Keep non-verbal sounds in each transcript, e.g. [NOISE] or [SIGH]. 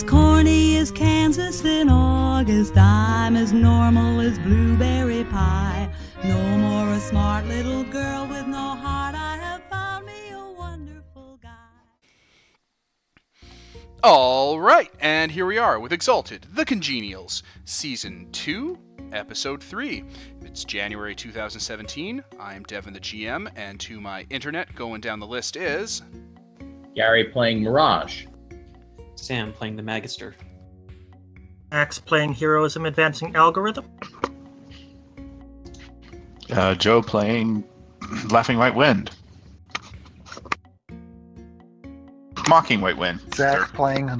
as corny as Kansas in August. I'm as normal as blueberry pie. No more a smart little girl with no heart. I have found me a wonderful guy. All right, and here we are with Exalted, The Congenials, Season 2, Episode 3. It's January 2017. I'm Devin, the GM, and to my internet going down the list is. Gary playing Mirage. Sam playing the Magister. Max playing Heroism Advancing Algorithm. Uh, Joe playing Laughing White Wind. Mocking White Wind. Zach playing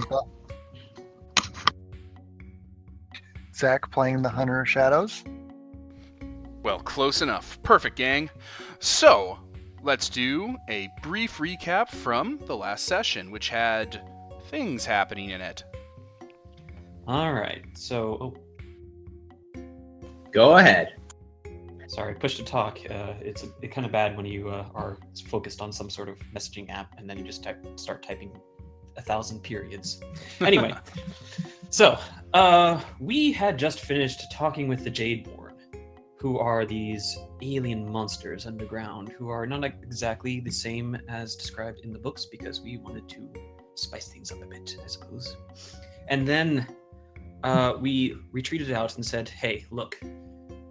Zach playing the Hunter of Shadows. Well, close enough. Perfect, gang. So, let's do a brief recap from the last session, which had things happening in it. All right. So, oh, Go ahead. sorry, push to talk. Uh, it's it's kind of bad when you uh, are focused on some sort of messaging app and then you just type, start typing a thousand periods. [LAUGHS] Anyway, so uh, we had just finished talking with the Jadeborn, who are these alien monsters underground who are not exactly the same as described in the books because we wanted to spice things up a bit, I suppose. And then uh, we retreated out and said, "Hey, look,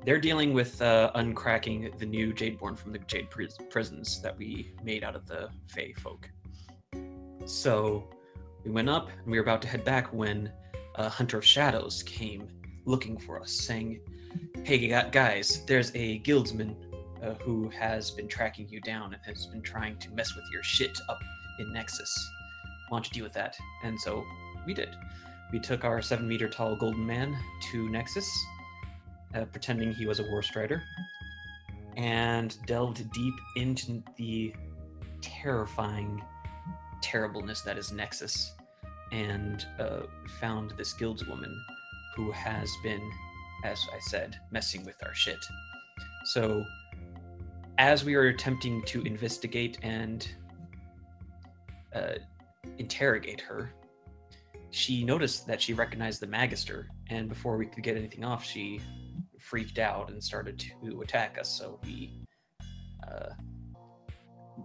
they're dealing with uh, uncracking the new Jadeborn from the Jade pris- prisons that we made out of the Fey folk." So we went up and we were about to head back when a Hunter of Shadows came looking for us, saying, "Hey, guys, there's a guildsman uh, who has been tracking you down and has been trying to mess with your shit up in Nexus. Why don't you deal with that?" And so we did. We took our seven meter tall golden man to Nexus, uh, pretending he was a war strider, and delved deep into the terrifying terribleness that is Nexus, and uh, found this guildswoman who has been, as I said, messing with our shit. So, as we were attempting to investigate and uh, interrogate her, she noticed that she recognized the Magister, and before we could get anything off, she freaked out and started to attack us. So we uh,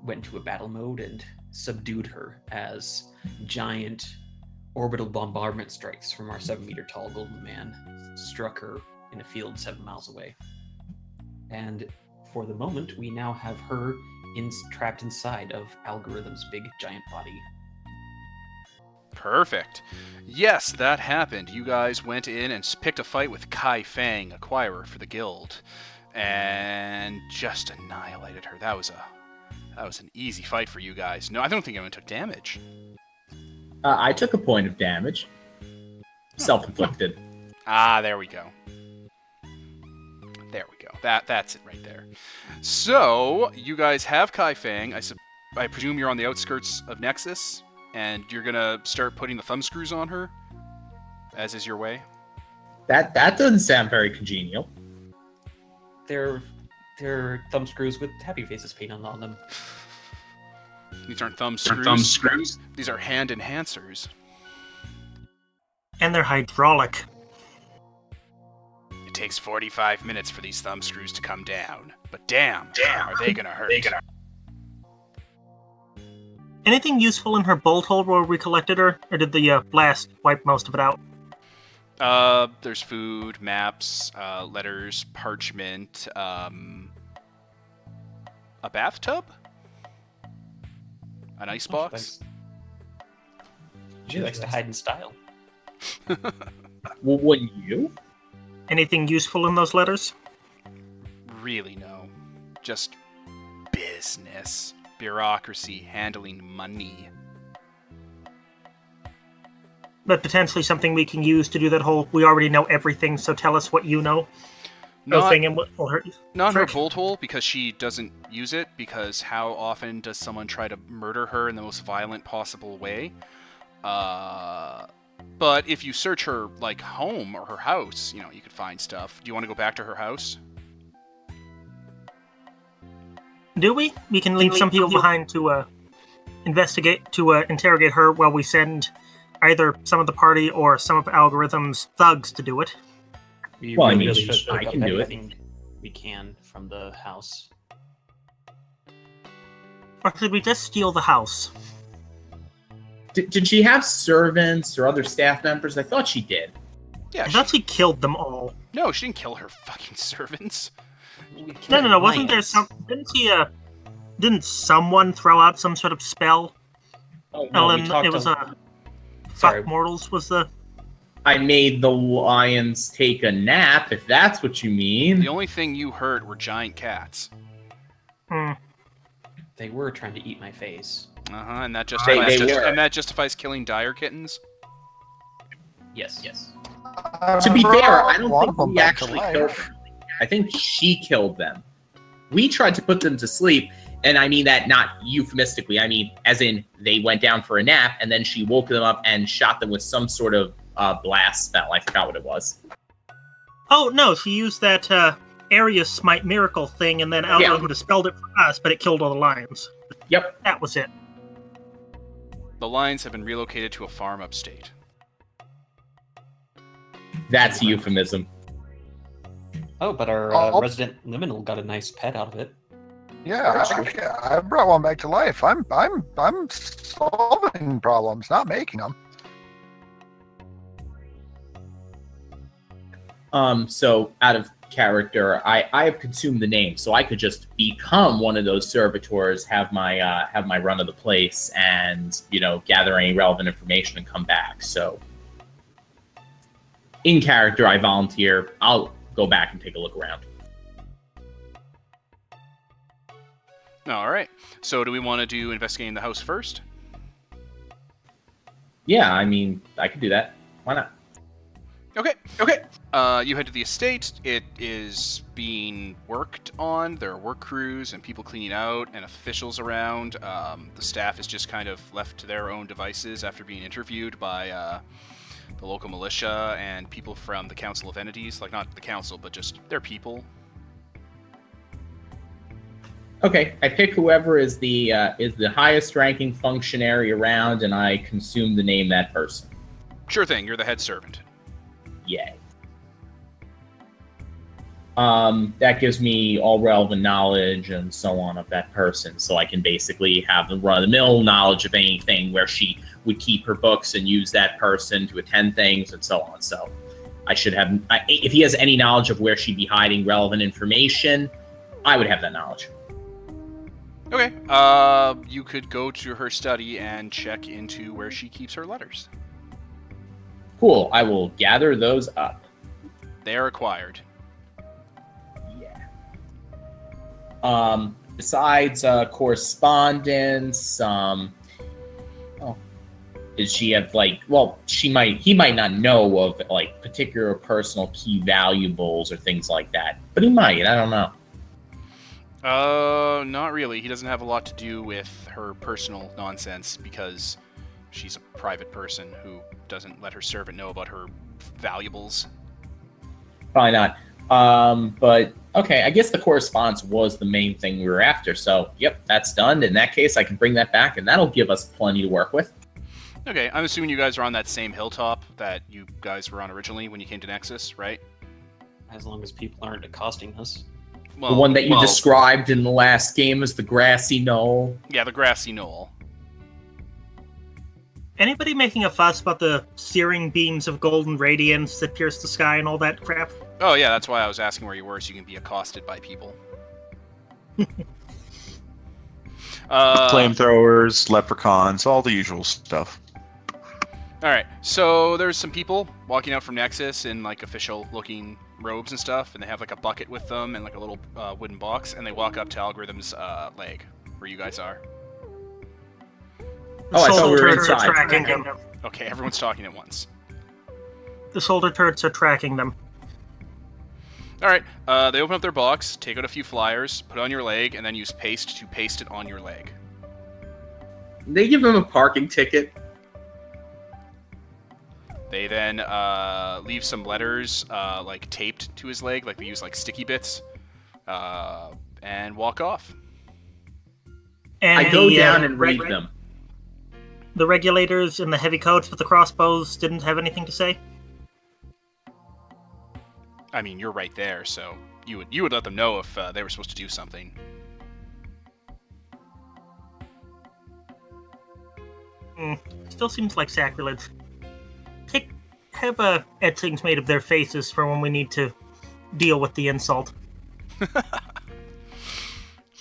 went into a battle mode and subdued her as giant orbital bombardment strikes from our seven meter tall golden man struck her in a field seven miles away. And for the moment, we now have her in, trapped inside of Algorithm's big giant body. Perfect. Yes, that happened. You guys went in and picked a fight with Kai Fang, acquirer for the guild, and just annihilated her. That was a that was an easy fight for you guys. No, I don't think anyone took damage. Uh, I took a point of damage. Self inflicted. Ah, there we go. There we go. That that's it right there. So you guys have Kai Fang. I sup- I presume you're on the outskirts of Nexus, and you're gonna start putting the thumb screws on her, as is your way. That that doesn't sound very congenial. They're they're thumb screws with happy faces painted on them. These aren't thumb Or screws. thumb screws. These are hand enhancers. And they're hydraulic. It takes 45 minutes for these thumb screws to come down. But damn, Damn. are they gonna hurt? They gonna- Anything useful in her bolt hole where we collected her, or did the uh, blast wipe most of it out? Uh, there's food, maps, uh, letters, parchment, um, a bathtub, an ice box. She likes to hide in style. [LAUGHS] Well, wouldn't you? Anything useful in those letters? really, no. Just business, bureaucracy, handling money. But potentially something we can use to do that whole we already know everything, so tell us what you know. No Not, thing and what will hurt you. not her bolt hole because she doesn't use it. Because how often does someone try to murder her in the most violent possible way? Uh, but if you search her like home or her house, you know you could find stuff. Do you want to go back to her house? Do we? We can leave some people behind to uh, investigate, to uh, interrogate her while we send either some of the party or some of Algorithm's thugs to do it. We Well, I mean, should I can do it. anything we can from the house. Or should we just steal the house? Did, did she have servants or other staff members? I thought she did. Yeah. I She, thought she killed them all. no, she didn't kill her fucking [LAUGHS] servants. No, no, no. Wasn't there some? Didn't she? Uh, didn't someone throw out some sort of spell? Oh, no, we Ellen, talked it was a- a Sorry. fuck mortals was the. I made the lions take a nap, if that's what you mean. The only thing you heard were giant cats. Hmm. They were trying to eat my face. Uh huh. And that justifies they just- and that justifies killing dire kittens. Yes, yes. To be fair, I don't think of we back actually life. killed them. I think she killed them. We tried to put them to sleep, and I mean that not euphemistically. I mean, as in they went down for a nap, and then she woke them up and shot them with some sort of uh, blast spell. I forgot what it was. Oh no, she used that uh, area smite miracle thing, and then Alon would have spelled it for us, but it killed all the lions. Yep. That was it. The lions have been relocated to a farm upstate. That's a euphemism. Oh, but our I'll- uh, I'll- resident liminal got a nice pet out of it. Yeah, I, I brought one back to life. I'm I'm I'm solving problems, not making them. Um, so out of character, I I have consumed the name, so I could just become one of those servitors, have my uh, have my run of the place, and you know gather any relevant information and come back. So in character, I volunteer. I'll go back and take a look around. All right. So, do we want to do investigating the house first? Yeah, I mean, I could do that. Why not? Okay. Okay. Uh, you head to the estate. It is being worked on. There are work crews and people cleaning out and officials around. Um, the staff is just kind of left to their own devices after being interviewed by uh, the local militia and people from the Council of Entities. Like, not the council, but just their people. Okay, I pick whoever is the uh, is the highest ranking functionary around, and I consume the name that person. Sure thing. You're the head servant. Yay. Um, that gives me all relevant knowledge and so on of that person, so I can basically have the run of the mill knowledge of anything where she would keep her books and use that person to attend things and so on. So I should have, I, if he has any knowledge of where she'd be hiding relevant information, I would have that knowledge. Okay. Uh, you could go to her study and check into where she keeps her letters. Cool. I will gather those up. They are acquired. Um, besides uh, correspondence, um, oh, does she have like? Well, she might. He might not know of like particular personal key valuables or things like that, but he might. I don't know. Uh, not really. He doesn't have a lot to do with her personal nonsense because she's a private person who doesn't let her servant know about her valuables. Probably not. Um, but okay, I guess the correspondence was the main thing we were after. So, yep, that's done. In that case, I can bring that back, and that'll give us plenty to work with. Okay, I'm assuming you guys are on that same hilltop that you guys were on originally when you came to Nexus, right? As long as people aren't accosting us. Well, the one that you well, described in the last game as the grassy knoll. Yeah, the grassy knoll. Anybody making a fuss about the searing beams of golden radiance that pierce the sky and all that crap? Oh yeah, that's why I was asking where you were, so you can be accosted by people. [LAUGHS] uh, Flamethrowers, leprechauns, all the usual stuff. All right, so there's some people walking out from Nexus in like official-looking robes and stuff, and they have like a bucket with them and like a little uh, wooden box, and they walk up to Algorithm's uh, leg, where you guys are. The Oh, I thought we were turrets are tracking them. Okay, everyone's talking at once. The soldier turrets are tracking them. All right, uh, they open up their box, take out a few flyers, put it on your leg, and then use paste to paste it on your leg. They give him a parking ticket. They then uh, leave some letters uh, like taped to his leg, like they use like sticky bits, uh, and walk off. And I go the, uh, down and red- read them. The regulators in the heavy coats with the crossbows didn't have anything to say? I mean, you're right there, so you would you would let them know if uh, they were supposed to do something. Still seems like sacrilege. Take, have uh, etchings made of their faces for when we need to deal with the insult. [LAUGHS]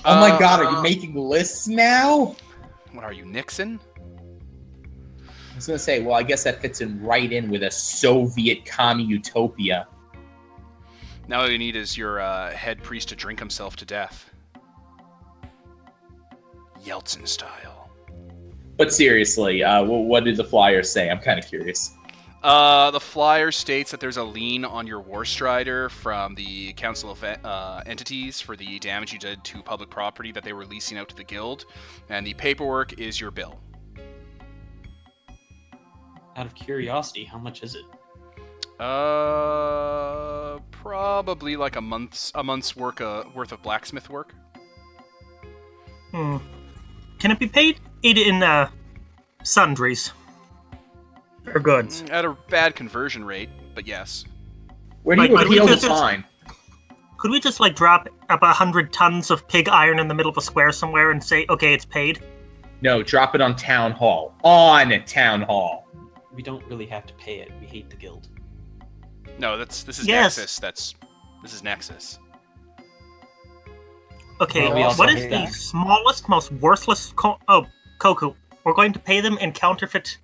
Oh my Uh, god, are you making lists now? What are you, Nixon? I was gonna say, well, I guess that fits in right in with a Soviet commie utopia. Now all you need is your uh, head priest to drink himself to death. Yeltsin style. But seriously, uh, wh- what did the flyers say? I'm kind of curious. Uh, the flyer states that there's a lien on your War Strider from the Council of uh, Entities for the damage you did to public property that they were leasing out to the guild, and the paperwork is your bill. Out of curiosity, how much is it? Uh, probably like a month's a month's work uh, worth of blacksmith work. Hmm. Can it be paid in- in uh, sundries? Or goods? Mm, At a bad conversion rate, but yes. Where do you Like, appeal could we the just- fine? Could we just like drop about a hundred tons of pig iron in the middle of a square somewhere and say, okay, it's paid? No, drop it on town hall. On town hall. We don't really have to pay it. We hate the guild. No, that's this is Yes. Nexus. That's this is Nexus. Okay, Well, we also what is hate the that. smallest, most worthless? Co- oh, Koku. We're going to pay them in counterfeit.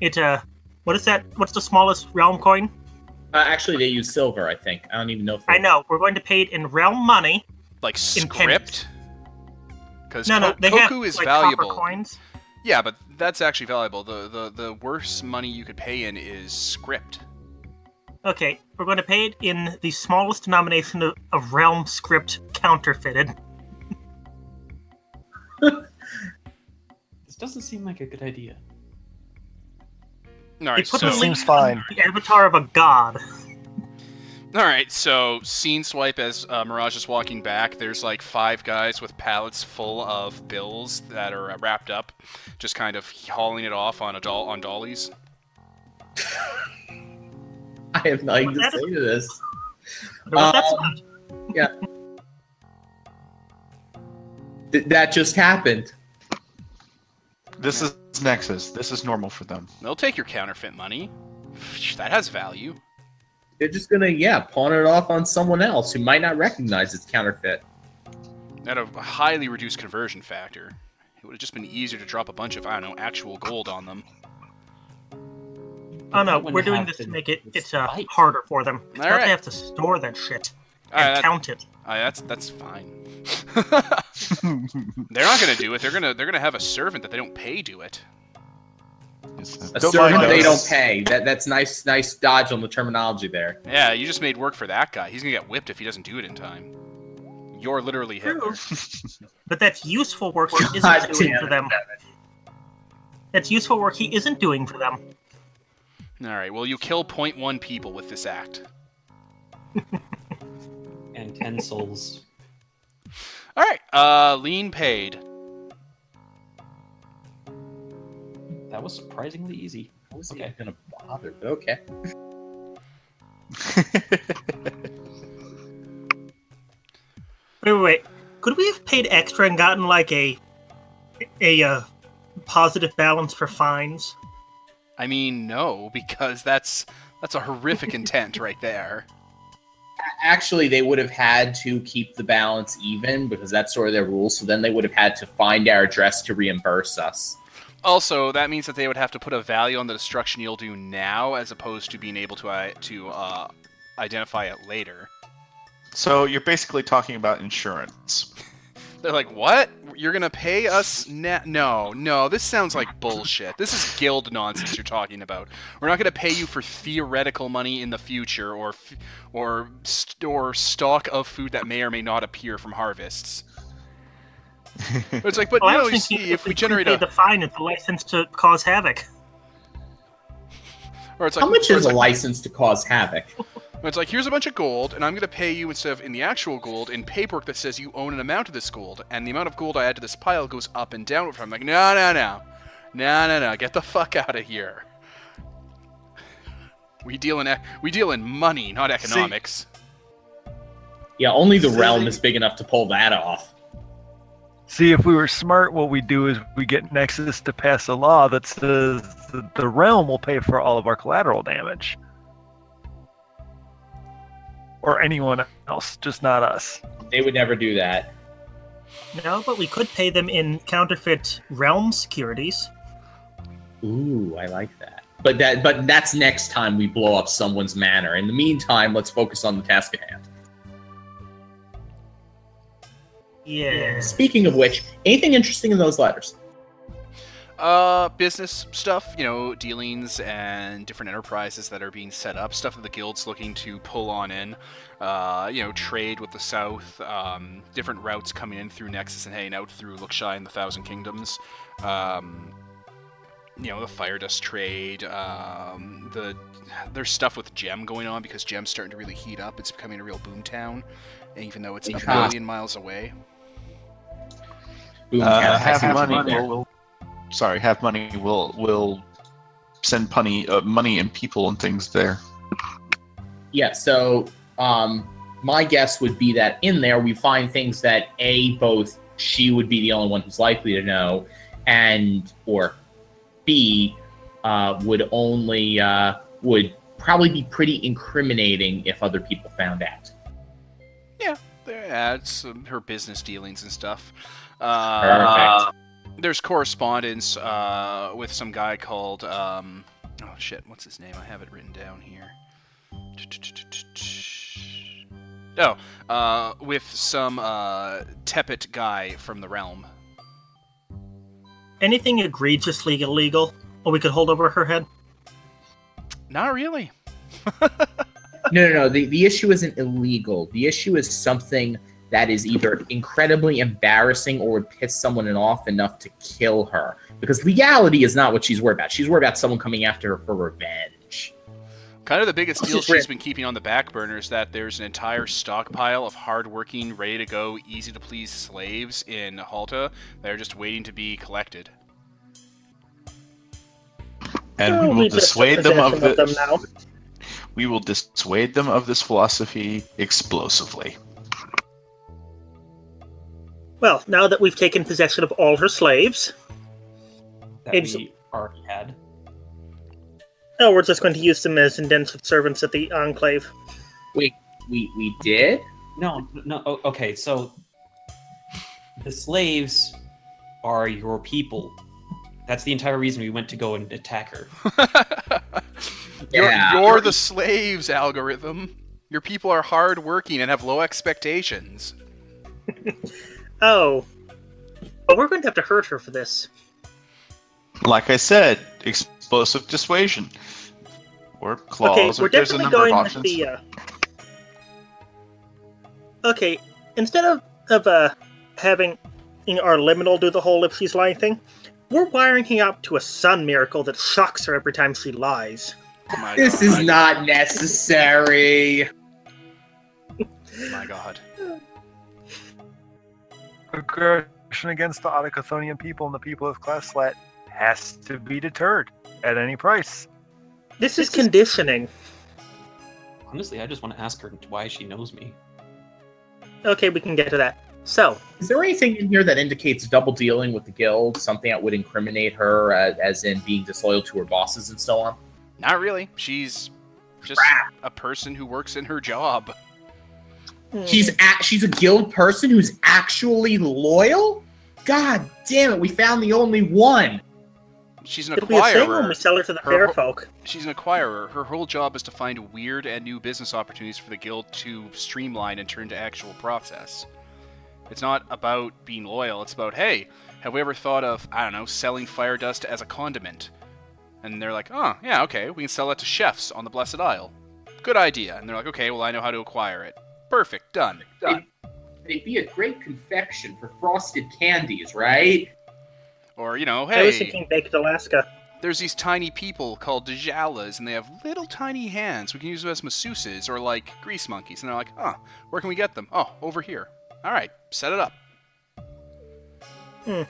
It uh, what is that? What's the smallest realm coin? Uh, actually, they use silver, I think. I don't even know if I know. We're going to pay it in realm money. Like In script. Because No, no, they Koku have is like valuable. copper coins. Yeah, but that's actually valuable. The, the the worst money you could pay in is script. Okay, we're going to pay it in the smallest denomination of, of realm script counterfeited. This doesn't seem like a good idea. All right, put so the Seems fine. The avatar of a god. All right, so scene swipe as uh, Mirage is walking back. There's like five guys with pallets full of bills that are uh, wrapped up, just kind of hauling it off on a doll on dollies. [LAUGHS] I have nothing to That is- say to this. What that's Um, Th- that just happened. This is Nexus. This is normal for them. They'll take your counterfeit money. That has value. They're just gonna, yeah, pawn it off on someone else who might not recognize it's counterfeit. At a highly reduced conversion factor. It would have just been easier to drop a bunch of, I don't know, actual gold on them. Oh no, we're doing this to make it it's uh, harder for them. It's All not right. they have to store that shit and Alright, that- count it. alright, that's that's fine. [LAUGHS] they're not gonna do it. They're gonna they're gonna have a servant that they don't pay do it. A Don't servant they us. don't pay. That that's nice, nice dodge on the terminology there. Yeah, you just made work for that guy. He's gonna get whipped if he doesn't do it in time. You're literally Hitler. [LAUGHS] But that's useful work he isn't doing damn for them. That's useful work he isn't doing for them. All right. Well, you kill 0.1 people with this act. [LAUGHS] And 10 souls. All right. Uh, lien paid. That was surprisingly easy. I was Okay. even gonna bother, but okay. [LAUGHS] Wait, wait, wait. Could we have paid extra and gotten like a a uh, positive balance for fines? I mean, no, because that's that's a horrific intent right there. Actually, they would have had to keep the balance even because that's sort of their rules. So then they would have had to find our address to reimburse us. Also, that means that they would have to put a value on the destruction you'll do now, as opposed to being able to uh, to uh, identify it later. so you're basically talking about insurance. [LAUGHS] They're like, "What? You're gonna pay us na- No, no. This sounds like bullshit. This is guild nonsense you're talking about. We're not gonna pay you for theoretical money in the future, or f- or st- or stock of food that may or may not appear from harvests." But it's like, but I no, was you see, if we could generate pay a, the fine, it's a license to cause havoc. or it's like, How much or is it's a like, license to cause havoc? it's like, here's a bunch of gold, and I'm gonna pay you instead of in the actual gold in paperwork that says you own an amount of this gold, and the amount of gold I add to this pile goes up and down over time. I'm like, no, no, no. No, no, no. Get the fuck out of here. We deal in e- we deal in money, not economics. Yeah, only the See- realm is big enough to pull that off. See, if we were smart, what we do is we get Nexus to pass a law that says that the realm will pay for all of our collateral damage. Or anyone else, just not us. They would never do that. No, but we could pay them in counterfeit realm securities. Ooh, I like that. But that but that's next time we blow up someone's manor. In the meantime, let's focus on the task at hand. Yeah. Speaking of which, anything interesting in those letters? Uh, business stuff, you know, dealings and different enterprises that are being set up, stuff that the guild's looking to pull on in. Uh, you know, trade with the south, um, different routes coming in through Nexus and heading out through Lookshy and the Thousand Kingdoms. Um, you know, the fire dust trade. Um, the there's stuff with Gem going on because Gem's starting to really heat up. It's becoming a real boom town, and even though it's a million miles away. Boom, Uh, Cat, I half see what you money did there. will, will sorry, half money will will send money uh, money and people and things there. Yeah, so um, my guess would be that in there we find things that a both she would be the only one who's likely to know, and or b uh, would only uh, would probably be pretty incriminating if other people found out. Yeah, it's um, her business dealings and stuff. Uh, Perfect. there's correspondence uh, with some guy called um, oh shit, what's his name? I have it written down here. Oh, uh, with some uh, Tepet guy from the realm. Anything egregiously illegal, or we could hold over her head? Not really. [LAUGHS] No, no, no. The, the issue isn't illegal. The issue is something that is either incredibly embarrassing or would piss someone off enough to kill her. Because legality is not what she's worried about. She's worried about someone coming after her for revenge. Kind of the biggest deal she's been keeping on the back burner is that there's an entire stockpile of hardworking, ready to go, easy to please slaves in Halta that are just waiting to be collected. And we will dissuade them of possession the, of them now. [LAUGHS] we will dissuade them of this philosophy explosively. Well, now that we've taken possession of all her slaves, That Maybe we already had. oh, we're just going to use them as indentured servants at the Enclave. We we did? No, no. Okay, so the slaves are your people. That's the entire reason we went to go and attack her. [LAUGHS] you're, Yeah. you're the slaves algorithm. Your people are hardworking and have low expectations. [LAUGHS] Oh. But we're going to have to hurt her for this. Like I said, explosive dissuasion. Or claws, okay, or we're there's a definitely number going of with options. the. Uh... Okay, instead of of uh having you know, our liminal do the whole if she's lying thing, we're wiring him up to a sun miracle that shocks her every time she lies. My This God. is not necessary. My God. Aggression against the Autochthonian people and the people of Classlet has to be deterred at any price. This is This is- conditioning. Honestly, I just want to ask her why she knows me. Okay, we can get to that. So, Is there anything in here that indicates double dealing with the guild? Something that would incriminate her, uh, as in being disloyal to her bosses and so on? Not really. She's just Crap. a person who works in her job. Hmm, She's a- she's a guild person who's actually loyal. God damn it! We found the only one. She's an it'll be a when acquirer. we sell her to the Her fair folk. She's an acquirer. Her whole job is to find weird and new business opportunities for the guild to streamline and turn to actual process. It's not about being loyal. It's about, hey, have we ever thought of, I don't know, selling fire dust as a condiment? And they're like, oh, yeah, okay, we can sell that to chefs on the Blessed Isle. Good idea. And they're like, okay, well, I know how to acquire it. Perfect, done. They'd, they'd be a great confection for frosted candies, right? Or, you know, I was hey, thinking baked Alaska. there's these tiny people called Djalas, and they have little tiny hands. We can use them as masseuses or like grease monkeys. And they're like, oh, where can we get them? Oh, over here. All right, set it up. Hmm.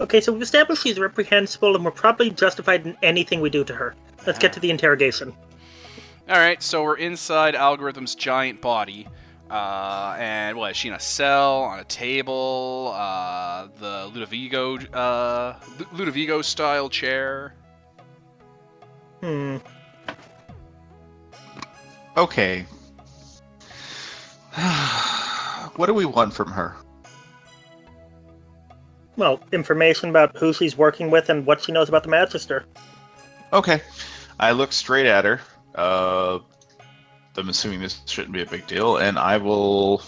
Okay, so we've established she's reprehensible and we're probably justified in anything we do to her. Let's get to the interrogation. All right, so we're inside Algorithm's giant body. Uh, and what is she in a cell on a table? Uh, the Ludovico, uh, Ludovico style chair. Hmm. Okay. [SIGHS] what do we want from her? Well, information about who she's working with and what she knows about the Magister. Okay. I look straight at her. Uh, I'm assuming this shouldn't be a big deal, and I will.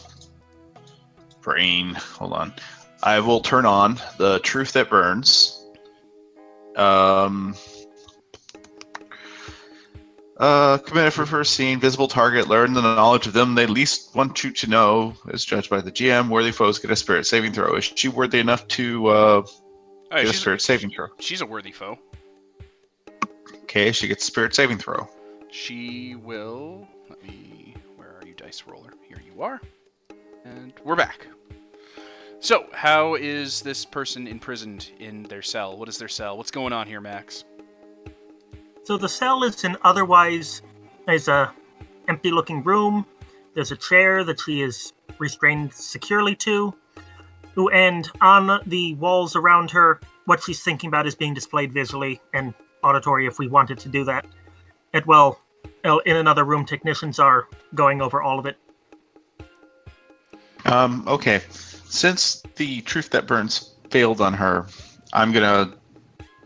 Brain. Hold on. I will turn on the truth that burns. Um. Uh, committed for first scene, visible target, learn the knowledge of them they least want you to know, as judged by the GM. Worthy foes get a spirit saving throw. Is she worthy enough to uh, Oh, get a spirit saving throw? she's a worthy foe. Okay, she gets spirit saving throw. She will. Let me. Where are you, dice roller? Here you are. And we're back. So, how is this person imprisoned in their cell? What is their cell? What's going on here, Max? So the cell is an otherwise is a empty looking room. There's a chair that she is restrained securely to. And on the walls around her, what she's thinking about is being displayed visually and auditory if we wanted to do that. It well, uh, in another room, technicians are going over all of it. Um, okay. Since the truth that burns failed on her, I'm gonna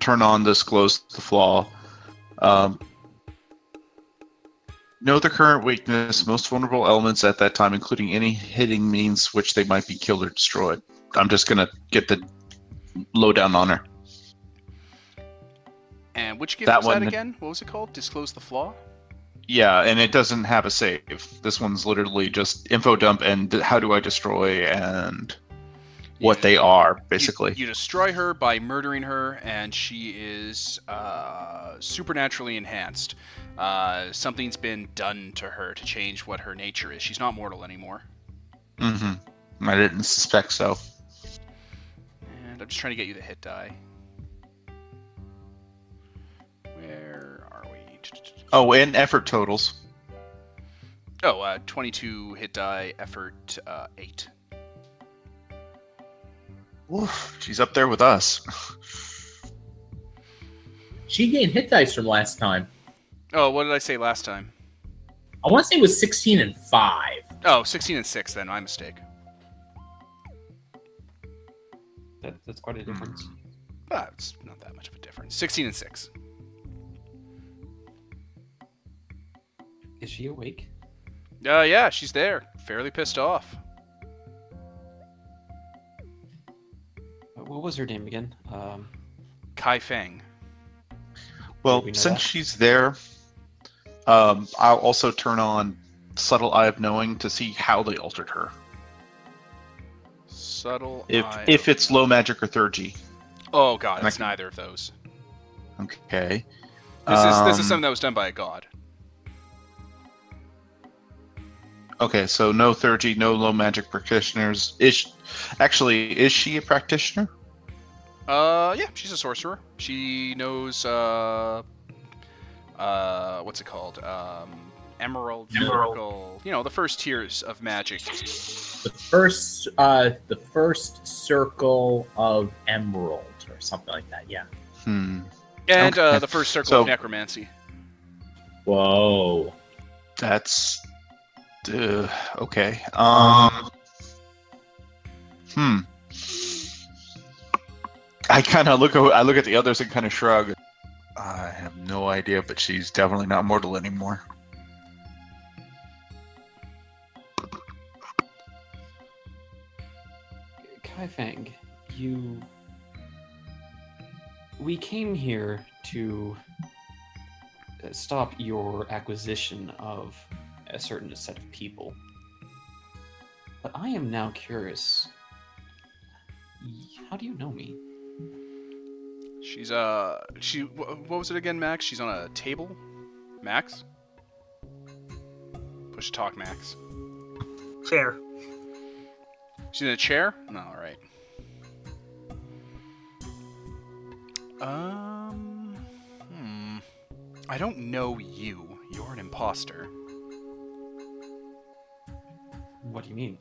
turn on disclose the flaw. Um, know the current weakness, most vulnerable elements at that time, including any hitting means which they might be killed or destroyed. I'm just gonna get the lowdown on her. And which gift That was that again? What was it called? Disclose the flaw? Yeah, and it doesn't have a save. This one's literally just info dump and how do I destroy and what You- they are, you- basically. You, destroy her by murdering her, and she is uh, supernaturally enhanced. Uh, something's been done to her to change what her nature is. She's not mortal anymore. Mm-hmm. I didn't suspect so. And I'm just trying to get you the hit die. Oh, and effort totals. Oh, uh, 22 hit die, effort uh, 8. Oof, she's up there with us. She gained hit dice from last time. Oh, what did I say last time? I want to say it was 16 and 5. Oh, 16 and 6 then, my mistake. That, that's quite a difference. Ah, it's not that much of a difference. 16 and 6. Is she awake? Uh, yeah, she's there. Fairly pissed off. Uh, What was her name again? Um, Kai Feng. Well, we since that? she's there, um, I'll also turn on subtle eye of knowing to see how they altered her. Subtle If eye if of- it's low magic or theurgy. Oh god, And it's can- neither of those. Okay. This is this is Um, something that was done by a god. Okay, so no third no low magic practitioners. Is sh- actually is she a practitioner? Uh, yeah, she's a sorcerer. She knows uh, uh, what's it called? Um, emerald, Emerald. circle. You know, the first tiers of magic. The first, uh, the first circle of emerald or something like that. Yeah. Hmm. And uh, the first circle So- of necromancy. Whoa. That's uh, okay. Um. Hmm. I kind of look. I look at the others and kind of shrug. I have no idea, but she's definitely not mortal anymore. Kai Fang, you. We came here to stop your acquisition of a certain set of people. But I am now curious. How do you know me? She's uh, she wh- what was it again, Max? She's on a table. Max. Push talk, Max. Chair. She's in a chair. No, all right. Um. Hmm. I don't know you. You're an imposter. What do you mean?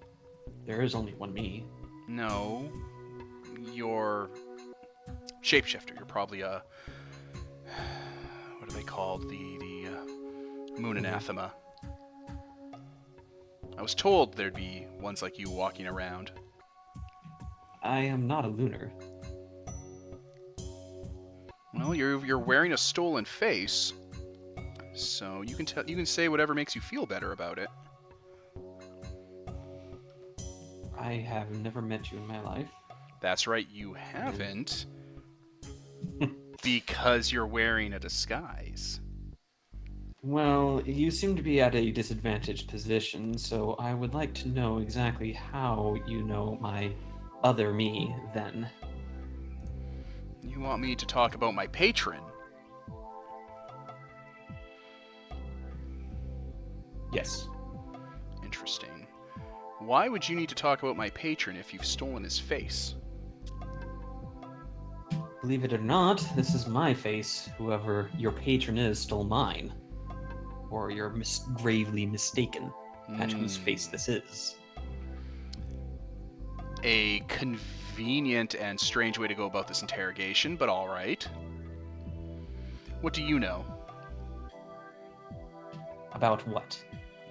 There is only one me. No. You're shapeshifter. You're probably a what are they called? The the uh, moon anathema. I was told there'd be ones like you walking around. I am not a lunar. Well, you're you're wearing a stolen face, so you can tell you can say whatever makes you feel better about it. I have never met you in my life. That's right, you haven't, [LAUGHS] because you're wearing a disguise. Well, you seem to be at a disadvantaged position, so I would like to know exactly how you know my other me then. You want me to talk about my patron? Yes. Why would you need to talk about my patron if you've stolen his face? Believe it or not, this is my face. Whoever your patron is stole mine. Or you're mis- gravely mistaken at whose Hmm. face this is. A convenient and strange way to go about this interrogation, but all right. What do you know? About what?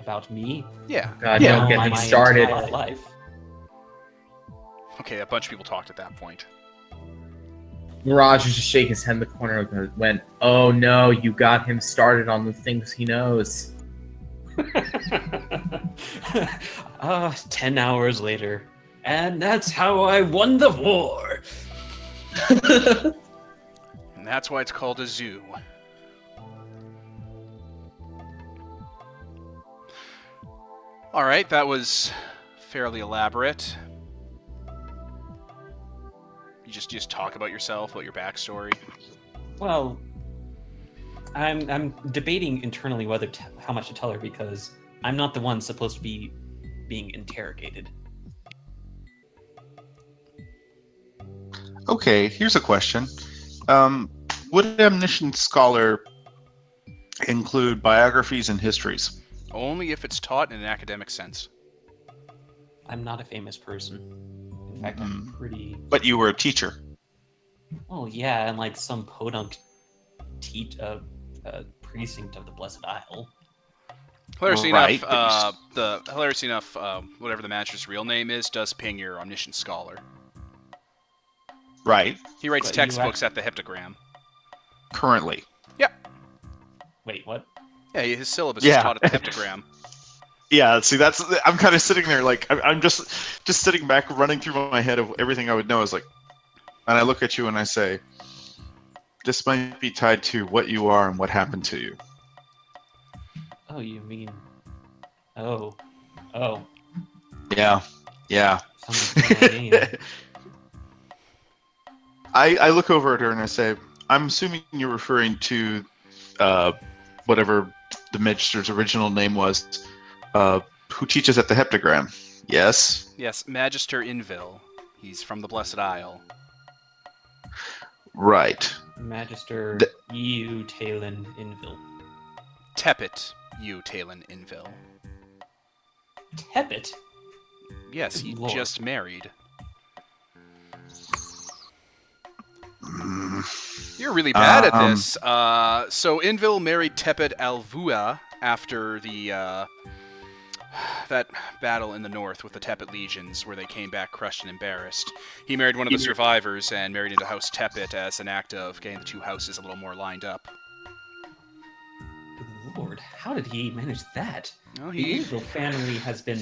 About me? Yeah. God, Yeah, don't get my him started. life. Okay, a bunch of people talked at that point. Mirage was just shaking his head in the corner and went, Oh no, you got him started on the things he knows. uh, [LAUGHS] ten hours later. And that's how I won the war. [LAUGHS] And that's why it's called a zoo. All right, that was fairly elaborate. You just just talk about yourself, about your backstory. Well, I'm I'm debating internally whether t- how much to tell her because I'm not the one supposed to be being interrogated. Okay, here's a question. Um, would Omniscient Scholar include biographies and histories? Only if it's taught in an academic sense. I'm not a famous person. In fact, I'm Mm. pretty. But you were a teacher. Oh yeah, and like some podunk teat uh, uh, precinct of the Blessed Isle. Hilariously Right, enough, you uh, the hilariously enough, um, whatever the manager's real name is, does ping your omniscient scholar. Right, He writes But you textbooks at the heptagram. currently. Yep. Wait, what? Yeah, his syllabus Yeah. is taught at the heptagram. [LAUGHS] Yeah, see, that's I'm kind of sitting there like I'm, I'm just just sitting back, running through my head of everything I would know. Is like, and I look at you and I say, this might be tied to what you are and what happened to you. Oh, you mean? Oh, oh, Yeah, yeah. someone's playing my game. I, I look over at her and I say, I'm assuming you're referring to uh, whatever the Magister's original name was, uh, who teaches at the heptagram. Yes? Yes, Magister Inville. He's from the Blessed Isle. Right. Magister The- EU Talon Inville. Tepet, you Talon Inville. Tepet. Yes, he lord. just married. Mm, You're really bad at Um, this. Uh, so Inville married Tepet Alvua after the uh, [SIGHS] that battle in the north with the Tepet legions, where they came back crushed and embarrassed. He married one of the survivors and married into House Tepet as an act of getting the two houses a little more lined up. Good lord, how did he manage that? Well, The he Inville family has been.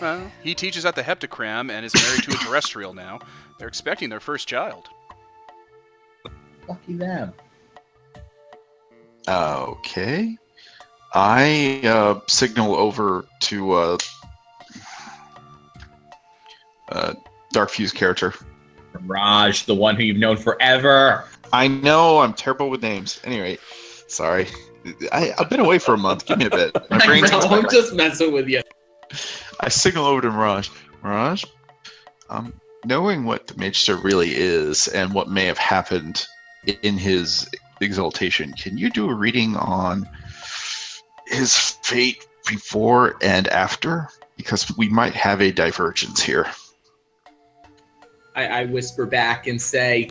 well, he teaches at the Heptagram and is married to a terrestrial now. They're expecting their first child. Lucky them. Okay. I uh, signal over to uh, uh, Dark Fuse character. Raj, the one who you've known forever. I know I'm terrible with names. Anyway, sorry. I, I've been away for a month. Give me a bit. [LAUGHS] My I brain's know, I'm just messing with you. I signal over to Mirage. Mirage, um, knowing what the Magister really is and what may have happened in his exaltation, can you do a reading on his fate before and after? Because we might have a divergence here. I, I whisper back and say,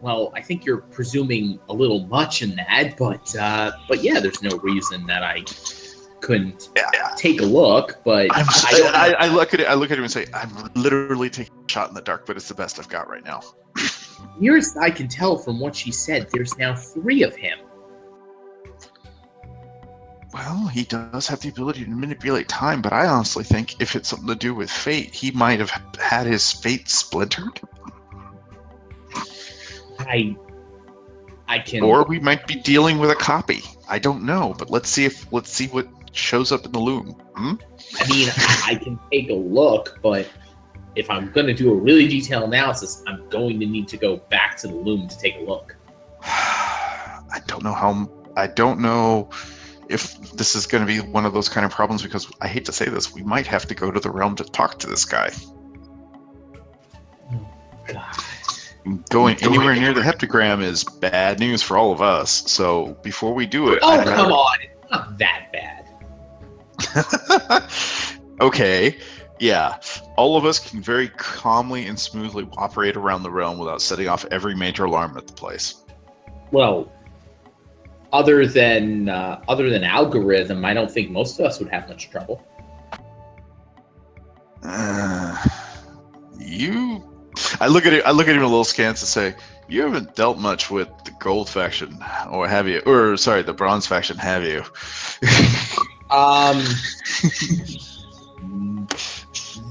"Well, I think you're presuming a little much in that, but uh, but yeah, there's no reason that I couldn't Yeah. take a look. But I'm, I I, I look at it. I look at him and say, "I'm literally taking a shot in the dark, but it's the best I've got right now." nearest I can tell from what she said, there's now three of him. Well, he does have the ability to manipulate time, but I honestly think if it's something to do with fate, he might have had his fate splintered, I I can or we might be dealing with a copy. I don't know, but let's see if let's see what shows up in the loom. Hmm? I mean, I, I can take a look, but if I'm going to do a really detailed analysis, I'm going to need to go back to the loom to take a look. [SIGHS] I don't know how. I don't know if this is going to be one of those kind of problems because I hate to say this, we might have to go to the realm to talk to this guy. God. Going anywhere near the heptagram is bad news for all of us. So before we do it, Oh, I'd come on. It's not that bad. [LAUGHS] okay, yeah. All of us can very calmly and smoothly operate around the realm without setting off every major alarm at the place. Well, other than uh, other than algorithm, I don't think most of us would have much trouble. Uh, you, I look at it. I look at him a little scant and say, "You haven't dealt much with the gold faction, or have you? Or sorry, the bronze faction, have you?" [LAUGHS] Um, [LAUGHS]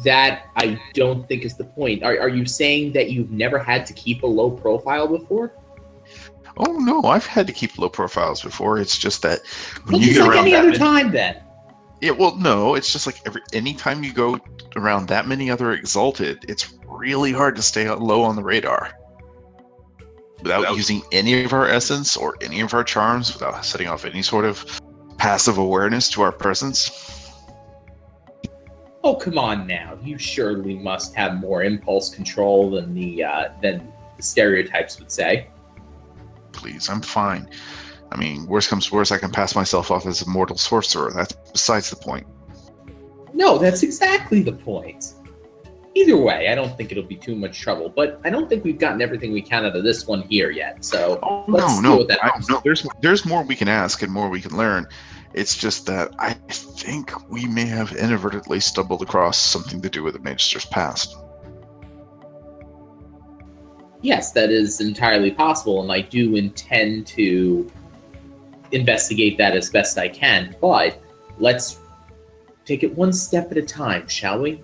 that I don't think is the point. Are, are you saying that you've never had to keep a low profile before? oh no, I've had to keep low profiles before. It's just that when Well, you get like around any that other many- time, then. Yeah, well, no, it's just like every anytime you go around that many other exalted, it's really hard to stay low on the radar without Without- using any of our essence or any of our charms, without setting off any sort of passive awareness to our presence. Oh, come on now. You surely must have more impulse control than the uh, than the stereotypes would say. Please, I'm fine. I mean, worst comes to worst, I can pass myself off as a mortal sorcerer. That's besides the point. No, that's exactly the point. Either way, I don't think it'll be too much trouble, but I don't think we've gotten everything we can out of this one here yet. So Oh Let's no, no, with that I- no. There's there's more we can ask and more we can learn. It's just that I think we may have inadvertently stumbled across something to do with the Magister's past. yes, that is entirely possible, and I do intend to investigate that as best I can. But let's take it one step at a time, shall we?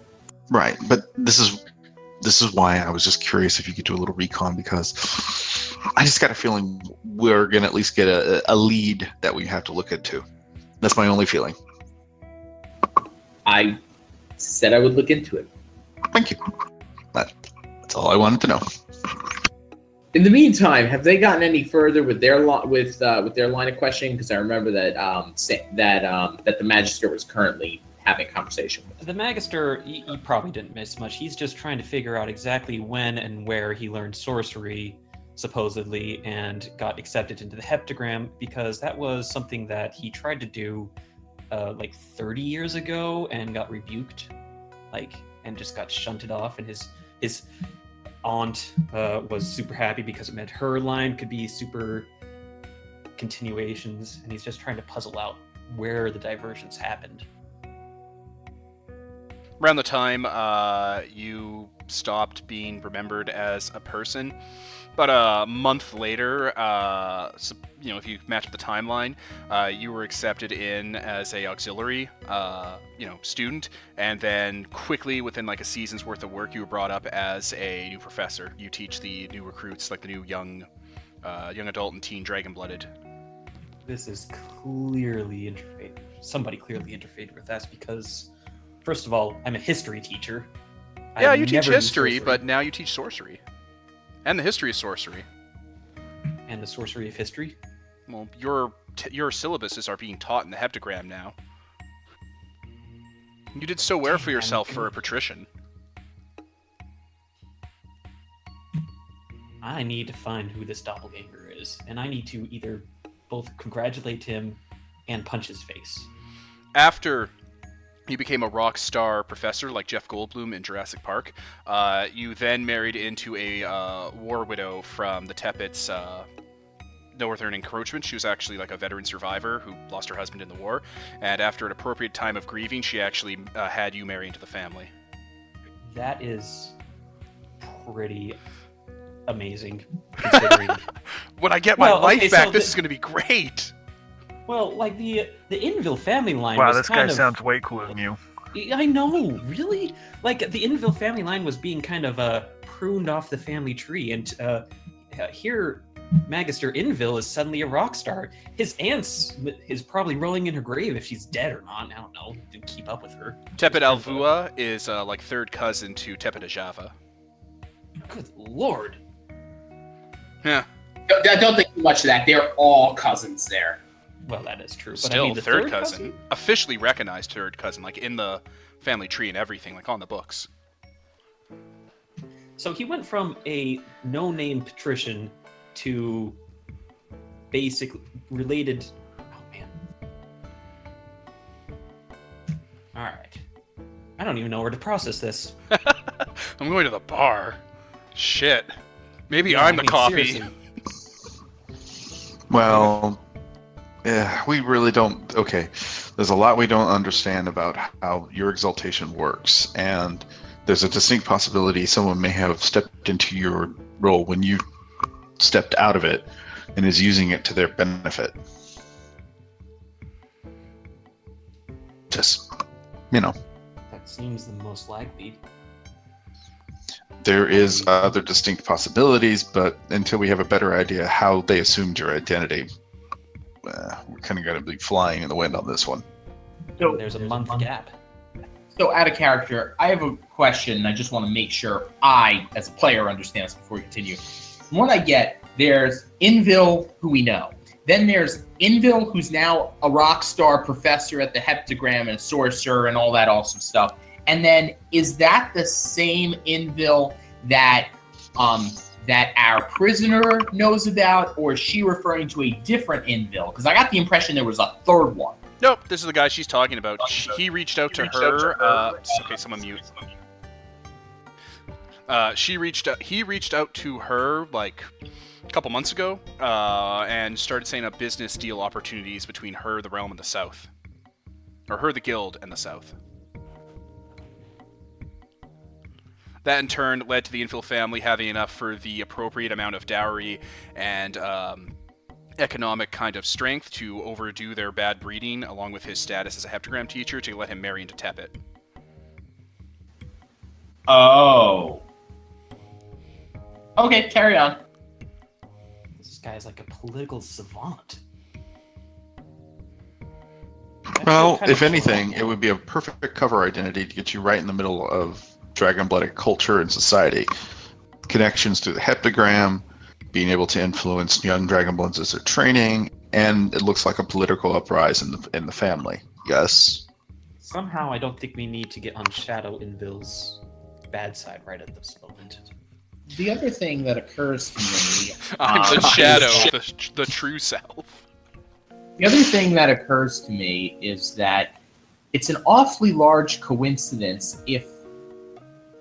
Right, but this is this is why I was just curious if you could do a little recon because I just got a feeling we're gonna at least get a, a lead that we have to look into. That's my only feeling. I said I would look into it. Thank you. That, that's all I wanted to know. In the meantime, have they gotten any further with their li- with uh, with their line of questioning? Because I remember that um, that um, that the magister was currently having a conversation with. The Magister, he probably didn't miss much. He's just trying to figure out exactly when and where he learned sorcery, supposedly, and got accepted into the heptagram because that was something that he tried to do uh, like 30 years ago and got rebuked, like, and just got shunted off. And his his aunt uh, was super happy because it meant her line could be super continuations, and he's just trying to puzzle out where the diversions happened. Around the time uh, you stopped being remembered as a person. But a month later, uh, you know, if you match up the timeline, uh, you were accepted in as a auxiliary, uh, you know, student, and then quickly, within like a season's worth of work, you were brought up as a new professor. You teach the new recruits, like the new young, uh, young adult and teen dragon-blooded. this is clearly interfere. Somebody clearly interfered with us because, first of all, I'm a history teacher. I Yeah, you teach history, but now you teach sorcery, and the history of sorcery. and the sorcery of history. Well, your t- your syllabuses are being taught in the heptagram now. You did so well for yourself for a patrician. I need to find who this doppelganger is, and I need to either both congratulate him and punch his face. After you became a rock star professor like Jeff Goldblum in Jurassic Park, uh, you then married into a uh, war widow from the Tepets. Uh, Northern encroachment. She was actually like a veteran survivor who lost her husband in the war, and after an appropriate time of grieving, she actually uh, had you marry into the family. That is pretty amazing, [LAUGHS] considering. When I get my Well, life okay, back, so this the- is going to be great. Well, like the the Inville family line Wow, was this guy of. sounds way cooler than you. I know, really. Like the Inville family line was being kind of uh, pruned off the family tree, and uh, uh, here, Magister Inville is suddenly a rock star. His aunt's is probably rolling in her grave if she's dead or not. I don't know. Didn't keep up with her. Tepet Alvua is uh, like third cousin to Tepet Ajava. Good lord. Yeah, Don't, don't think too much of that. They're all cousins there. Well, that is true. But still I mean, the third, cousin. officially recognized third cousin, like in the family tree and everything, like on the books. So he went from a no-name patrician to basic related. Oh man. All right. I don't even know where to process this. [LAUGHS] I'm going to the bar. Shit. Maybe Yeah, I'm I the mean, coffee. [LAUGHS] Well, yeah, we really don't. Okay, there's a lot we don't understand about how your exaltation works, and there's a distinct possibility someone may have stepped into your role when you stepped out of it and is using it to their benefit. Just, you know, That seems the most likely. there is other distinct possibilities, but until we have a better idea how they assumed your identity, uh, we're kind of going to be flying in the wind on this one. So, There's a month gap. So, out of character, I have a question. and I just want to make sure I, as a player, understand this before we continue. From what I get, there's Inville, who we know. Then there's Inville, who's now a rock star professor at the Heptagram and sorcerer and all that awesome stuff. And then is that the same Inville that um, that our prisoner knows about, or is she referring to a different Inville? Because I got the impression there was a third one. Nope, this is the guy she's talking about. She, he reached out to her. Uh, okay, someone mute. Uh, she reached out. He reached out to her like a couple months ago, uh, and started saying up business deal opportunities between her, the realm, and the south, or her, the guild, and the south. That in turn led to the Inville family having enough for the appropriate amount of dowry and um, economic kind of strength to overdo their bad breeding, along with his status as a heptagram teacher, to let him marry into Tepet. Oh. Okay, carry on. This guy is like a political savant. Well, if anything, it would be a perfect cover identity to get you right in the middle of dragon blooded culture and society. Connections to the heptagram, being able to influence young dragonbloods as they're training, and it looks like a political uprising in the, in the family. Yes. Somehow, I don't think we need to get on Shadow Inville's bad side right at this moment. The other thing that occurs to me. I'm [LAUGHS] the Uh, shadow, the, the true self. The other thing that occurs to me is that it's an awfully large coincidence if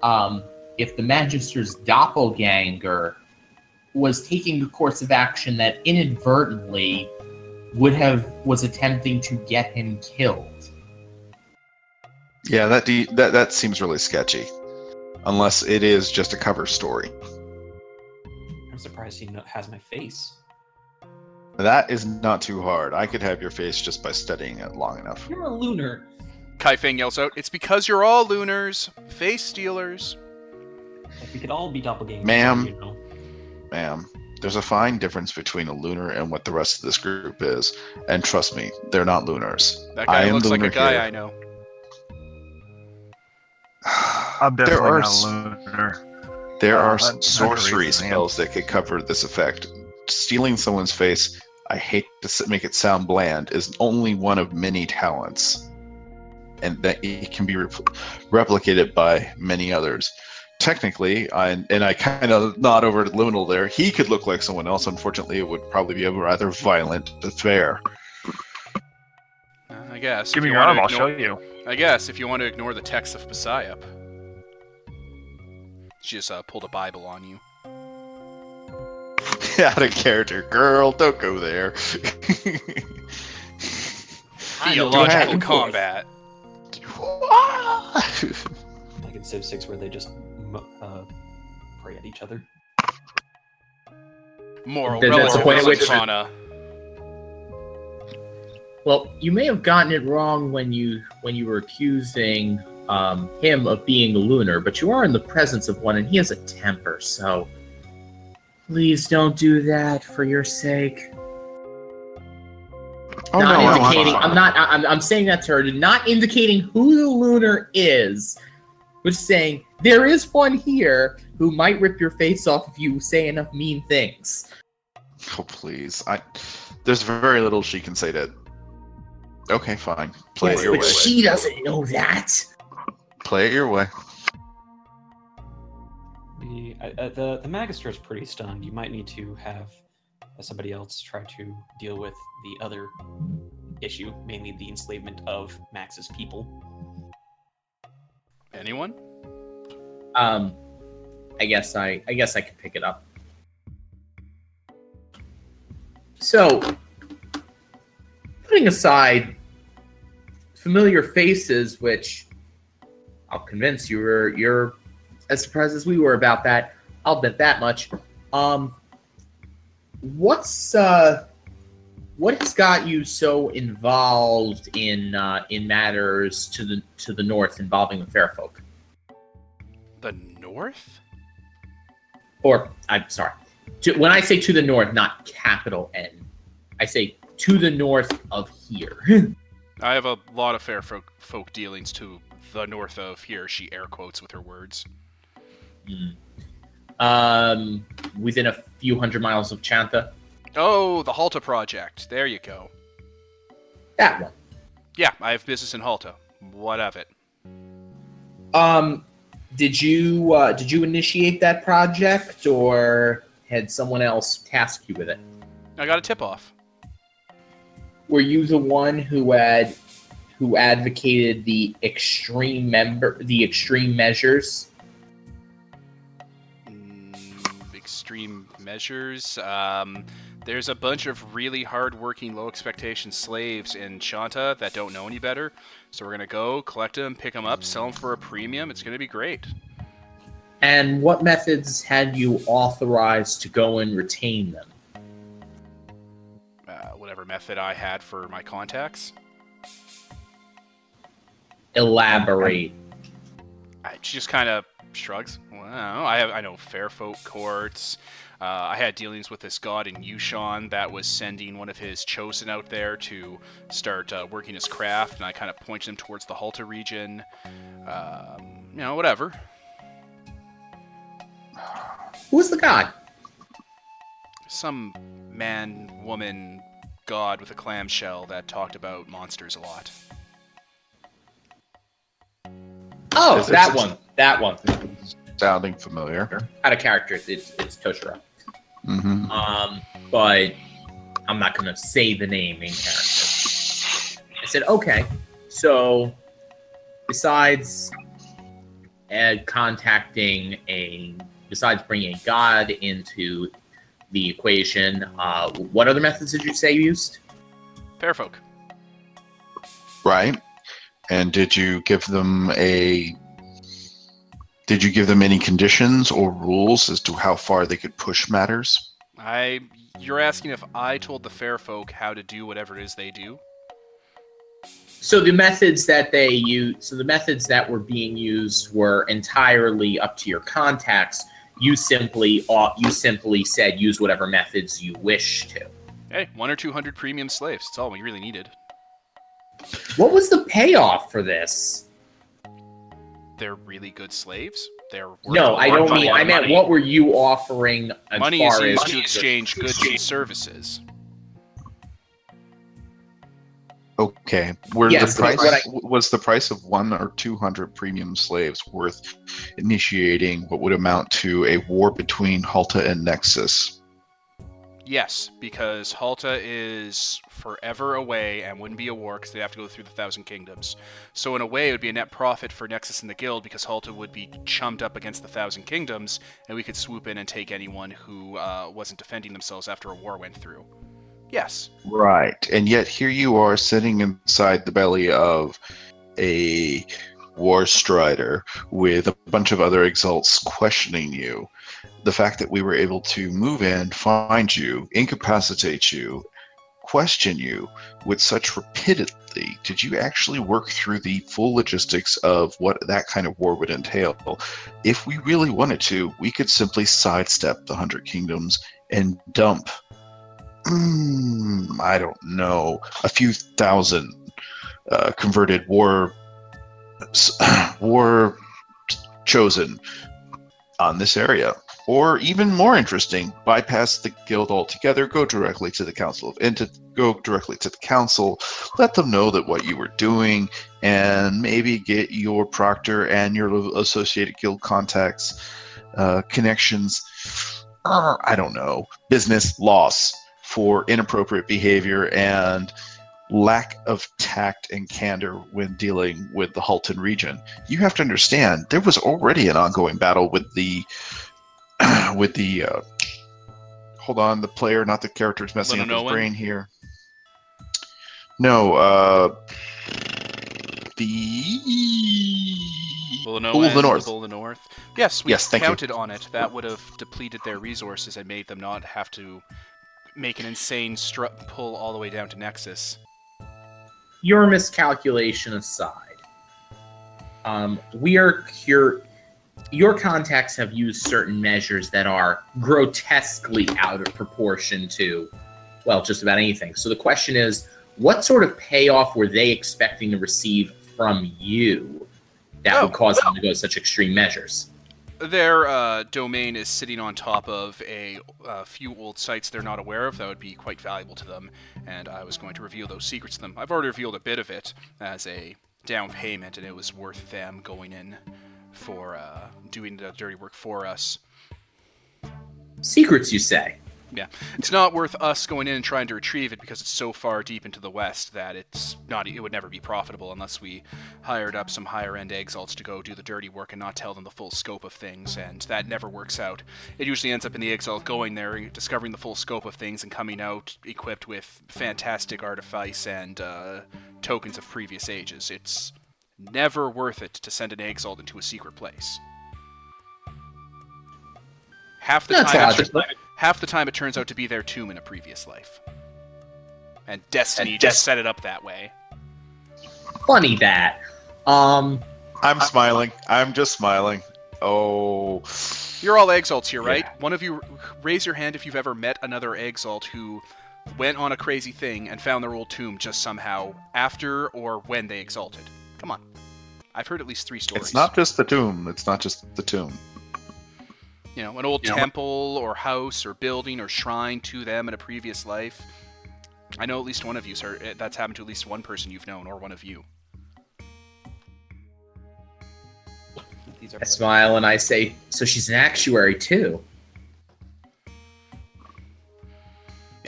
um, if the Magister's doppelganger was taking a course of action that inadvertently would have was attempting to get him killed. Yeah, that de- that that seems really sketchy, unless it is just a cover story. I'm surprised he has my face. That is not too hard. I could have your face just by studying it long enough. You're a lunar. Kai Fang yells out, It's because you're all lunars, face stealers. Like, we could all be doppelgangers. Ma'am. You know? Ma'am, there's a fine difference between a lunar and what the rest of this group is. And trust me, they're not lunars. That guy am looks like a guy here. I know. [SIGHS] I'm There definitely are not s- a lunar. There Uh, are I'm sorcery spells that could cover this effect. Stealing someone's face, I hate to make it sound bland, is only one of many talents. And that it can be repl replicated by many others. technically, I, and I kind of nod over to Liminal there, he could look like someone else. Unfortunately, it would probably be a rather violent affair. Uh, I guess. Give if me you your wanna I'll show ignore- you. I guess if you want to ignore the text of Messiah. She just uh, pulled a Bible on you. [LAUGHS] Out of character, girl. Don't go there. Theological back and forth. combat. [LAUGHS] Like in Civ 6, where they just uh, pray at each other. Moral Then that's the point at which- relativism, Well, you may have gotten it wrong when you when you were accusing um, him of being a lunar, but you are in the presence of one, and he has a temper. So please don't do that for your sake. Oh, not no, indicating. I'm not. I- I'm, I'm saying that to her. Not indicating who the lunar is, but saying there is one here who might rip your face off if you say enough mean things. Oh please! I there's very little she can say to. Okay, fine. Play Yes, it your but way. she doesn't know that. Play it your way. The, uh, uh, the the Magister is pretty stunned. You might need to have uh, somebody else try to deal with the other issue, mainly the enslavement of Max's people. Anyone? Um, I guess I. I guess I can pick it up. So, putting aside familiar faces, which I'll convince you are you're as surprised as we were about that. I'll bet that much. Um, what's uh, what has got you so involved in uh, in matters to the to the north involving the fair folk? The North? Or I'm sorry. To, when I say to the north, not capital N, I say to the north of here. [LAUGHS] I have a lot of fair folk, folk dealings to the north of here. She air quotes with her words. Hmm. um, within a few hundred miles of Chanta. Oh, the Halta project. There you go. That one. Yeah, I have business in Halta. What of it? Um, did you uh, did you initiate that project, or had someone else task you with it? I got a tip off. Were you the one who had who advocated the extreme member the extreme measures? Mm, extreme measures. Um, there's a bunch of really hard-working, low-expectation slaves in Shanta that don't know any better. So we're gonna go collect them, pick them up, sell them for a premium. It's gonna be great. And what methods had you authorized to go and retain them? Uh, whatever method I had for my contacts. Elaborate. I, she just kind of shrugs. Well, I, know. I have I know Fairfolk courts. Uh, I had dealings with this god in Yu-Shan that was sending one of his chosen out there to start uh, working his craft, and I kind of pointed him towards the Halta region. Um, you know, whatever. Who's the god? Some man, woman, god with a clamshell that talked about monsters a lot. Oh, that one. That one. Sounding familiar. Out of character, it's it's Toshiro. Hmm Um, but I'm not gonna say the name in character. I said, okay. So, besides uh, contacting a, besides bringing a god into the equation, uh, what other methods did you say you used? Fairfolk. Right. And did you give them a? Did you give them any conditions or rules as to how far they could push matters? I. You're asking if I told the fair folk how to do whatever it is they do? So the methods that they use, so the methods that were being used were entirely up to your contacts. You simply, uh, you simply said use whatever methods you wish to. Hey, one or two hundred premium slaves. That's all we really needed. What was the payoff for this? They're really good slaves. They're worth No, a I lot don't mean. I meant money. what were you offering as money is used as to exchange goods and services. Okay. Were Yes, the price what was the price of one or two hundred premium slaves worth initiating what would amount to a war between Halta and Nexus? Yes, because Halta is forever away and wouldn't be a war because they'd have to go through the Thousand Kingdoms. So in a way, it would be a net profit for Nexus and the Guild because Halta would be chummed up against the Thousand Kingdoms, and we could swoop in and take anyone who uh, wasn't defending themselves after a war went through. Yes. Right. And yet here you are sitting inside the belly of a war strider with a bunch of other exalts questioning you. The fact that we were able to move in, find you, incapacitate you, question you with such rapidity, did you actually work through the full logistics of what that kind of war would entail? If we really wanted to, we could simply sidestep the Hundred Kingdoms and dump mm, I don't know, a few thousand uh, converted war [CLEARS THROAT] war chosen on this area. Or even more interesting, bypass the guild altogether, go directly to the council of Enti- go directly to the council, let them know that what you were doing, and maybe get your proctor and your associated guild contacts, uh, connections. uh, I don't know, business loss for inappropriate behavior and lack of tact and candor when dealing with the Halton region. You have to understand there was already an ongoing battle with the [CLEARS THROAT] with the uh, hold on the player, not the character. is messing up his Linowan? brain here. No, uh, the Bull Bull of the North. Bull of the North. Yes, we Yes, thank you. counted on it. That would have depleted their resources and made them not have to make an insane stru- pull all the way down to Nexus. your miscalculation aside, um, we are here. Your contacts have used certain measures that are grotesquely out of proportion to, well, just about anything. So the question is, what sort of payoff were they expecting to receive from you that Oh, would cause them to go such extreme measures? Their uh, domain is sitting on top of a uh, few old sites they're not aware of that would be quite valuable to them, and I was going to reveal those secrets to them. I've already revealed a bit of it as a down payment, and it was worth them going in for uh, doing the dirty work for us. Secrets, you say? Yeah, it's not worth us going in and trying to retrieve it because it's so far deep into the west that it's not. It would never be profitable unless we hired up some higher end exalts to go do the dirty work and not tell them the full scope of things, and that never works out. It usually ends up in the exalt going there, discovering the full scope of things, and coming out equipped with fantastic artifice and uh, tokens of previous ages. It's never worth it to send an exalt into a secret place. Half the That's time, logical. half the time it turns out to be their tomb in a previous life. And Destiny And just Des- set it up that way. Funny that. Um, I'm smiling. I'm just smiling. Oh, You're all exalts here, right? Yeah. One of you raise your hand if you've ever met another exalt who went on a crazy thing and found their old tomb just somehow after or when they exalted. Come on. I've heard at least three stories. it's not just the tomb. It's not just the tomb. you know, an old Yeah. temple or house or building or shrine to them in a previous life. I know at least one of you, sir. That's happened to at least one person you've known, or one of you. These are I smile and I say, so she's an actuary too.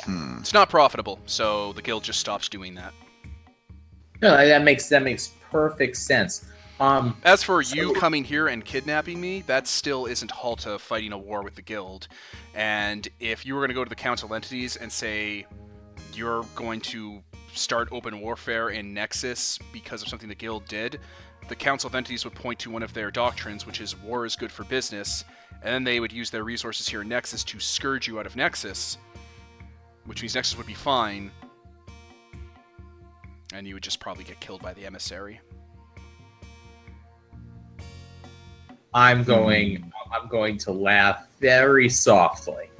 Hmm. It's not profitable, so the guild just stops doing that. No, that makes that makes perfect sense. Um, As for you coming here and kidnapping me, that still isn't Halta fighting a war with the guild. And if you were going to go to the council entities and say you're going to start open warfare in Nexus because of something the guild did, the council of entities would point to one of their doctrines, which is war is good for business, and then they would use their resources here in Nexus to scourge you out of Nexus, which means Nexus would be fine, and you would just probably get killed by the emissary. I'm going I'm going to laugh very softly.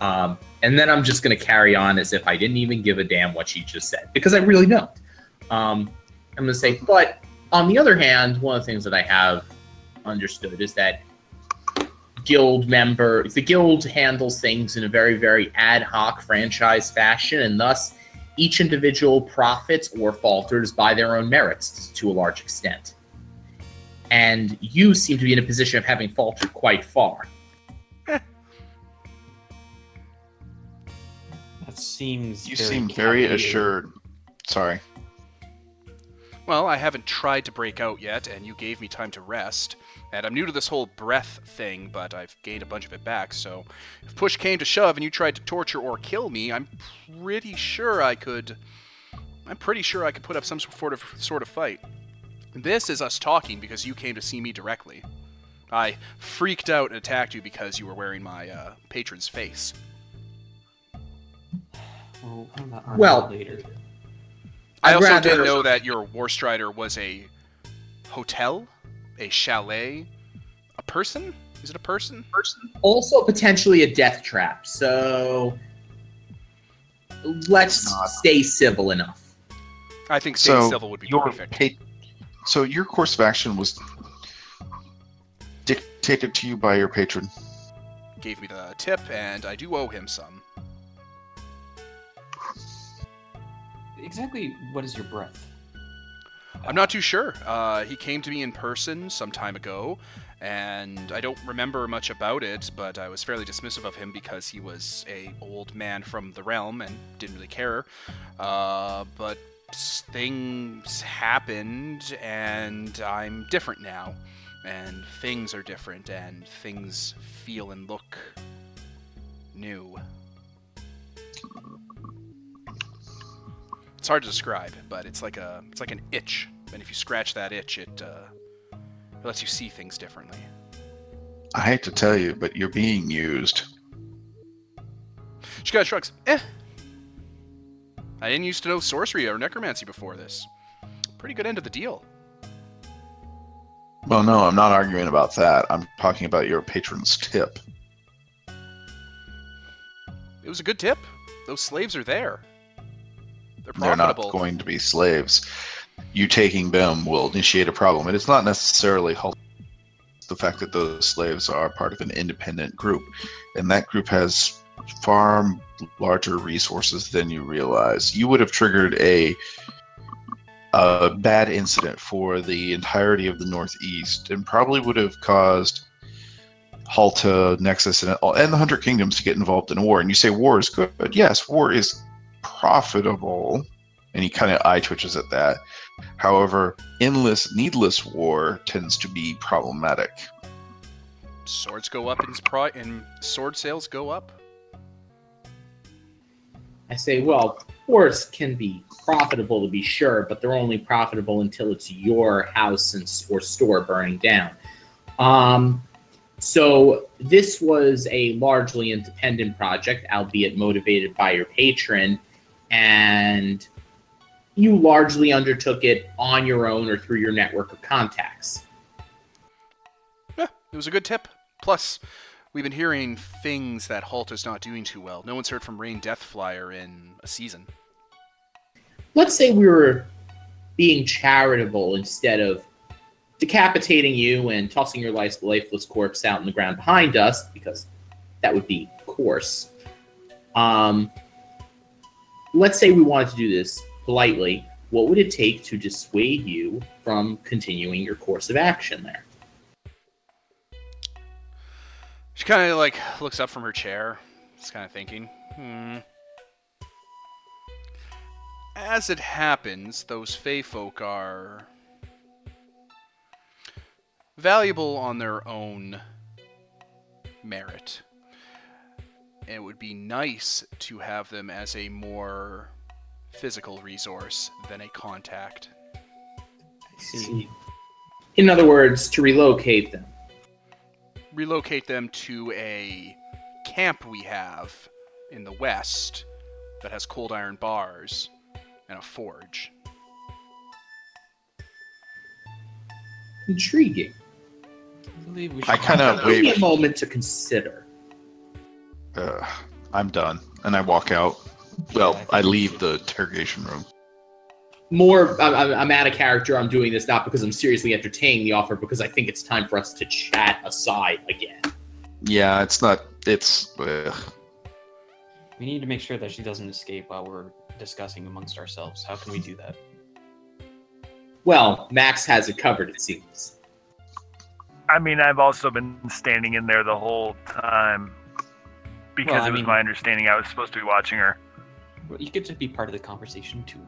Um, and then I'm just going to carry on as if I didn't even give a damn what she just said because I really don't. Um, I'm going to say, but on the other hand, one of the things that I have understood is that guild member, the guild handles things in a very, very ad hoc franchise fashion, and thus each individual profits or falters by their own merits to a large extent. And you seem to be in a position of having faltered quite far. [LAUGHS] That seems. You very seem very calculated. assured. Sorry. Well, I haven't tried to break out yet, and you gave me time to rest. And I'm new to this whole breath thing, but I've gained a bunch of it back, so if push came to shove and you tried to torture or kill me, I'm pretty sure I could. I'm pretty sure I could put up some sort of sort of fight. This is us talking because you came to see me directly. I freaked out and attacked you because you were wearing my uh, patron's face. Well, how about Well- later? I I'd also rather- didn't know that your Warstrider was a hotel, a chalet, a person. Is it a person? Person. Also, potentially a death trap. So let's stay civil enough. I think staying So, civil would be Your perfect. pa- so your course of action was dictated to you by your patron. Gave me the tip, and I do owe him some. Exactly what is your breath? I'm not too sure. Uh, he came to me in person some time ago, and I don't remember much about it, but I was fairly dismissive of him because he was a old man from the realm and didn't really care. Uh, but things happened, and I'm different now, and things are different, and things feel and look new. It's hard to describe, but it's like a it's like an itch, and if you scratch that itch, it uh, it lets you see things differently. I hate to tell you, but you're being used. She kind of shrugs. Eh. I didn't used to know sorcery or necromancy before this. Pretty good end of the deal. Well, no, I'm not arguing about that. I'm talking about your patron's tip. It was a good tip. Those slaves are there. They're They're not going to be slaves. You taking them will initiate a problem. And it's not necessarily halt- the fact that those slaves are part of an independent group. And that group has far larger resources than you realize. You would have triggered a a bad incident for the entirety of the Northeast and probably would have caused Halta, Nexus, and, and the Hundred Kingdoms to get involved in a war. And you say war is good. Yes, war is profitable, and he kind of eye twitches at that. However, endless, needless war tends to be problematic. Swords go up in, pri- and sword sales go up. I say, well, wars can be profitable to be sure, but they're only profitable until it's your house and or store burning down. Um, so this was a largely independent project, albeit motivated by your patron, and you largely undertook it on your own or through your network of contacts. Yeah, it was a good tip. Plus, we've been hearing things that Halta's not doing too well. No one's heard from Rain Deathflyer in a season. let's say we were being charitable instead of decapitating you and tossing your life, lifeless corpse out in the ground behind us, because that would be coarse. Um, let's say we wanted to do this politely. What would it take to dissuade you from continuing your course of action there? She kind of like looks up from her chair. Just kind of thinking, hmm. As it happens, those Fey folk are valuable on their own merit. And it would be nice to have them as a more physical resource than a contact. I see. In other words, to relocate them. relocate them to a camp we have in the west that has cold iron bars and a forge. Intriguing. I believe we I should kinda have- Give me wait. a moment to consider. Uh, I'm done, and I walk out. Well, Yeah, I I leave the interrogation room. more I'm, I'm- I'm out of character i'm doing this not because i'm seriously entertaining the offer because i think it's time for us to chat aside again Yeah, it's not. It's. ugh. We need to make sure that she doesn't escape while we're discussing amongst ourselves. How can we do that? Well, Max has it covered, it seems. I mean, I've also been standing in there the whole time because Well, I it was mean- my understanding I was supposed to be watching her. Well, You get to be part of the conversation too.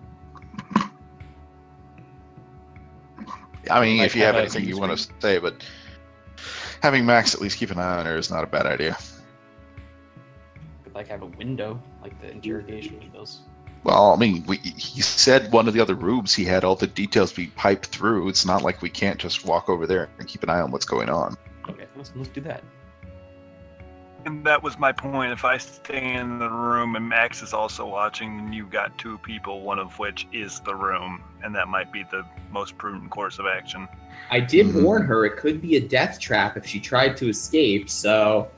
I mean, Like if you have have anything you want to say, but having Max at least keep an eye on her is not a bad idea. Could like have a window, like the interrogation windows. Well, I mean, we, he said one of the other rooms he had all the details be piped through. It's not like we can't just walk over there and keep an eye on what's going on. Okay, let's, let's do that. And that was my point. If I stay in the room and Max is also watching, then you've got two people, one of which is the room, and that might be the most prudent course of action. I did Mhm. warn her it could be a death trap if she tried to escape, so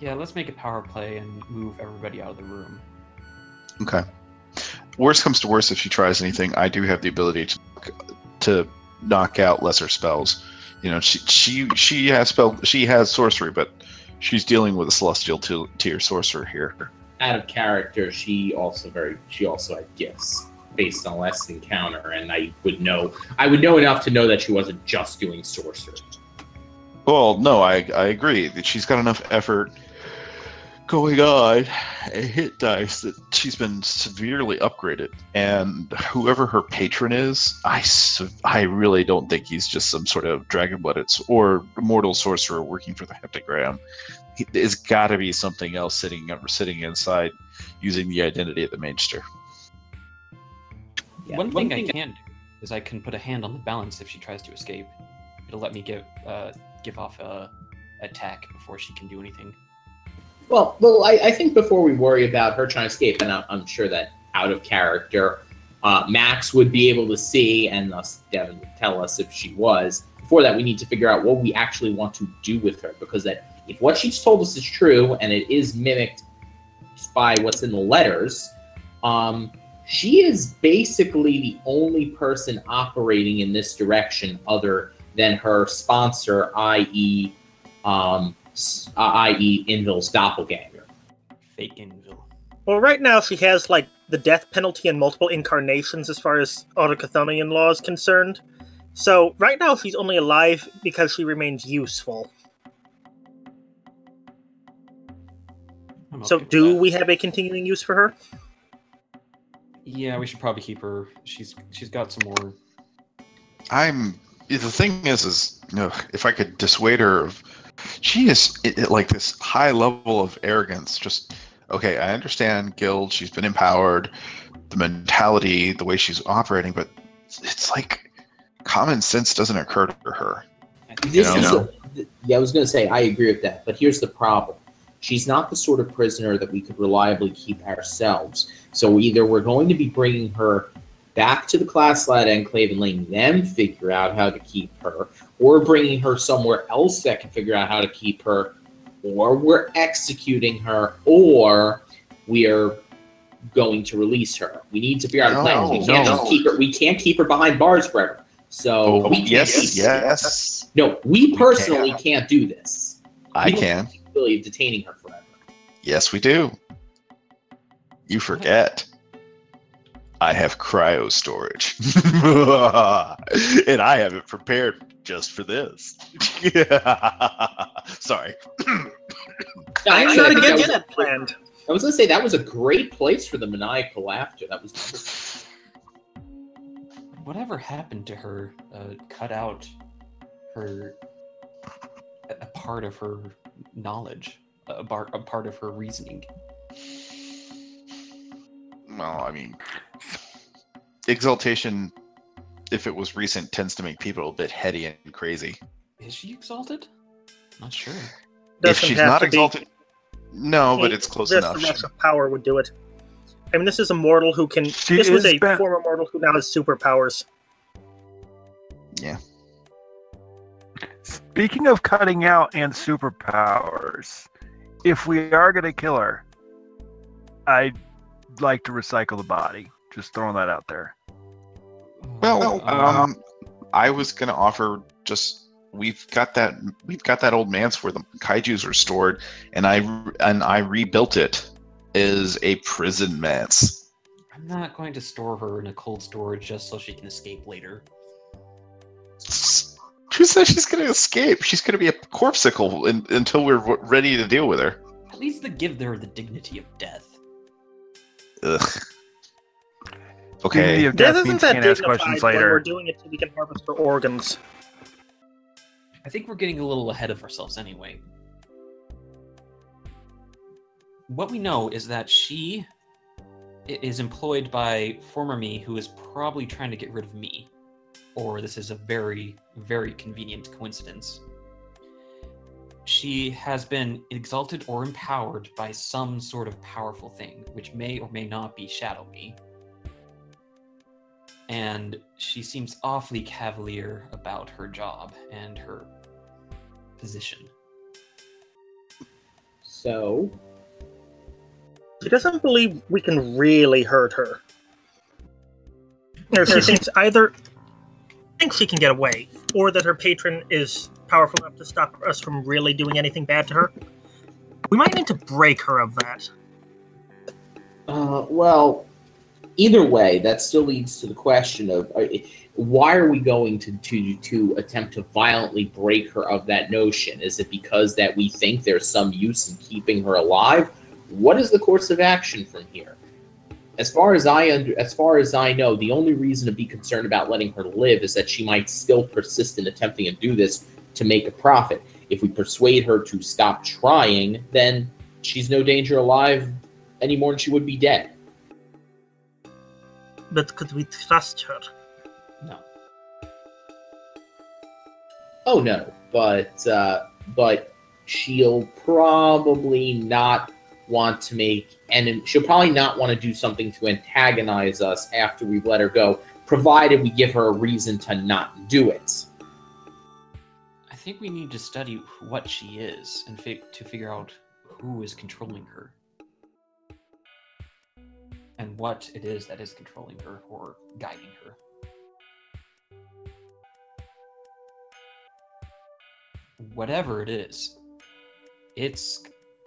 Yeah, let's make a power play and move everybody out of the room. Okay. Worst comes to worst, if she tries anything, I do have the ability to to knock out lesser spells. You know, she she she has spell she has sorcery, but she's dealing with a celestial t- tier sorcerer here. out of character, she also very she also had gifts based on last encounter, and I would know I would know enough to know that she wasn't just doing sorcery. Well, no, I I agree that she's got enough effort going on a hit dice that she's been severely upgraded, and whoever her patron is, i i really don't think he's just some sort of dragon blooded or mortal sorcerer working for the heptagram. He- There's got to be something else sitting sitting inside, using the identity of the Magister. Yeah, one thing I can do is I can put a hand on the balance if she tries to escape. It'll let me give uh, give off a attack before she can do anything. Well, well, I, I think before we worry about her trying to escape, and I'm, I'm sure that out of character, uh, Max would be able to see, and thus Devin would tell us if she was. Before that, we need to figure out what we actually want to do with her, because that if what she's told us is true and it is mimicked by what's in the letters, um, she is basically the only person operating in this direction other than her sponsor, i.e., um, uh, i.e., Inville's doppelganger. Fake Inville. Well, right now she has like the death penalty in multiple incarnations as far as Autochthonian law is concerned. So right now she's only alive because she remains useful. I'm So do we have a continuing use for her? Yeah, we should probably keep her. She's she's got some more. I'm the thing is is you know, if I could dissuade her of she is it, it- like this high level of arrogance just okay I understand guild she's been empowered the mentality the way she's operating but it's like common sense doesn't occur to her This know? is a, yeah, I was going to say I agree with that, but here's the problem: she's not the sort of prisoner that we could reliably keep ourselves. So either we're going to be bringing her back to the class lad enclave and letting them figure out how to keep her, or bringing her somewhere else that can figure out how to keep her, or we're executing her, or we are going to release her. We need to figure out a plan. we can't no. just keep her. We can't keep her behind bars forever. So oh we oh, can't yes yes no, we personally can't. can't do this. I We can have the ability of detaining her forever. yes we do you forget I have cryo storage [LAUGHS] and I have it prepared just for this [LAUGHS] [LAUGHS] sorry I'm not I that against was- that planned. I was gonna say that was a great place for the maniacal laughter. That was Whatever happened to her? Uh, cut out her a a part of her knowledge, a part a part of her reasoning. Well, I mean, exaltation, if it was recent, tends to make people a bit heady and crazy. Is she exalted? Not sure. if Doesn't she's not to be. exalted, no, but it's close Just enough. the rush of power would do it. I mean, this is a mortal who can. She this was is a ba- former mortal who now has superpowers. Yeah. Speaking of cutting out and superpowers, if we are going to kill her, I'd like to recycle the body. Just throwing that out there. Well, Um, um, I was gonna offer just we've got that we've got that old man's where the kaiju's are stored, and I and I rebuilt it as a prison manse. I'm not going to store her in a cold storage just so she can escape later. Who says she's going to escape? She's going to be a corpseicle in, until we're w- ready to deal with her. At least to give her the dignity of death. Ugh. Dignity Okay. of Death death isn't means that can't ask dignified questions when we're doing it so we can harvest her organs. I think we're getting a little ahead of ourselves anyway. What we know is that she is employed by former me who is probably trying to get rid of me. Or this is a very, very convenient coincidence. She has been exalted or empowered by some sort of powerful thing, which may or may not be Shadow Me. And she seems awfully cavalier about her job and her position. So, She doesn't believe we can really hurt her. Or she [LAUGHS] thinks either thinks she can get away, or that her patron is powerful enough to stop us from really doing anything bad to her. We might need to break her of that. uh, well, either way, that still leads to the question of uh, why are we going to, to to attempt to violently break her of that notion? Is it because that we think there's some use in keeping her alive? What is the course of action from here? As far as I under, as far as I know, the only reason to be concerned about letting her live is that she might still persist in attempting to do this to make a profit. If we persuade her to stop trying, then she's no danger alive any more than she would be dead. But could we trust her? No. Oh no, but uh, but she'll probably not want to make and she'll probably not want to do something to antagonize us after we've let her go, provided we give her a reason to not do it. I think we need to study what she is and fi- to figure out who is controlling her. And what it is that is controlling her or guiding her. Whatever it is, it's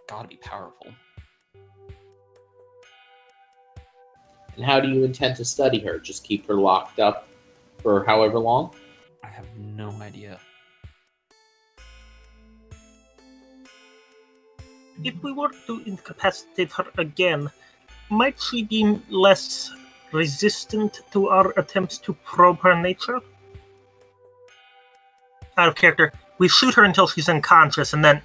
gotta be powerful. And how do you intend to study her? Just keep her locked up for however long? I have no idea. If we were to incapacitate her again, might she be less resistant to our attempts to probe her nature? Out of character, we shoot her until she's unconscious and then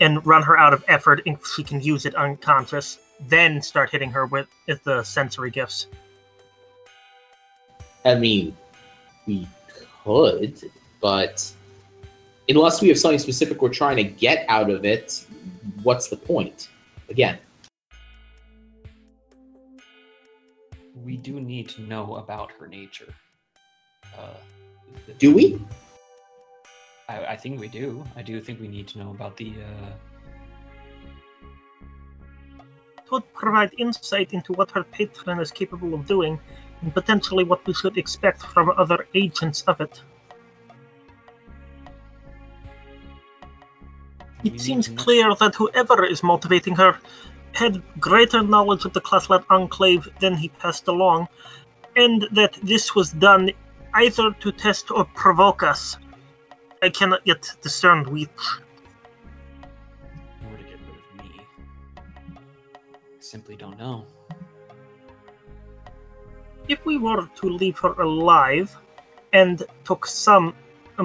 and run her out of effort if she can use it unconscious, then start hitting her with, with the sensory gifts. I mean, we could, but unless we have something specific we're trying to get out of it, what's the point? Again, We do need to know about her nature. Uh, the- do we? I, I think we do. I do think we need to know about the. Uh, It would provide insight into what her patron is capable of doing, and potentially what we should expect from other agents of it. It need seems clear that whoever is motivating her had greater knowledge of the Classlat Enclave than he passed along, and that this was done either to test or provoke us. I cannot yet discern which. or to get rid of me. I simply don't know. If we were to leave her alive and took some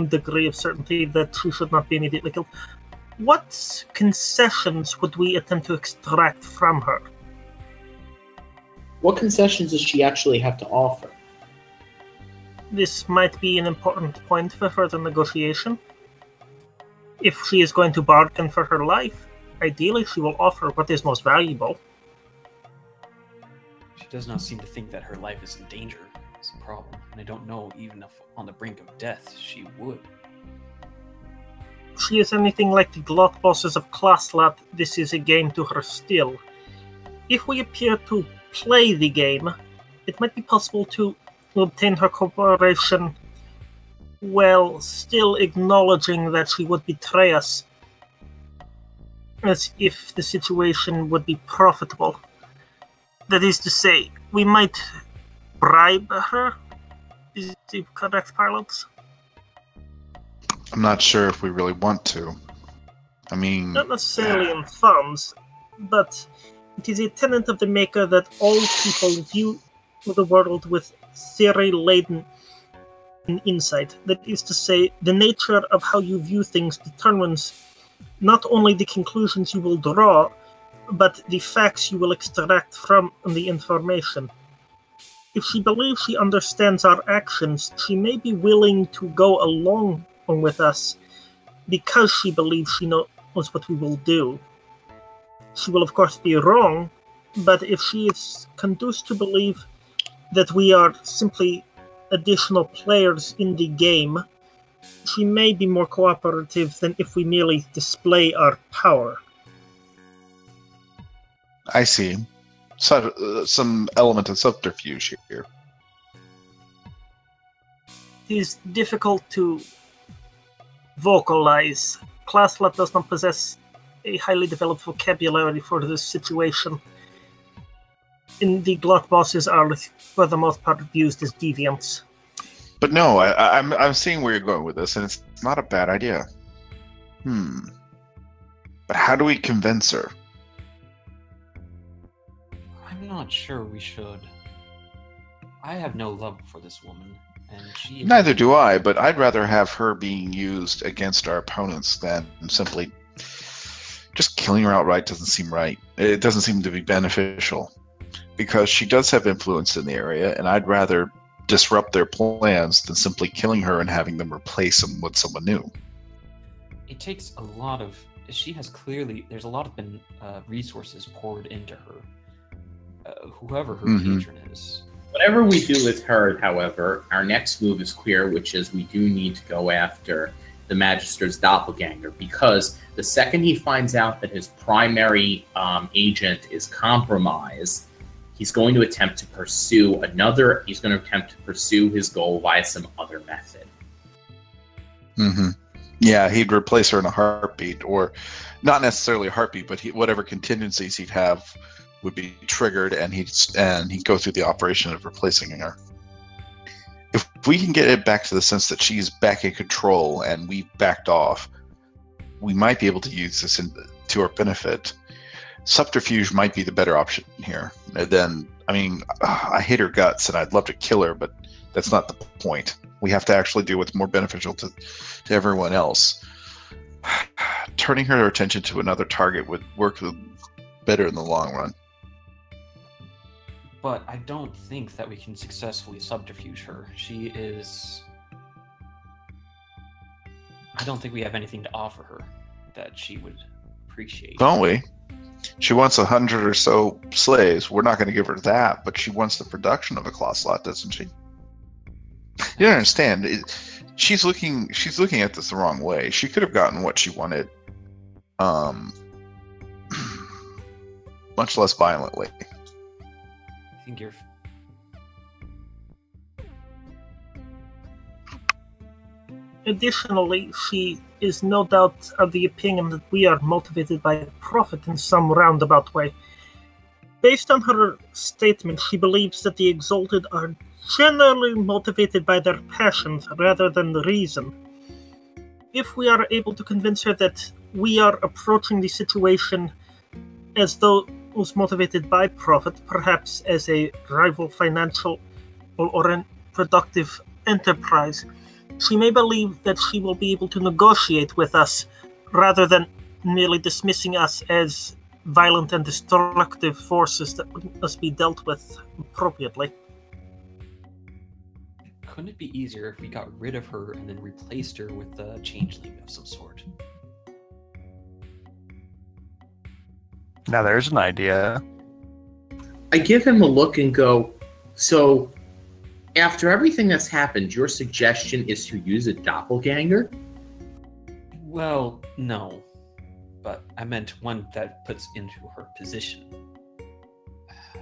degree of certainty that she should not be immediately killed, what concessions would we attempt to extract from her? What concessions does she actually have to offer? This might be an important point for further negotiation. If she is going to bargain for her life, ideally she will offer what is most valuable. She does not seem to think that her life is in danger. It's a problem, and I don't know even if on the brink of death she would. She is anything like the glot bosses of Classlat, this is a game to her still. If we appear to play the game, it might be possible to obtain her cooperation while still acknowledging that she would betray us. as if the situation would be profitable. That is to say, we might bribe her. Is the correct parlance? I'm not sure if we really want to. I mean, Not necessarily in funds, but it is a tenet of the Maker that all people view the world with theory laden insight. That is to say, the nature of how you view things determines not only the conclusions you will draw, but the facts you will extract from the information. If she believes she understands our actions, she may be willing to go along with us because she believes she knows what we will do. She will, of course, be wrong, but if she is conduced to believe that we are simply additional players in the game, she may be more cooperative than if we merely display our power. I see. So, uh, some element of subterfuge here. It is difficult to vocalize. Classlat does not possess a highly developed vocabulary for this situation. In the Glot bosses are, for the most part, used as deviants. But no, I, I- I'm I'm seeing where you're going with this, and it's not a bad idea. Hmm. But how do we convince her? I'm not sure we should. I have no love for this woman, and she. Neither do I, but I'd rather have her being used against our opponents than simply just killing her outright doesn't seem right. It doesn't seem to be beneficial because she does have influence in the area, and I'd rather disrupt their plans than simply killing her and having them replace them with someone new. It takes a lot of. She has clearly. There's a lot of been uh, resources poured into her. Uh, whoever her Mhm. patron is. Whatever we do with her, however, our next move is clear, which is we do need to go after the Magister's doppelganger because the second he finds out that his primary um, agent is compromised, he's going to attempt to pursue another. He's going to attempt to pursue his goal via some other method. hmm Yeah, he'd replace her in a heartbeat, or not necessarily a heartbeat, but he, whatever contingencies he'd have would be triggered, and he'd and he'd go through the operation of replacing her. If we can get it back to the sense that she's back in control and we backed off, we might be able to use this in, to our benefit. Subterfuge might be the better option here. And then, I mean, ah, I hate her guts, and I'd love to kill her, but that's not the point. We have to actually do what's more beneficial to to everyone else. [SIGHS] Turning her attention to another target would work better in the long run. But I don't think that we can successfully subterfuge her. She is. I don't think we have anything to offer her that she would appreciate. Don't we? She wants a hundred or so slaves. We're not going to give her that, but she wants the production of a claw slot, doesn't she? You don't understand. It, she's looking. She's looking at this the wrong way. She could have gotten what she wanted, um, [CLEARS THROAT] much less violently. Think you're. Additionally, she is no doubt of the opinion that we are motivated by profit in some roundabout way. Based on her statement, she believes that the exalted are generally motivated by their passions rather than the reason. If we are able to convince her that we are approaching the situation as though was motivated by profit, perhaps as a rival financial or, productive enterprise, she may believe that she will be able to negotiate with us rather than merely dismissing us as violent and destructive forces that must be dealt with appropriately. Couldn't it be easier if we got rid of her and then replaced her with a changeling of some sort? Now there's an idea. I give him a look and go, so after everything that's happened, your suggestion is to use a doppelganger? Well, no. But I meant one that puts into her position. Uh,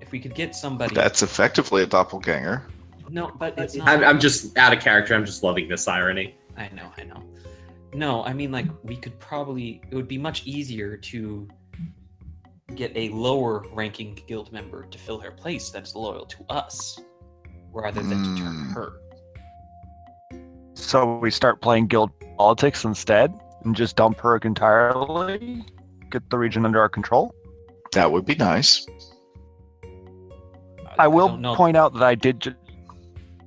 if we could get somebody. That's effectively a doppelganger. No, but it's not. I'm, I'm just out of character. I'm just loving this irony. I know, I know. No, I mean like we could probably it would be much easier to get a lower ranking guild member to fill her place that's loyal to us rather than to turn Hmm. her. So we start playing guild politics instead and just dump her entirely, get the region under our control. That would be nice. I will don't point out that I did ju-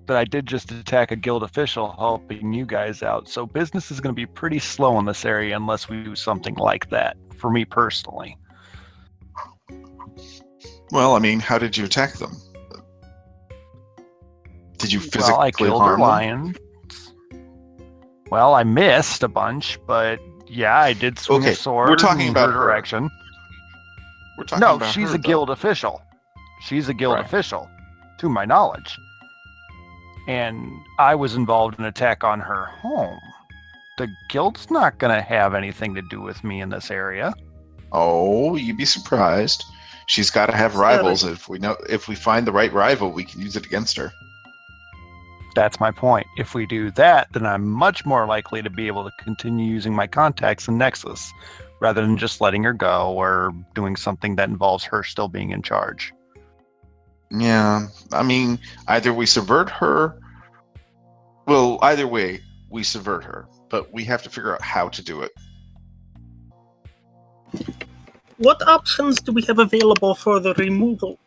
that I did just attack a guild official helping you guys out. So business is going to be pretty slow in this area unless we do something like that. For me personally, Well, I mean, how did you attack them? Did you physically well, I killed harm them? lions. Well, I missed a bunch, but yeah, I did swing Okay, a sword. we're talking in about her direction. We're talking No, she's her, a though. guild official. She's a guild Right. official, to my knowledge. And I was involved in an attack on her home. The guild's not going to have anything to do with me in this area. Oh, you'd be surprised. She's got to have rivals. If we know, if we find the right rival, we can use it against her. That's my point. If we do that, then I'm much more likely to be able to continue using my contacts in Nexus rather than just letting her go or doing something that involves her still being in charge. Yeah, I mean, either we subvert her. Well, either way, we subvert her, but we have to figure out how to do it. What options do we have available for the removal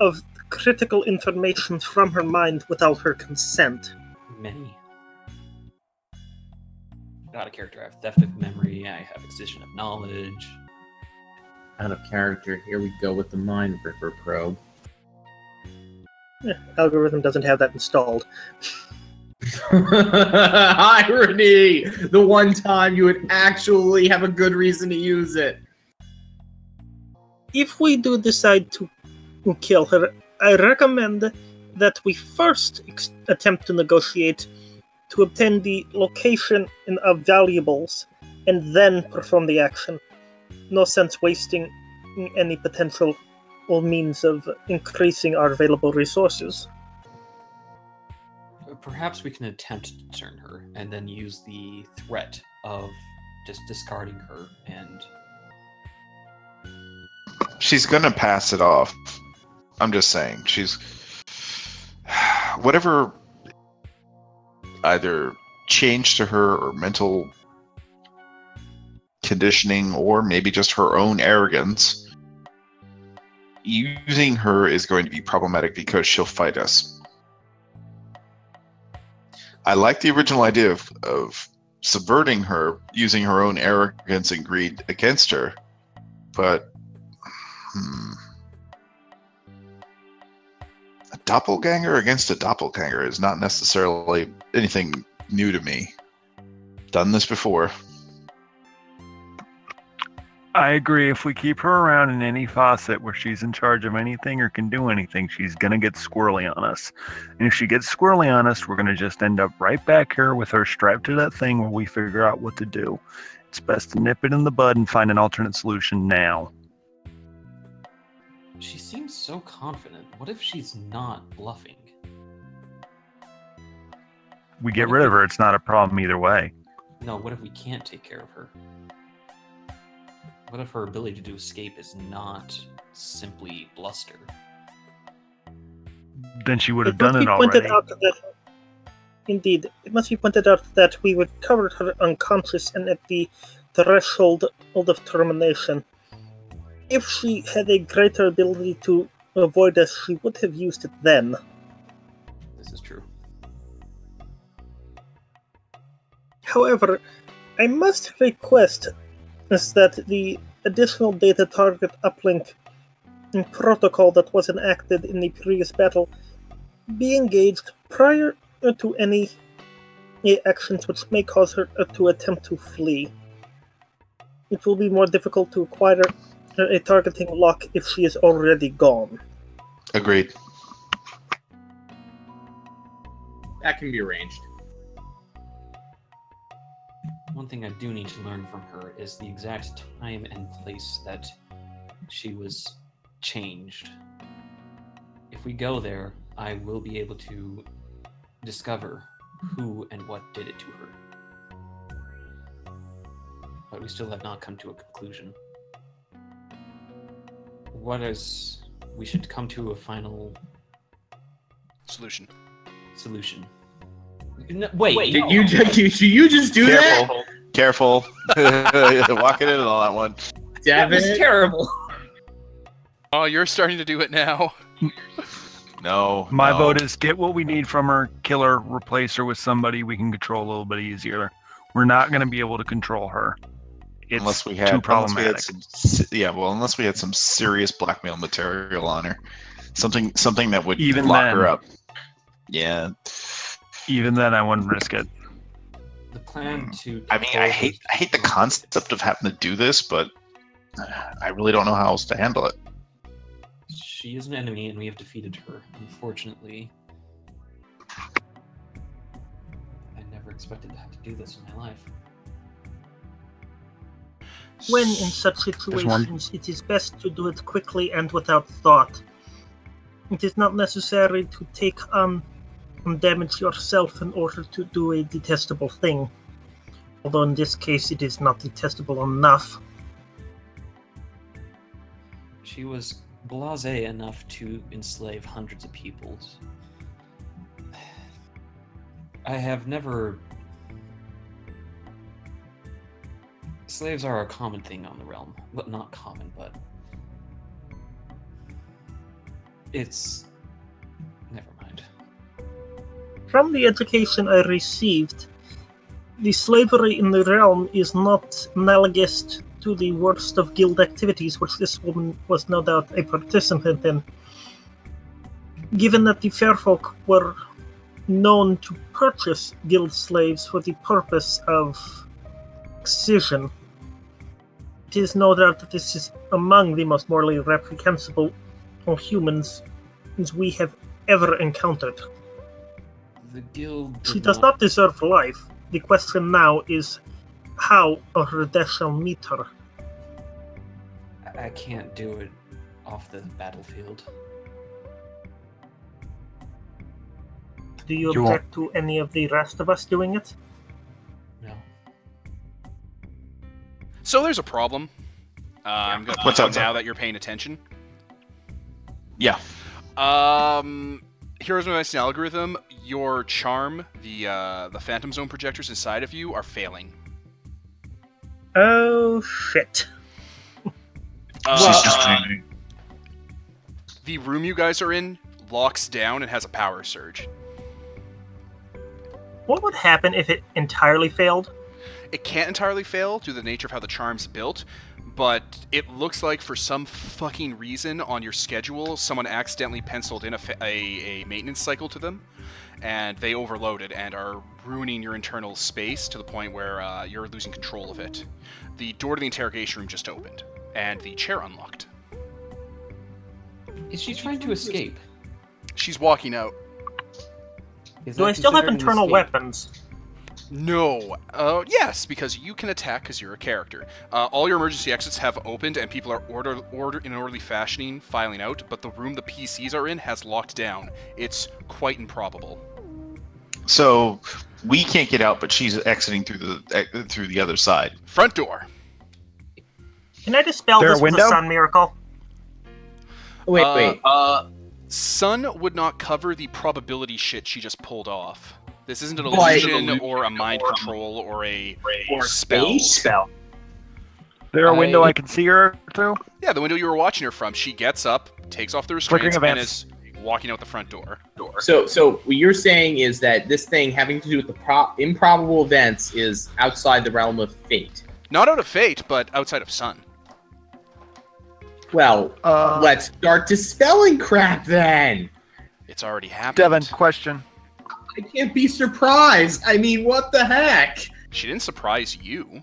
of critical information from her mind without her consent? Many. Out of character, I have theft of memory, I have excision of knowledge. Out of character, here we go with the Mind Ripper probe. Eh, algorithm doesn't have that installed. [LAUGHS] Irony! The one time you would actually have a good reason to use it. If we do decide to kill her, I recommend that we first ex- attempt to negotiate to obtain the location and of valuables and then perform the action. No sense wasting any potential or means of increasing our available resources. Uh, perhaps we can attempt to turn her and then use the threat of just discarding her and She's gonna pass it off. I'm just saying, she's [SIGHS] whatever either change to her or mental conditioning or maybe just her own arrogance. Using her is going to be problematic because she'll fight us. I like the original idea of, of subverting her, using her own arrogance and greed against her, but hmm. a doppelganger against a doppelganger is not necessarily anything new to me. Done this before. I agree. If we keep her around in any faucet where she's in charge of anything or can do anything, she's going to get squirrely on us. And if she gets squirrely on us, we're going to just end up right back here with her strapped to that thing where we figure out what to do. It's best to nip it in the bud and find an alternate solution now. She seems so confident. What if she's not bluffing? We get rid of her, it's not a problem either way. No, what if we can't take care of her? What if her ability to do escape is not simply bluster? Then she would have It done it be already. out that, indeed, it must be pointed out that we recovered her unconscious and at the threshold of termination. If she had a greater ability to avoid us, she would have used it then. This is true. However, I must request is that the additional data target uplink and protocol that was enacted in the previous battle be engaged prior to any actions which may cause her to attempt to flee. It will be more difficult to acquire a targeting lock if she is already gone. Agreed. That can be arranged. One thing I do need to learn from her is the exact time and place that she was changed. If we go there, I will be able to discover who and what did it to her. but we still have not come to a conclusion. What is. We should come to a final Solution. solution. No, wait, Did no. you, ju- you, should you just do that? Careful. Careful. [LAUGHS] Walking in on that one. That was terrible. Oh, you're starting to do it now. [LAUGHS] No. My no. vote is get what we need from her, kill her, replace her with somebody we can control a little bit easier. We're not going to be able to control her. It's unless we too had, unless we problematic. had some, yeah, well, unless we had some serious blackmail material on her, something, something that would Even lock her up. Yeah, Even then, I wouldn't risk it. The plan hmm. to. I mean, I hate, I hate the concept of having to do this, but I really don't know how else to handle it. She is an enemy, and we have defeated her. Unfortunately, I never expected to have to do this in my life. When in such situations, it is best to do it quickly and without thought. It is not necessary to take on and damage yourself in order to do a detestable thing. Although in this case, it is not detestable enough. She was blasé enough to enslave hundreds of peoples. [SIGHS] I have never. Slaves are a common thing on the realm. but not common, but. It's. Never mind. From the education I received, the slavery in the realm is not analogous to the worst of guild activities, which this woman was no doubt a participant in. Given that the fair folk were known to purchase guild slaves for the purpose of excision, is no doubt that this is among the most morally reprehensible of humans we have ever encountered. The guild. She does not deserve life. The question now is how or death shall meet her. I I can't do it off the battlefield. Do you You won't- object to any of the rest of us doing it? So there's a problem. Uh, I'm gonna What's point up? out now that you're paying attention. Yeah. Um, here's my nice algorithm. Your charm, the uh, the phantom zone projectors inside of you are failing. Oh shit. Uh, Well, just uh, the room you guys are in locks down and has a power surge. What would happen if it entirely failed? It can't entirely fail due to the nature of how the charm's built, but it looks like for some fucking reason on your schedule, someone accidentally penciled in a, fa- a, a maintenance cycle to them, and they overloaded and are ruining your internal space to the point where uh, you're losing control of it. The door to the interrogation room just opened, and the chair unlocked. Is she trying to escape? She's walking out. Is Do I still have internal escape? weapons? No. Uh, yes, because you can attack because you're a character. Uh, all your emergency exits have opened, and people are order, order in an orderly fashioning filing out. But the room the PCs are in has locked down. It's quite improbable. So we can't get out, but she's exiting through the eh, through the other side. Front door. Can I dispel There a this with a sun miracle? Wait, Uh, wait. Uh, Sun would not cover the probability shit she just pulled off. This isn't an Why- illusion or a mind control or a or spell. space spell. There a window I- I can see her through? Yeah, the window you were watching her from. She gets up, takes off the restraints, and is walking out the front door. So, so what you're saying is that this thing having to do with the pro- improbable events is outside the realm of fate. Not out of fate, but outside of Sun. Well, Uh, let's start dispelling crap then. It's already happened. Devin, question. I can't be surprised. I mean, what the heck? She didn't surprise you.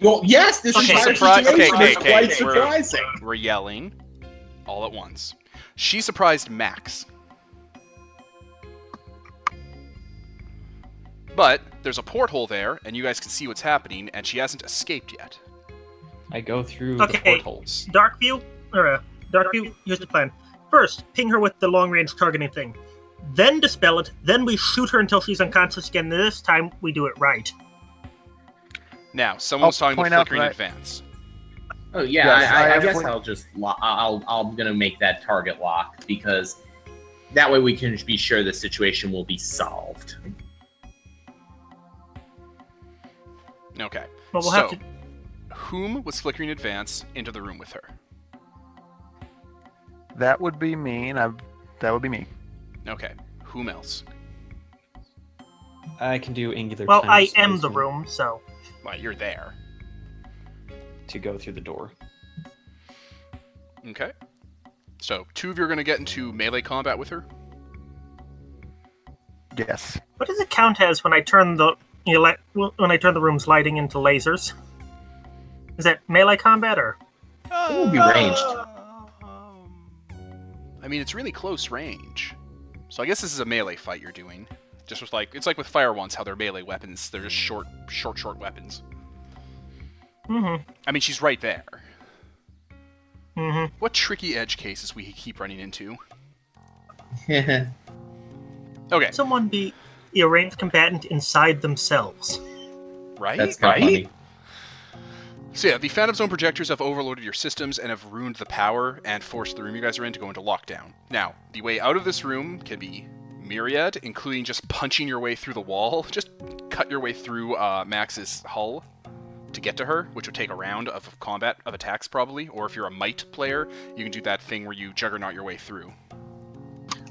Well, yes, this Okay, entire surprise- okay, situation okay, is okay, quite we're- surprising. We're yelling all at once. She surprised Max. But there's a porthole there, and you guys can see what's happening, and she hasn't escaped yet. I go through the Okay. portholes. Darkview? Or, uh, Darkview, here's the plan. First, ping her with the long range targeting thing. Then dispel it. Then we shoot her until she's unconscious again. This time, we do it right. Now, someone was I'll talking about flickering that I- advance. Oh yeah, Yes, I, I I, I guess one- I'll just lo- I'll I'm gonna make that target lock because that way we can be sure the situation will be solved. Okay. But we'll so, have to. whom was flickering advance into the room with her? That would be me, and I, that would be me. Okay. Whom else? I can do angular. Well, time I am the room, so Well, you're there. to go through the door. Okay. So, two of you are going to get into melee combat with her. Yes. what does it count as when I turn the ele- when I turn the room's lighting into lasers? Is that melee combat or? It will be ranged. I mean, it's really close range. So I guess this is a melee fight you're doing. Just with like it's like with fire ones, how they're melee weapons. They're just short, short, short weapons. Mm-hmm. I mean, she's right there. Mm-hmm. What tricky edge cases we keep running into? yeah, [LAUGHS] Okay, Someone be a ranged combatant inside themselves. right? that's kind of funny. So yeah, the Phantom Zone projectors have overloaded your systems and have ruined the power and forced the room you guys are in to go into lockdown. Now, the way out of this room can be myriad, including just punching your way through the wall. [LAUGHS] Just cut your way through uh, Max's hull to get to her, which would take a round of combat of attacks probably. Or if you're a might player, you can do that thing where you juggernaut your way through.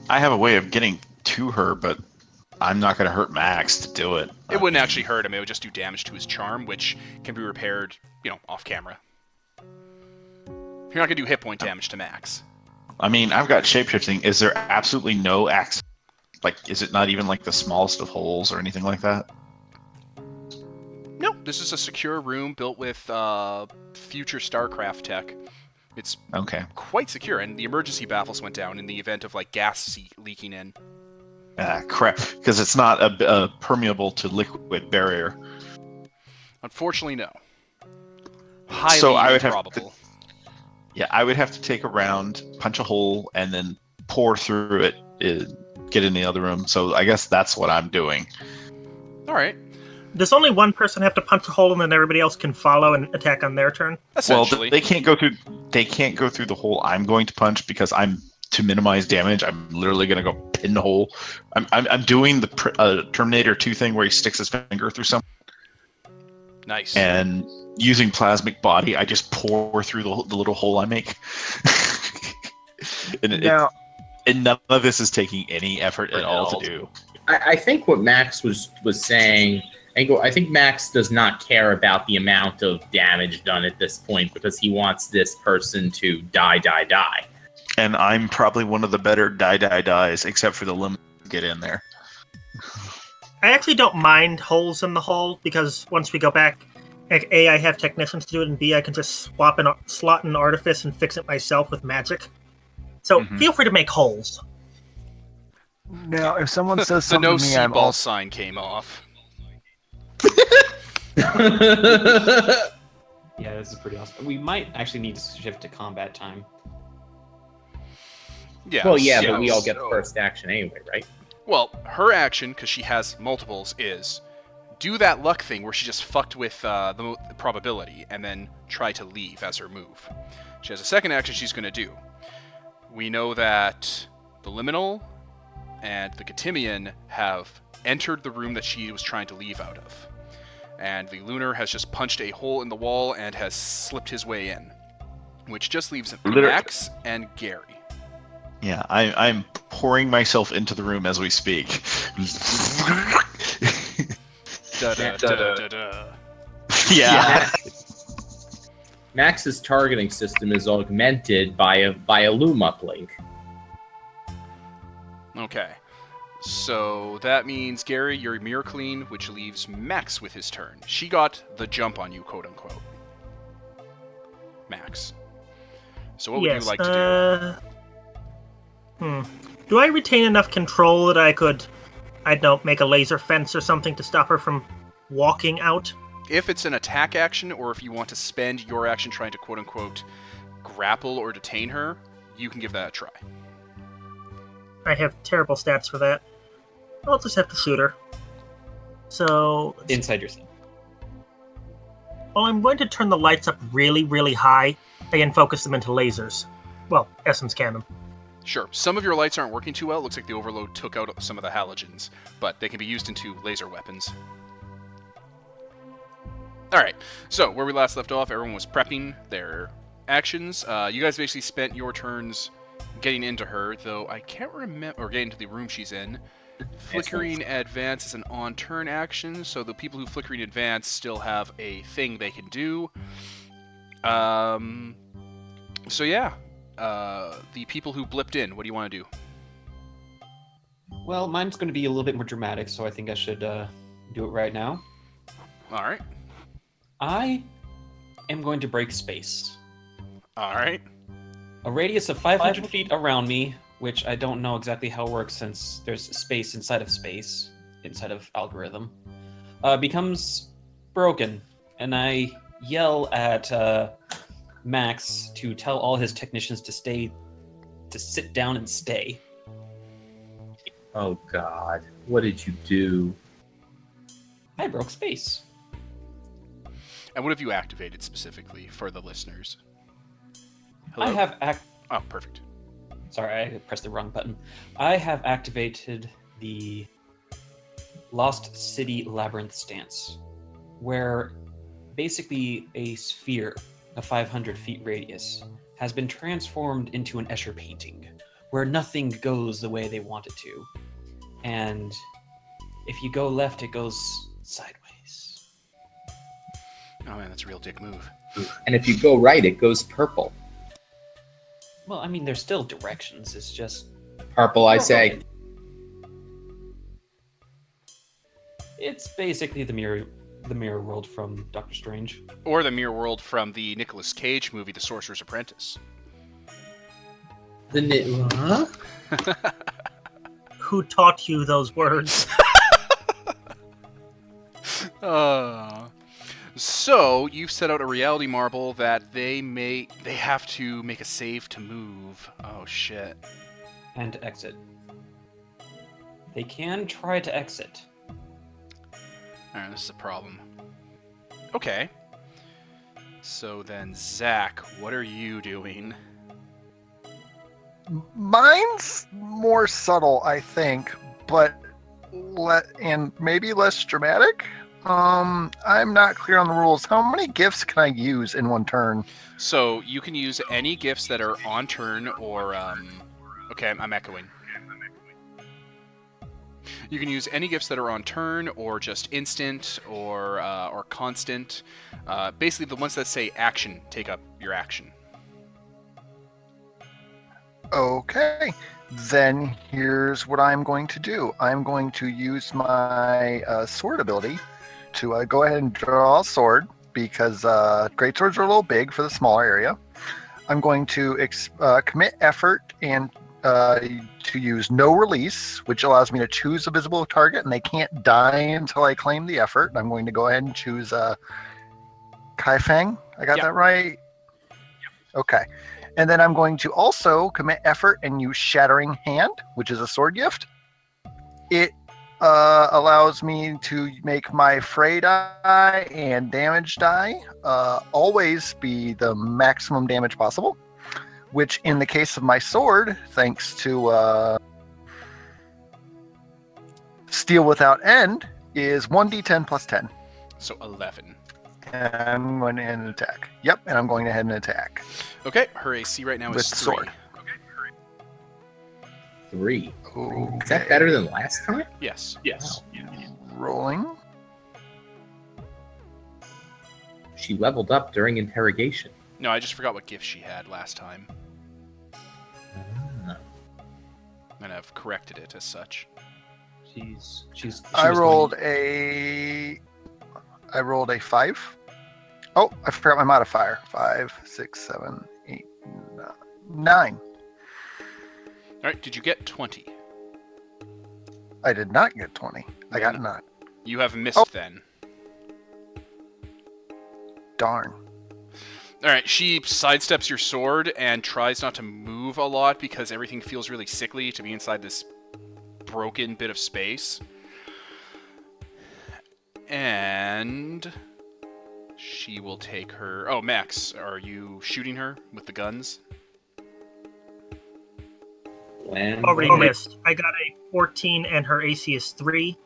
I have a way of getting to her, but I'm not going to hurt Max to do it. It wouldn't actually hurt him; it would just do damage to his charm, which can be repaired, you know, off camera. You're not gonna do hit point damage to Max. I mean, I've got shapeshifting. Is there absolutely no access? Like, is it not even like the smallest of holes or anything like that? No, this is a secure room built with uh, future StarCraft tech. It's Okay. quite secure, and the emergency baffles went down in the event of like gas leaking in. Ah, crap. Because it's not a, a permeable to liquid barrier. Unfortunately, no. Highly So I would have to- Yeah, I would have to take a round, punch a hole, and then pour through it, uh, get in the other room. So I guess that's what I'm doing. All right, Does only one person have to punch a hole and then everybody else can follow and attack on their turn? Well, essentially. they can't go through. They can't go through the hole I'm going to punch because I'm to minimize damage. I'm literally going to go pin the hole. I'm, I'm, I'm doing the uh, Terminator 2 thing where he sticks his finger through something nice. and using plasmic body, I just pour through the, the little hole I make. [LAUGHS] and, it, and none of this is taking any effort at all to do. I, I think what Max was was saying. I think, I think Max does not care about the amount of damage done at this point because he wants this person to die, die, die. And I'm probably one of the better die die dies, except for the limit to get in there. I actually don't mind holes in the hull because once we go back, like, A, I have technicians to do it, and B, I can just swap an slot an artifice and fix it myself with magic. So Mhm. feel free to make holes. now, if someone says [LAUGHS] the something no to me, I'm seatball also sign came off. [LAUGHS] Yeah, this is pretty awesome. We might actually need to shift to combat time. Yeah. well, yeah, so- but we all get the first action anyway, right? Well, her action, because she has multiples, is do that luck thing where she just fucked with uh, the, mo- the probability and then try to leave as her move. She has a second action she's going to do. We know that the Liminal and the Getimian have entered the room that she was trying to leave out of. And the Lunar has just punched a hole in the wall and has slipped his way in. Which just leaves Liter- Max and Gary. Yeah, I, I'm pouring myself into the room as we speak. [LAUGHS] Yeah. Max's targeting system is augmented by a by a loom uplink. Okay. So that means, Gary, you're mirror clean, which leaves Max with his turn. She got the jump on you, quote unquote. Max. So what would yes. you like to do? uh, Hmm. Do I retain enough control that I could, I don't know, make a laser fence or something to stop her from walking out? If it's an attack action, or if you want to spend your action trying to quote unquote grapple or detain her, you can give that a try. I have terrible stats for that. I'll just have to shoot her. So, let's see. Inside yourself. Well, I'm going to turn the lights up really, really high and focus them into lasers. Well, essence cannon. Sure. Some of your lights aren't working too well. It looks like the overload took out some of the halogens, but they can be used into laser weapons. All right. So where we last left off, everyone was prepping their actions. Uh, you guys basically spent your turns getting into her, though I can't remember, or getting into the room she's in. Flickering advance is an on-turn action, so the people who flickering advance still have a thing they can do. Um. So yeah, uh, the people who blipped in. What do you want to do? Well, mine's going to be a little bit more dramatic, so I think I should uh, do it right now. All right. I am going to break space. All right. A radius of 500 feet around me, which I don't know exactly how it works since there's space inside of space, inside of algorithm, uh, becomes broken. And I yell at uh, Max to tell all his technicians to stay, to sit down and stay. Oh God, what did you do? I broke space. And what have you activated specifically for the listeners? I have act. Oh, perfect. Sorry, I pressed the wrong button. I have activated the Lost City Labyrinth stance, where basically a sphere of 500 feet radius has been transformed into an Escher painting, where nothing goes the way they want it to. And if you go left, it goes sideways. Oh man, that's a real dick move. And if you go right, it goes purple. Well, I mean, there's still directions. It's just Purple, I say. it's basically the mirror, the mirror world from Doctor Strange. Or the mirror world from the Nicolas Cage movie, The Sorcerer's Apprentice. The ni- huh? Who taught you those words? [LAUGHS] Uh, so you've set out a reality marble that they may they have to make a save to move. Oh shit. and exit. They can try to exit. Alright, this is a problem. Okay. So then, Zach, what are you doing? Mine's more subtle, I think, but le- and maybe less dramatic. Um, I'm not clear on the rules. How many gifts can I use in one turn? So you can use any gifts that are on turn or um okay, I'm echoing. You can use any gifts that are on turn or just instant or uh, or constant. Uh, basically, the ones that say action take up your action. Okay, then here's what I'm going to do. I'm going to use my uh, sword ability to uh, go ahead and draw a sword because uh, great swords are a little big for the smaller area. I'm going to ex- uh, commit effort and uh, to use no release, which allows me to choose a visible target, and they can't die until I claim the effort. I'm going to go ahead and choose uh, Kai Feng. I got Yep. that right. Okay. And then I'm going to also commit effort and use Shattering Hand, which is a sword gift. It uh, allows me to make my fray die and damage die uh, always be the maximum damage possible, which in the case of my sword, thanks to uh, Steel Without End, is 1d10 plus 10. So 11. And I'm going to end an attack. Yep, and I'm going to head and attack. Okay, her AC right now is With three. sword. Three. Okay. Is that better than last time? Yes. Yes. Rolling. She leveled up during interrogation. No, I just forgot what gift she had last time. Ah. and I've corrected it as such. She's she's. she I was rolled going- a. I rolled a five. Oh, I forgot my modifier. Five, six, seven, eight, nine. nine. All right, did you get 20? I did not get twenty. I got nine. You have missed Oh. then. Darn. All right, she sidesteps your sword and tries not to move a lot because everything feels really sickly to be inside this broken bit of space. And She will take her. Oh, Max, are you shooting her with the guns? Already missed. I got a 14 and her AC is 3.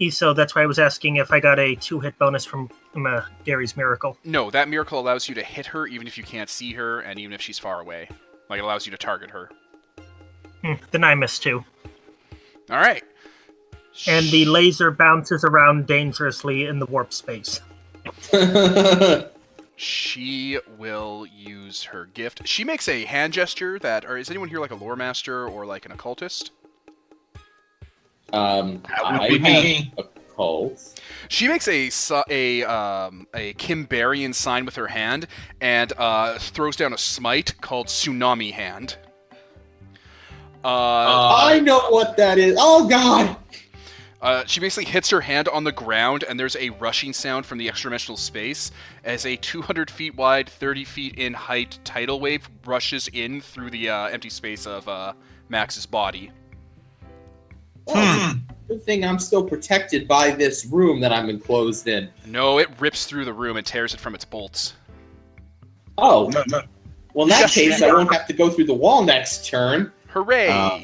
E, So that's why I was asking if I got a two hit bonus from, from uh, Gary's Miracle. No, that miracle allows you to hit her even if you can't see her and even if she's far away. Like, it allows you to target her. Hmm, then I missed two. All right. And the laser bounces around dangerously in the warp space. [LAUGHS] She will use her gift. She makes a hand gesture that, or is anyone here like a lore master or like an occultist? Um, That would I be have me. a cult. She makes a su- a um, a Kimbarian sign with her hand and uh, throws down a smite called Tsunami Hand. Uh, I know what that is. Oh God! Uh, she basically hits her hand on the ground, and there's a rushing sound from the extra-dimensional space as a 200 feet wide, 30 feet in height tidal wave rushes in through the uh, empty space of uh, Max's body. Oh, it's a good thing I'm still protected by this room that I'm enclosed in. No, it rips through the room and tears it from its bolts. Oh, No, no. well, in that Yes, case. I won't have to go through the wall next turn. Hooray! Uh,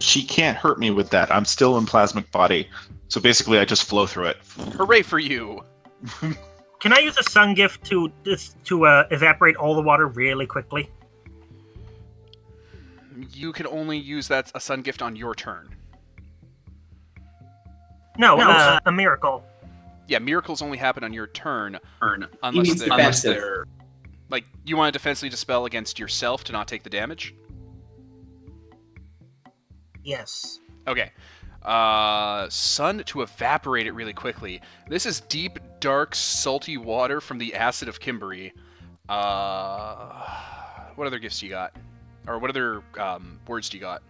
She can't hurt me with that. I'm still in plasmic body. So basically, I just flow through it. Hooray for you! [LAUGHS] Can I use a sun gift to to uh, evaporate all the water really quickly? You can only use that a sun gift on your turn. No, uh, a miracle. Yeah, miracles only happen on your turn He unless means they're, like you want to defensively dispel against yourself to not take the damage. Yes. Okay. Uh, sun to evaporate it really quickly. This is deep, dark, salty water from the acid of Kimbery. Uh, what other gifts do you got? Or what other um, words do you got?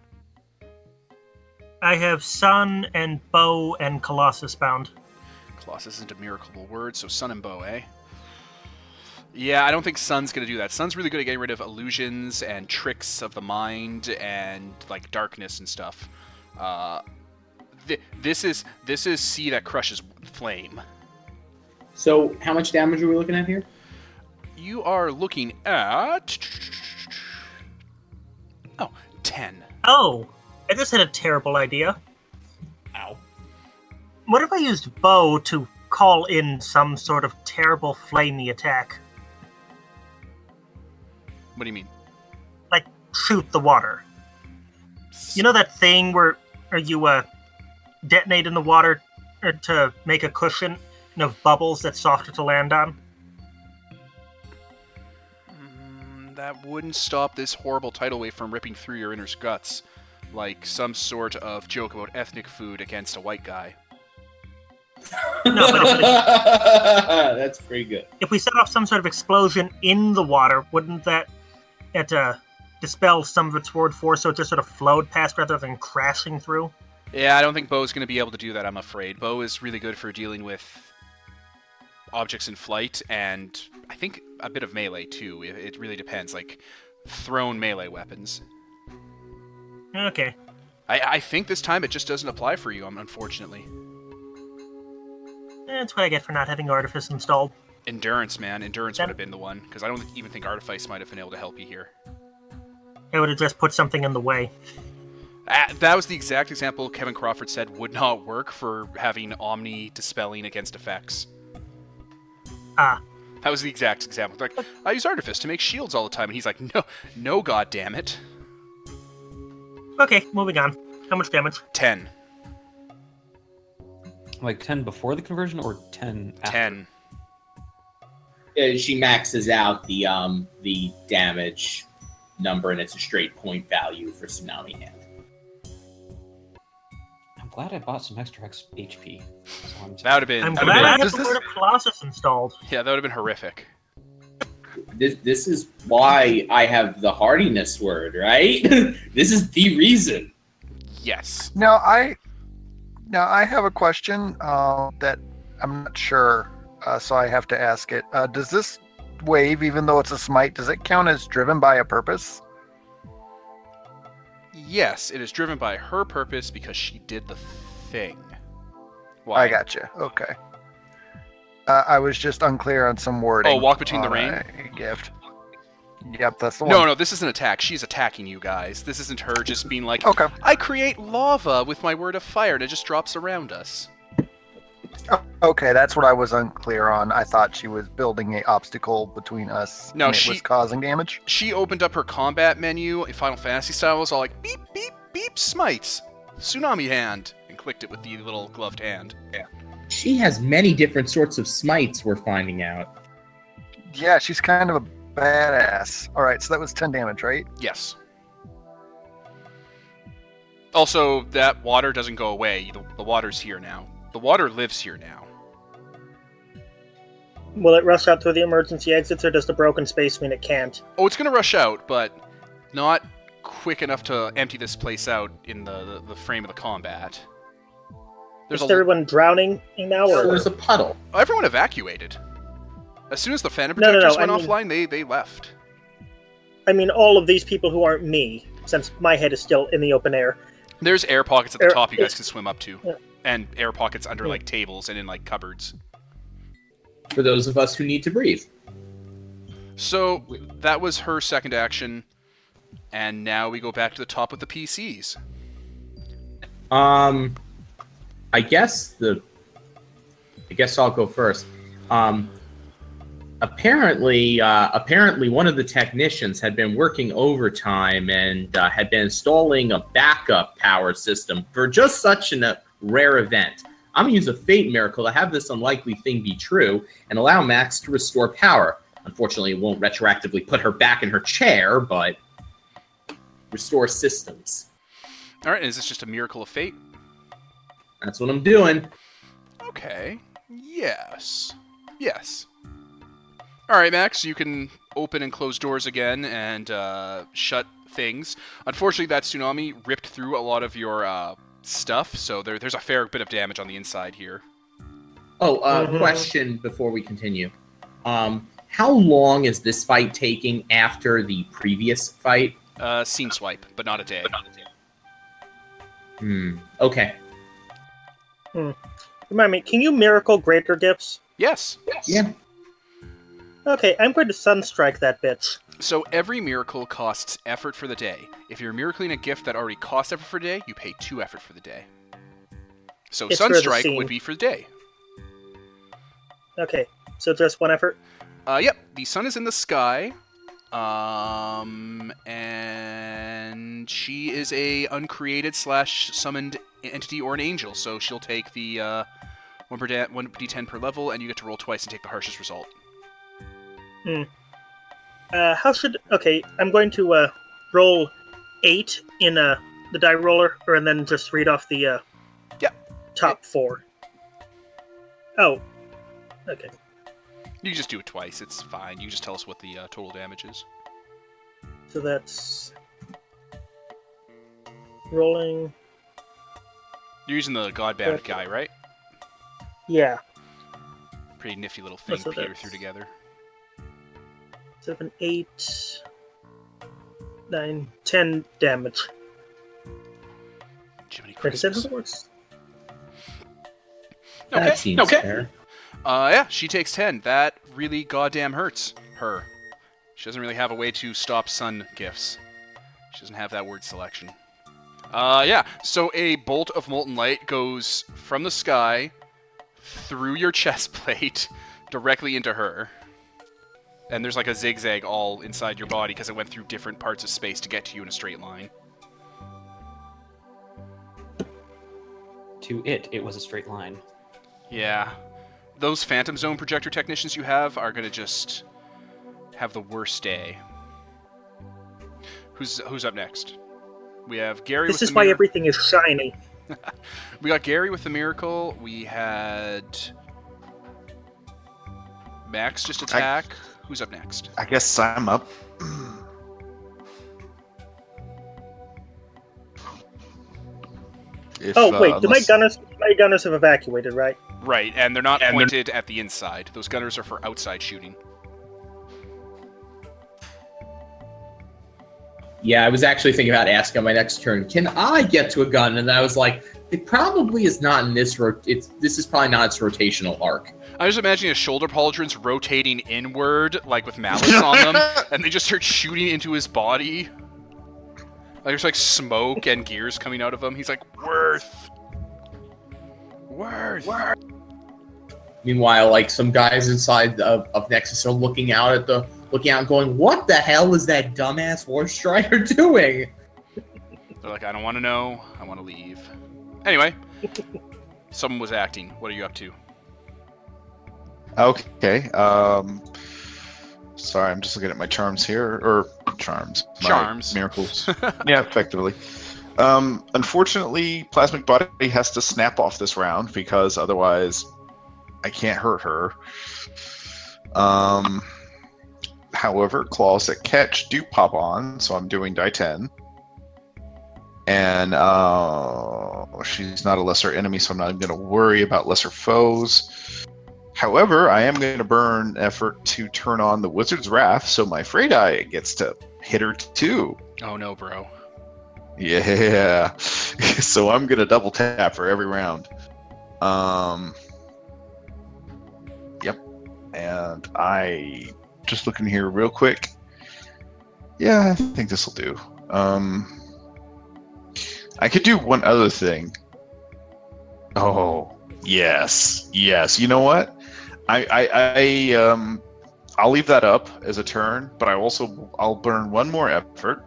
I have sun and bow and colossus bound. Colossus isn't a miracle word, so sun and bow, eh? Yeah, I don't think Sun's gonna do that. Sun's really good at getting rid of illusions and tricks of the mind and like darkness and stuff. Uh, th- this is this is sea that crushes flame. So, how much damage are we looking at here? You are looking at oh 10. Oh, I just had a terrible idea. Ow. What if I used bow to call in some sort of terrible flamey attack? What do you mean? Like shoot the water. You know that thing where, where you uh, detonate in the water uh, to make a cushion of bubbles that's softer to land on? Mm, that wouldn't stop this horrible tidal wave from ripping through your inner guts, like some sort of joke about ethnic food against a white guy. [LAUGHS] No, but if, [LAUGHS] That's pretty good. if we set off some sort of explosion in the water, wouldn't that it, uh, dispel some of its forward force so it just sort of flowed past rather than crashing through? Yeah, I don't think Bow's going to be able to do that, I'm afraid. Bow is really good for dealing with objects in flight, and I think a bit of melee, too. It, it really depends. Like, thrown melee weapons. Okay. I, I think this time it just doesn't apply for you, unfortunately. That's what I get for not having Artifice installed. Endurance, man. Endurance That- would have been the one, because I don't even think Artifice might have been able to help you here. I would have just put something in the way. Ah, that was the exact example Kevin Crawford said would not work for having Omni dispelling against effects. Ah. That was the exact example. Like, I use Artifice to make shields all the time, and he's like, no, no, god damn it. Okay, moving on. How much damage? 10. Like 10 before the conversion or 10 after? 10. Uh, she maxes out the um the damage number, and it's a straight point value for tsunami hand. I'm glad I bought some extra X- HP. So I'm That would have been. I'm glad would've I been have the Word of Colossus installed. yeah, that would have been horrific. This this is why I have the hardiness word, right? [LAUGHS] this is the reason. Yes. Now I, now I have a question uh, that I'm not sure, uh, so I have to ask it. Uh, does this wave, even though it's a smite, does it count as driven by a purpose? Yes, it is driven by her purpose because she did the thing. Why? I got you. Okay. Uh, I was just unclear on some wording. Oh, walk between the on rain? Gift. Yep, that's the No, one. no, this is an attack. She's attacking you guys. This isn't her just being like, Okay. I create lava with my word of fire and it just drops around us. Okay, that's what I was unclear on. I thought she was building a obstacle between us. No, and it she- was causing damage. She opened up her combat menu in Final Fantasy style, was all like, beep, beep, beep, smites, tsunami hand, and clicked it with the little gloved hand. She has many different sorts of smites. We're finding out. Yeah, she's kind of a badass. All right, so that was ten damage, right? Yes. Also, that water doesn't go away. The, the water's here now. The water lives here now. Will it rush out through the emergency exits, or does the broken space mean it can't? Oh, it's gonna rush out, but not quick enough to empty this place out in the, the, the frame of the combat. There's Is a, everyone drowning now, So or there's a puddle. everyone evacuated. As soon as the phantom No, no, no, projectors I went mean- offline, they they left. I mean all of these people who aren't me, since my head is still in the open air. There's air pockets at the Air- top you guys can swim up to, Yeah. and air pockets under Yeah. like tables and in like cupboards. For those of us who need to breathe. So that was her second action, and now we go back to the top with the PCs. Um, I guess the. I guess I'll go first. Um, apparently, uh, apparently, one of the technicians had been working overtime and uh, had been installing a backup power system for just such a rare event. I'm gonna use a fate miracle to have this unlikely thing be true and allow Max to restore power. Unfortunately, it won't retroactively put her back in her chair, but restore systems. All right, is this just a miracle of fate? That's what I'm doing. Okay. Yes. Yes. All right, Max, you can open and close doors again and uh, shut things. Unfortunately, that tsunami ripped through a lot of your uh, stuff, so there, there's a fair bit of damage on the inside here. Oh, uh, Mhm. question before we continue. Um, how long is this fight taking after the previous fight? Uh, scene swipe, but not a day. Hmm. Okay. Remind me, can you miracle greater gifts? Yes. Yeah. Okay, I'm going to sunstrike that bitch. So every miracle costs effort for the day. If you're miracling a gift that already costs effort for the day, you pay two effort for the day. So It's Sunstrike would be for the day. Okay, so just one effort. Uh, yep, the sun is in the sky. Um, and she is a uncreated slash summoned entity or an angel, so she'll take the uh, one per da- one d10 per level, and you get to roll twice and take the harshest result. Uh, how should? Okay, I'm going to uh, roll eight in uh, the die roller, or and then just read off the uh, Yeah. top four. Oh, okay. You just do it twice; it's fine. You just tell us what the uh, total damage is. So that's rolling. You're using the Godbound Okay. guy, right? Yeah, Pretty nifty little thing So Peter that's- threw together. seven, eight, nine, ten damage. Jiminy Wait, is that Christmas. how it works? Okay. That seems okay. fair. Uh, yeah, she takes 10. That really goddamn hurts her. She doesn't really have a way to stop sun gifts. She doesn't have that word selection. Uh, yeah, so a bolt of molten light goes from the sky through your [LAUGHS] chest plate directly into her. And there's like a zigzag all inside your body because it went through different parts of space to get to you in a straight line. To it, it was a straight line. Yeah. Those Phantom Zone projector technicians you have are gonna just have the worst day. Who's who's up next? We have Gary This with is the why mir- everything is shiny. [LAUGHS] We got Gary with the miracle. We had Max just attack. Who's up next? I guess I'm up. [CLEARS THROAT] If, Oh uh, wait, do my gunners? My gunners have evacuated, right? Right, and they're not And they're- pointed at the inside. Those gunners are for outside shooting. Yeah, I was actually thinking about asking on my next turn, can I get to a gun? And I was like, It probably is not in this. Rot- it's this is probably not its rotational arc. I'm just imagining a shoulder pauldrons rotating inward, like with mallets on them, [LAUGHS] and they just start shooting into his body. Like there's like smoke and gears coming out of him. He's like, worth, Worth. Worth. Meanwhile, like some guys inside of, of Nexus are looking out at the looking out, and going, "What the hell is that dumbass War Strider [LAUGHS] doing?" They're like, I don't want to know. I want to leave. Anyway, someone was acting. What are you up to? Okay. Um, sorry, I'm just looking at my charms here, or charms, my Charms. miracles. [LAUGHS] yeah, effectively. Um, unfortunately, Plasmic Body has to snap off this round because otherwise, I can't hurt her. Um, however, claws that catch do pop on, so I'm doing die ten. And uh, she's not a lesser enemy, so I'm not going to worry about lesser foes. However, I am going to burn effort to turn on the Wizard's Wrath, so my Fray die gets to hit her too. Oh no, bro. Yeah. [LAUGHS] so I'm gonna double tap for every round. Um. Yep. And I just looking here real quick. Yeah, I think this will do. Um. I could do one other thing. Oh yes, yes. You know what? I I, I um. I'll leave that up as a turn, but I also I'll burn one more effort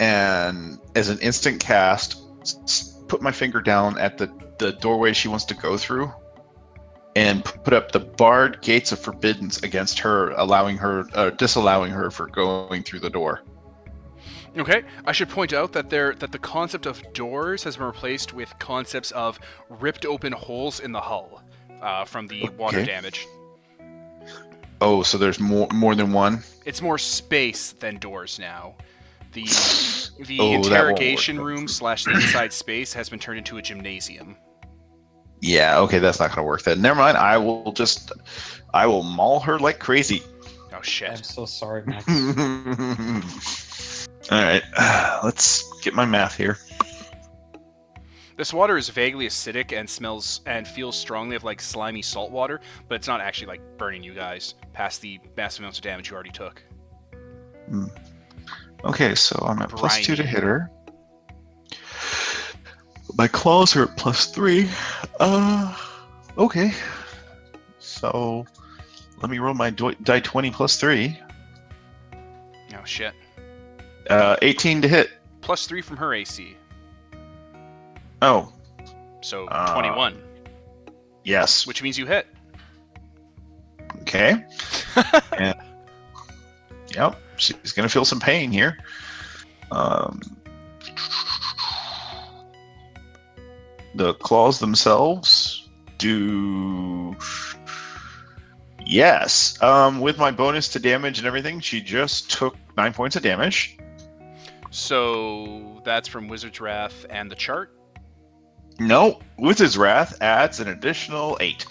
and as an instant cast, put my finger down at the, the doorway she wants to go through and put up the barred gates of forbiddance against her, allowing her, uh, disallowing her for going through the door. Okay, I should point out that there that the concept of doors has been replaced with concepts of ripped open holes in the hull uh, from the water damage. Oh, so there's more more than one. It's more space than doors now. The [SIGHS] the Oh, interrogation room slash the inside space has been turned into a gymnasium. Yeah, okay, that's not gonna work then. Never mind. I will just, I will maul her like crazy. Oh shit. I'm so sorry, Max. [LAUGHS] All right, [SIGHS] let's get my math here. This water is vaguely acidic and smells and feels strongly of like slimy salt water, but it's not actually like burning you guys past the massive amounts of damage you already took. Hmm. Okay, so I'm at plus two to hit her. My claws are at plus three. Uh, okay. So let me roll my do- die 20 plus three. Oh shit! Uh, 18 to hit. Plus three from her AC, Oh, so Uh, 21, yes. which means you hit. Okay. [LAUGHS] and, yep, she's gonna feel some pain here. Um, the claws themselves do. Yes. Um, with my bonus to damage and everything, she just took nine points of damage. So that's from Wizard's Wrath and the chart. No, Wizard's Wrath adds an additional eight.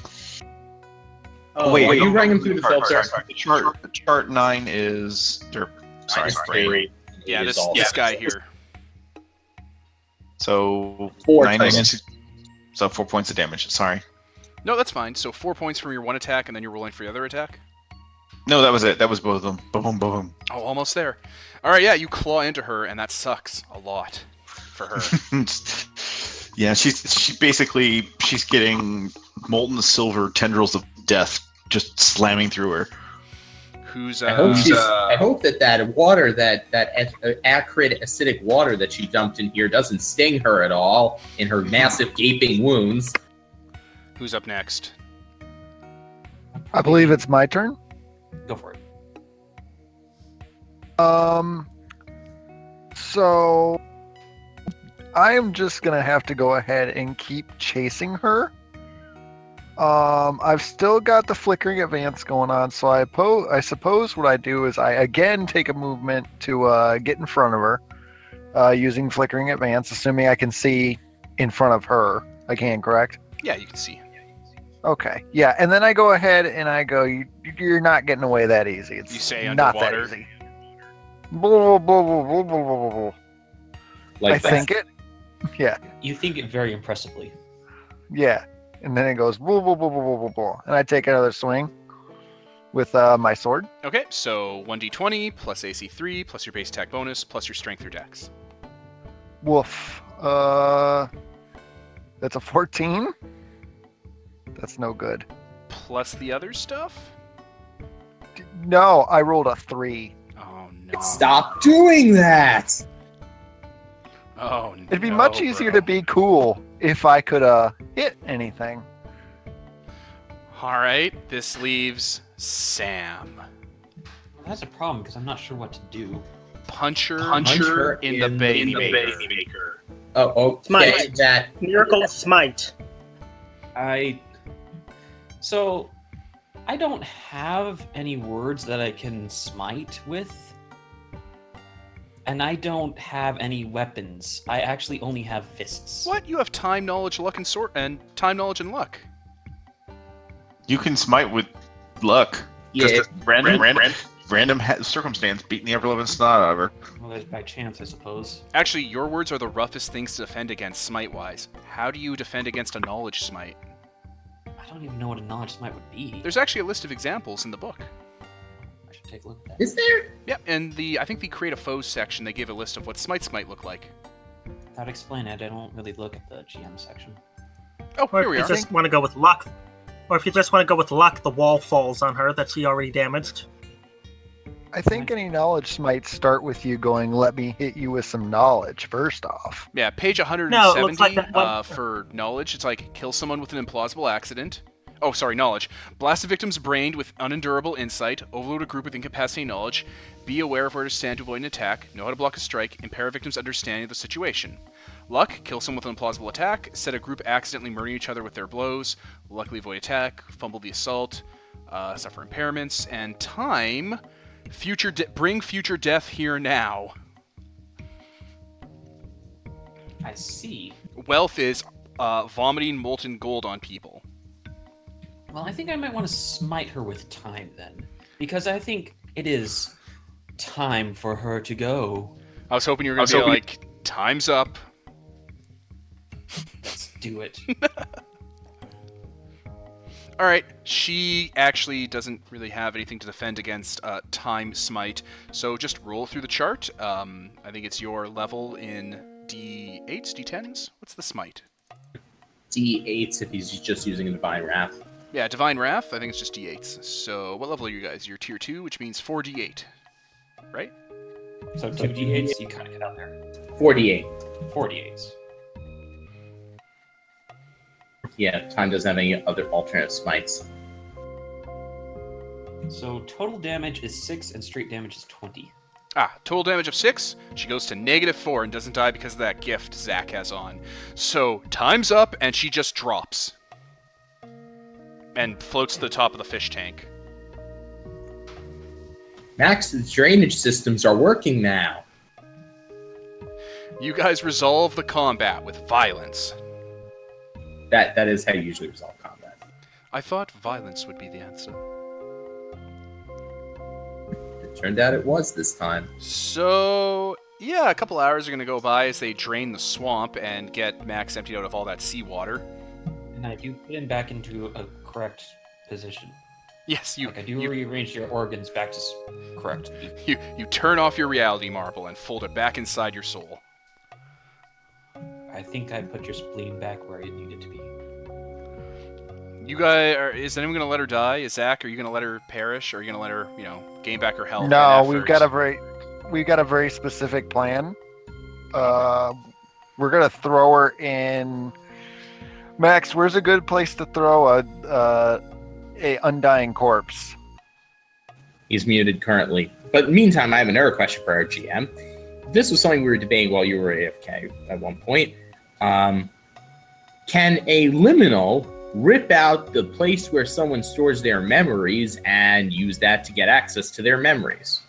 Oh, wait, wait, you no, running through the sorry, filter? sorry, sorry. The chart, the chart nine is. Derp. Sorry, Minus brain. three. Yeah, this is this guy here. So Four nine total. So four points of damage. Sorry. No, that's fine. So four points from your one attack, and then you're rolling for your other attack. No, that was it. That was both of them. Boom, boom, boom. Oh, almost there. All right, yeah, you claw into her, and that sucks a lot for her. [LAUGHS] yeah, she's she basically she's getting molten silver tendrils of death just slamming through her. Who's I hope uh. I hope that that water, that that uh, acrid acidic water that she dumped in here, doesn't sting her at all in her massive gaping wounds. who's up next? I believe it's my turn. Go for it. Um, so I am just gonna have to go ahead and keep chasing her. Um, I've still got the flickering advance going on, so I po- I suppose what I do is I again take a movement to uh, get in front of her, uh, using flickering advance, assuming I can see in front of her. I can, correct? Yeah, you can see. Okay, yeah, and then I go ahead and I go, you, "You're not getting away that easy." It's You say not underwater? that easy. Blah, blah, blah, blah, blah, blah, blah, blah. Like I that. think it. [LAUGHS] Yeah, You think it very impressively. yeah. And then it goes blah, blah, blah, blah, blah, blah, blah. And I take another swing with uh, my sword. Okay, so 1d20 plus AC 3 plus your base attack bonus plus your strength or dex. Woof. Uh, that's a 14. That's no good. Plus the other stuff? D- No, I rolled a three. Oh no. Stop doing that. Oh no. It'd be much easier bro. to be cool if I could uh hit anything. Alright, this leaves Sam. Well, that's a problem because I'm not sure what to do. Puncher, Puncher in, the baby maker. maker. Oh, oh, Smite. okay, that. Miracle smite. I. So, I don't have any words that I can smite with. And I don't have any weapons. I actually only have fists. What? You have time, knowledge, luck, and sort, and time, knowledge, and luck. You can smite with luck. Yeah, Just a random, ran- random, random ha- circumstance beating the ever living snot out of her. Well, that's by chance, I suppose. Actually, your words are the roughest things to defend against smite-wise. How do you defend against a knowledge smite? I don't even know what a knowledge smite would be. There's actually a list of examples in the book. I take a look at that. Is there? Yeah, and the I think the create a foes section they gave a list of what smites might look like. Without explaining it, I don't really look at the GM section. Oh, Or here we if are. you just want to go with luck, or if you just want to go with luck, the wall falls on her that she already damaged. I think any knowledge might start with you going, "Let me hit you with some knowledge." First off, Yeah, page 170 it looks like one- uh, for knowledge. It's like kill someone with an implausible accident. Oh, sorry, knowledge. Blast a victim's brain with unendurable insight. Overload a group with incapacitating knowledge. Be aware of where to stand to avoid an attack. Know how to block a strike. Impair a victim's understanding of the situation. Luck. Kill someone with an implausible attack. Set a group accidentally murdering each other with their blows. Luckily avoid attack. Fumble the assault. Uh, suffer impairments. And time. Future. De- bring future death here now. I see. Wealth is uh, vomiting molten gold on people. Well, I think I might want to smite her with time then. Because I think it is time for her to go. I was hoping you were I going was to be hoping- like, time's up. Let's do it. [LAUGHS] All right, she actually doesn't really have anything to defend against uh, Time Smite, so just roll through the chart. Um, I think it's your level in D8s, D10s? What's the Smite? D8s if he's just using a divine wrath. Yeah, Divine Wrath, I think it's just D8s. So what level are you guys? You're tier 2, which means 4D8, right? So two d8s, you kind of get out there. 48. Four d8s. Yeah, time doesn't have any other alternate smites. So total damage is six, and straight damage is twenty. Ah, total damage of 6. She goes to negative 4 and doesn't die because of that gift Zach has on. So, time's up and she just drops. And floats to the top of the fish tank. Max, the drainage systems are working now. You guys resolve the combat with violence. That that is how you usually resolve combat. I thought violence would be the answer. It turned out it was this time. So, yeah, a couple hours are going to go by as they drain the swamp and get Max emptied out of all that seawater. And I do put him back into a correct position. Yes, you like I do you, rearrange your organs back to correct. you you turn off your reality marble and fold it back inside your soul. I think I put your spleen back where it needed to be. You guys, are, is anyone going to let her die? Is Zach? Are you going to let her perish? Or are you going to let her, you know, gain back her health? no, we've effort? got a very, we've got a very specific plan. Uh, we're gonna throw her in. Max, where's a good place to throw a uh, a undying corpse? He's muted currently. But meantime, I have another question for our GM. This was something we were debating while you were AFK at one point. Um, can a liminal rip out the place where someone stores their memories and use that to get access to their memories?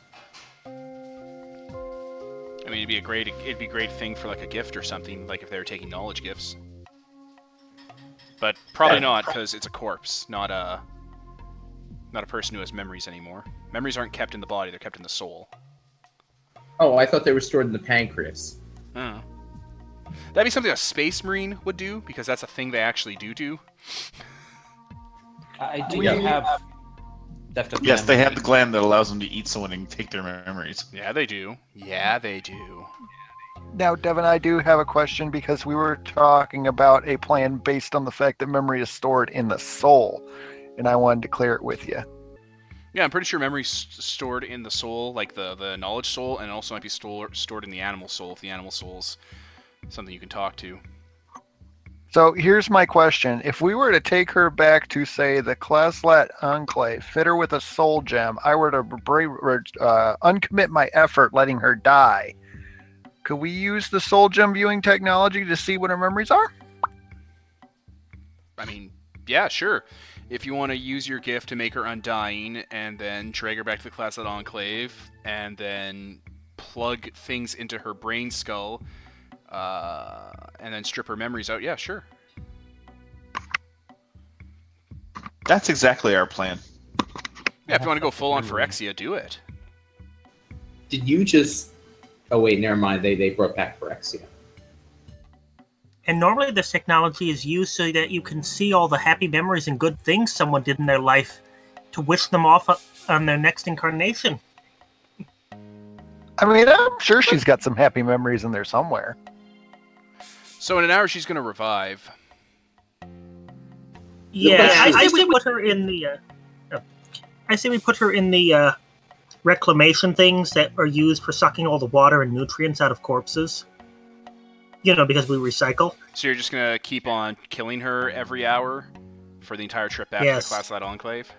I mean, it'd be a great, it'd be a great thing for like a gift or something, like if they were taking knowledge gifts. But probably not, because it's a corpse, not a, not a person who has memories anymore. Memories aren't kept in the body; they're kept in the soul. Oh, I thought they were stored in the pancreas. Oh. That'd be something a space marine would do because that's a thing they actually do do. I do Yeah. have. Theft of Yes, they have the gland that allows them to eat someone and take their memories. Yeah, they do. Yeah, they do. Now, Devin, I do have a question because we were talking about a plan based on the fact that memory is stored in the soul, and I wanted to clear it with you. Yeah, I'm pretty sure memory's stored in the soul, like the the knowledge soul, and it also might be store, stored in the animal soul if the animal soul's something you can talk to. So here's my question: If we were to take her back to, say, the Classlat Enclave, fit her with a soul gem, I were to uh, uncommit my effort, letting her die. Could we use the soul gem viewing technology to see what her memories are? I mean, yeah, sure. If you want to use your gift to make her undying and then drag her back to the Classlat Enclave and then plug things into her brain skull uh, and then strip her memories out, yeah, sure. That's exactly our plan. Yeah, if you want to go full on Memory. Phyrexia, do it. Did you just? Oh wait, never mind. They they brought back Phyrexia. And normally, this technology is used so that you can see all the happy memories and good things someone did in their life to wish them off on their next incarnation. I mean, I'm sure she's got some happy memories in there somewhere. So in an hour, she's going to revive. Yeah, I, I say we put her in the. Uh, uh, I say we put her in the uh, reclamation things that are used for sucking all the water and nutrients out of corpses. You know, because we recycle. So you're just going to keep on killing her every hour for the entire trip back Yes. to the class at Enclave?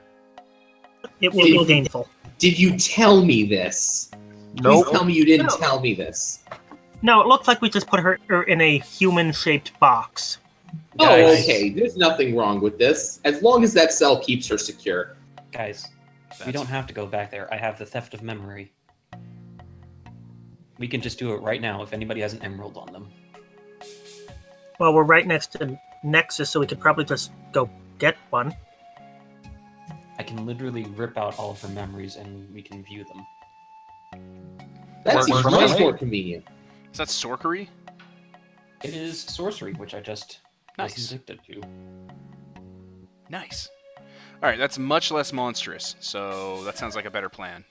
It will be painful. Did you tell me this? Please Nope. tell me you didn't No. tell me this. No, it looks like we just put her, her in a human-shaped box. Oh, Guys. okay. There's nothing wrong with this. As long as that cell keeps her secure. Guys, we don't have to go back there. I have the theft of memory. We can just do it right now if anybody has an emerald on them. Well, we're right next to Nexus, so we could probably just go get one. I can literally rip out all of her memories and we can view them. That Works seems much more convenient. Is that sorcery? It is sorcery, which I just Nice. was addicted to. Nice. All right, that's much less monstrous. So that sounds like a better plan.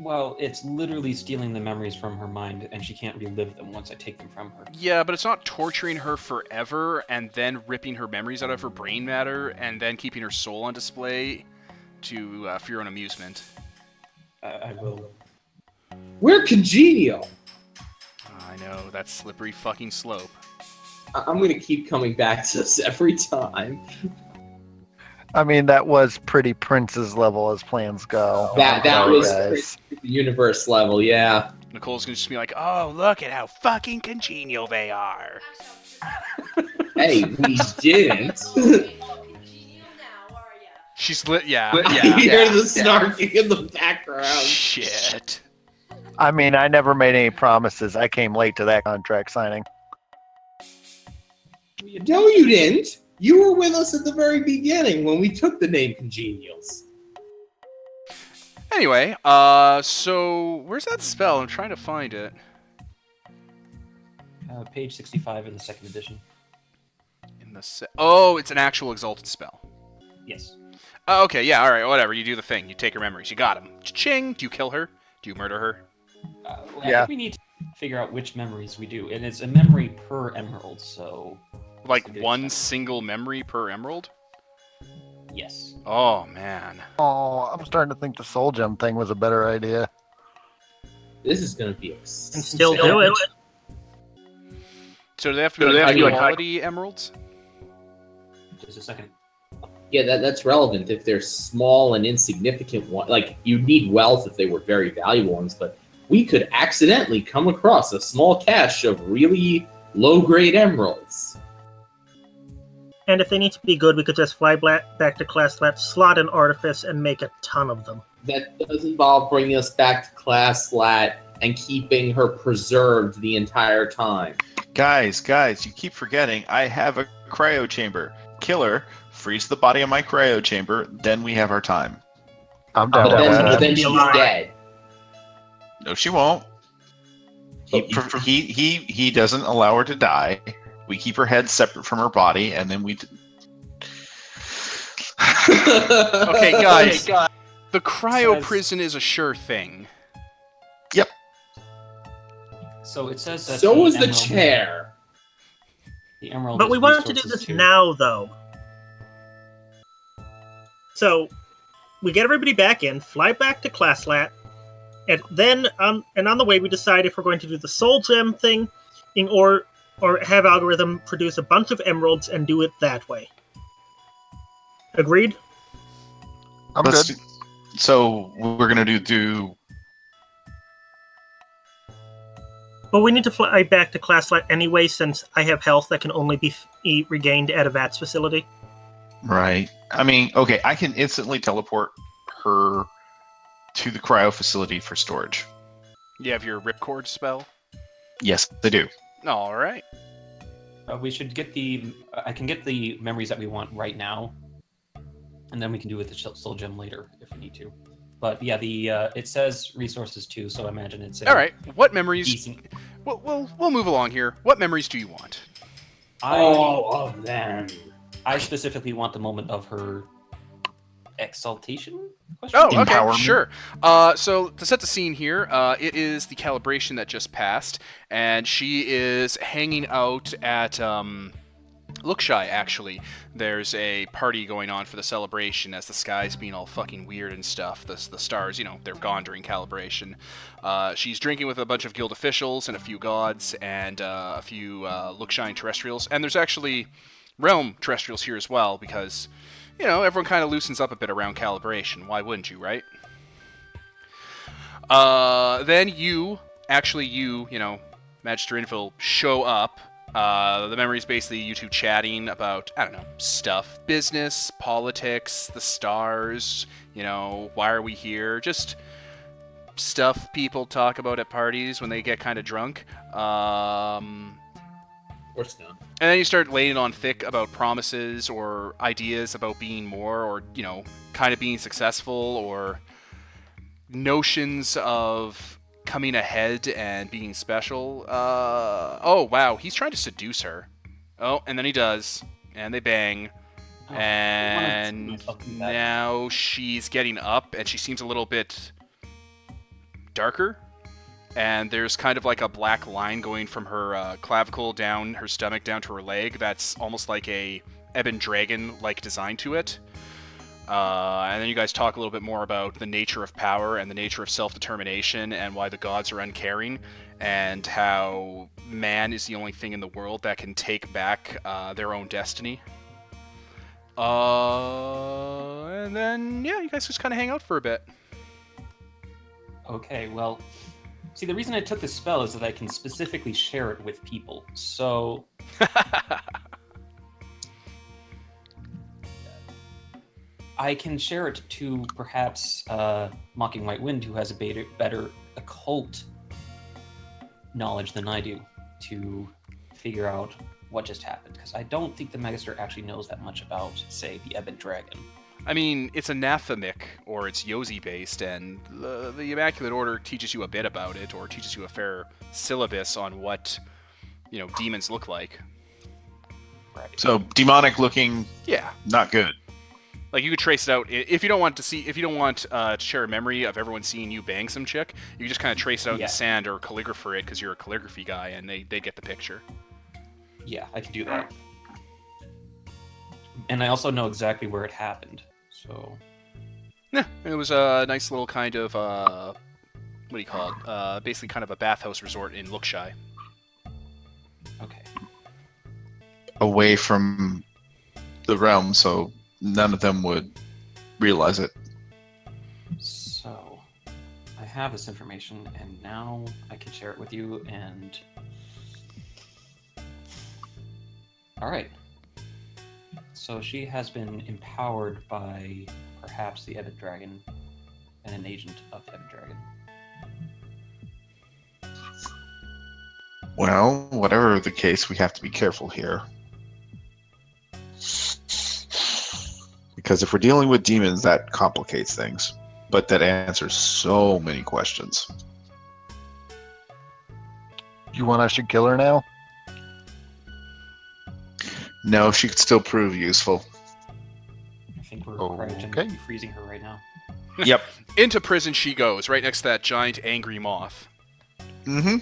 Well, it's literally stealing the memories from her mind, and she can't relive them once I take them from her. Yeah, but it's not torturing her forever and then ripping her memories out of her brain matter and then keeping her soul on display to uh, for your own amusement. I, I will. We're congenial. I know that slippery fucking slope. I- I'm gonna keep coming back to this every time. I mean, that was pretty Prince's level as plans go. That that Sorry, was guys. the universe level, yeah. Nicole's gonna just be like, "Oh, look at how fucking congenial they are." [LAUGHS] Hey, we didn't. [LAUGHS] She's lit. Yeah, But yeah. you hear yeah, the snarking in the background. Shit. I mean, I never made any promises. I came late to that contract signing. No, you didn't. You were with us at the very beginning when we took the name Congenials. Anyway, uh, so where's that spell? I'm trying to find it. Uh, page 65 in the second edition. In the se- oh, it's an actual exalted spell. Yes. Oh, okay, yeah, all right, whatever. You do the thing. You take her memories. You got him. Ching. Do you kill her? Do you murder her? Uh, well, I Yeah. think we need to figure out which memories we do, and it's a memory per emerald. So Like That's a good one start. single memory per emerald? yes, Oh man. Oh, I'm starting to think the soul gem thing was a better idea. This is gonna be a And still so- do it. So do they have to be So they have to be like quality emeralds? just a second. Yeah, that, that's relevant if they're small and insignificant one. Like you need wealth if they were very valuable ones, but we could accidentally come across a small cache of really low grade emeralds. And if they need to be good, we could just fly back to Classlat, slot an artifice, and make a ton of them. That does involve bringing us back to Classlat and keeping her preserved the entire time. Guys, guys, you keep forgetting I have a cryo chamber. Killer, freeze the body in my cryo chamber, then we have our time. I'm down But with then, that. but then she's alive. dead. No, she won't. He, he he he doesn't allow her to die. We keep her head separate from her body, and then we. d- [LAUGHS] Okay, guys. The cryo Says- prison is a sure thing. Yep. So it says that so was the emerald- chair. The emerald. But we wanted to do this too. now, though. So we get everybody back in, fly back to Classlat, and then on and on the way we decide if we're going to do the soul gem thing, in- or or have algorithm produce a bunch of emeralds and do it that way. Agreed. I'm Let's good. do- so we're gonna do do But we need to fly back to class Classlat anyway, since I have health that can only be f- e- regained at a VATS facility. right. I mean, okay, I can instantly teleport her to the cryo facility for storage. You have your ripcord spell. Yes, they do. All right. Uh, we should get the. I can get the memories that we want right now, and then we can do with the soul gem later if we need to. But yeah, the uh, it says resources too, so I imagine it's a All right. What memories? decent. We'll, we'll we'll move along here. What memories do you want? I, All of them. I specifically want the moment of her exaltation. Question? Oh, okay, Empowerment. sure. Uh, so to set the scene here, uh, it is the calibration that just passed, and she is hanging out at um, Lookshy. Actually, there's a party going on for the celebration as the sky's being all fucking weird and stuff. The the stars, you know, they're gone during calibration. Uh, she's drinking with a bunch of guild officials and a few gods and uh, a few uh, Lookshyan terrestrials, and there's actually realm terrestrials here as well because you know, everyone kind of loosens up a bit around calibration. Why wouldn't you, right? Uh, then you, actually, you, you know, Magister Inville, show up. Uh, the memory is basically you two chatting about, I don't know, stuff, business, politics, the stars, you know, why are we here? Just stuff people talk about at parties when they get kind of drunk. Um, course not. And then you start laying on thick about promises or ideas about being more or, you know, kind of being successful or notions of coming ahead and being special. Uh, oh, wow. He's trying to seduce her. Oh, and then he does. And they bang. Oh, And I wanted to do that. now she's getting up and she seems a little bit darker and there's kind of like a black line going from her uh, clavicle down her stomach down to her leg that's almost like a ebon dragon like design to it. Uh, and then you guys talk a little bit more about the nature of power and the nature of self-determination and why the gods are uncaring and how man is the only thing in the world that can take back uh, their own destiny. Uh, and then yeah you guys just kind of hang out for a bit. Okay, well, see, the reason I took this spell is that I can specifically share it with people. So [LAUGHS] I can share it to perhaps uh, Mocking White Wind, who has a better, better occult knowledge than I do, to figure out what just happened. Because I don't think the Magister actually knows that much about, say, the Ebon Dragon. I mean, it's anathemic or it's Yozi based, and the, the Immaculate Order teaches you a bit about it, or teaches you a fair syllabus on what you know demons look like. Right. So demonic looking, Yeah, not good. like you could trace it out if you don't want to see if you don't want uh, to share a memory of everyone seeing you bang some chick. You just kind of trace it out in the sand or calligrapher it because you're a calligraphy guy, and they they get the picture. Yeah, I can do that. And I also know exactly where it happened. So Yeah, it was a nice little kind of uh, what do you call it? Uh, basically, kind of a bathhouse resort in Lookshy. okay. Away from the realm, so none of them would realize it. So I have this information and now I can share it with you and Alright. So she has been empowered by perhaps the Ebon Dragon and an agent of the Ebon Dragon. Well, whatever the case, we have to be careful here. Because if we're dealing with demons, that complicates things. But that answers so many questions. You want us to kill her now? No, she could still prove useful. I think we're all right. Okay. cryogenically freezing her right now. [LAUGHS] Yep. Into prison she goes, right next to that giant angry moth. Mm-hmm.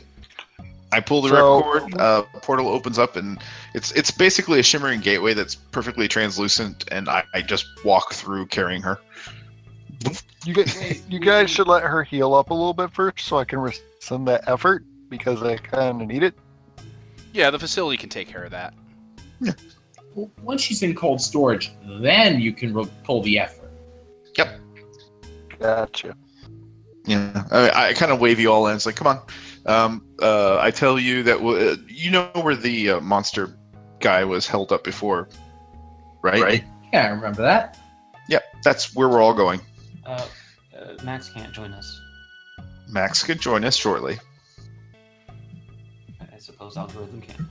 I pull the So- ripcord. Uh, portal opens up, and it's it's basically a shimmering gateway that's perfectly translucent, and I, I just walk through carrying her. You guys, you guys should let her heal up a little bit first, so I can rescind that effort because I kind of need it. Yeah, the facility can take care of that. Well, [LAUGHS] Once she's in cold storage, then you can re- pull the effort. Yep. Gotcha. Yeah, I, I kind of wave you all in. It's like, come on. Um, uh, I tell you that w- uh, you know where the uh, monster guy was held up before, right? Yeah, I remember that. Yep, that's where we're all going. Uh, uh, Max can't join us. Max could join us shortly. I I suppose algorithm can.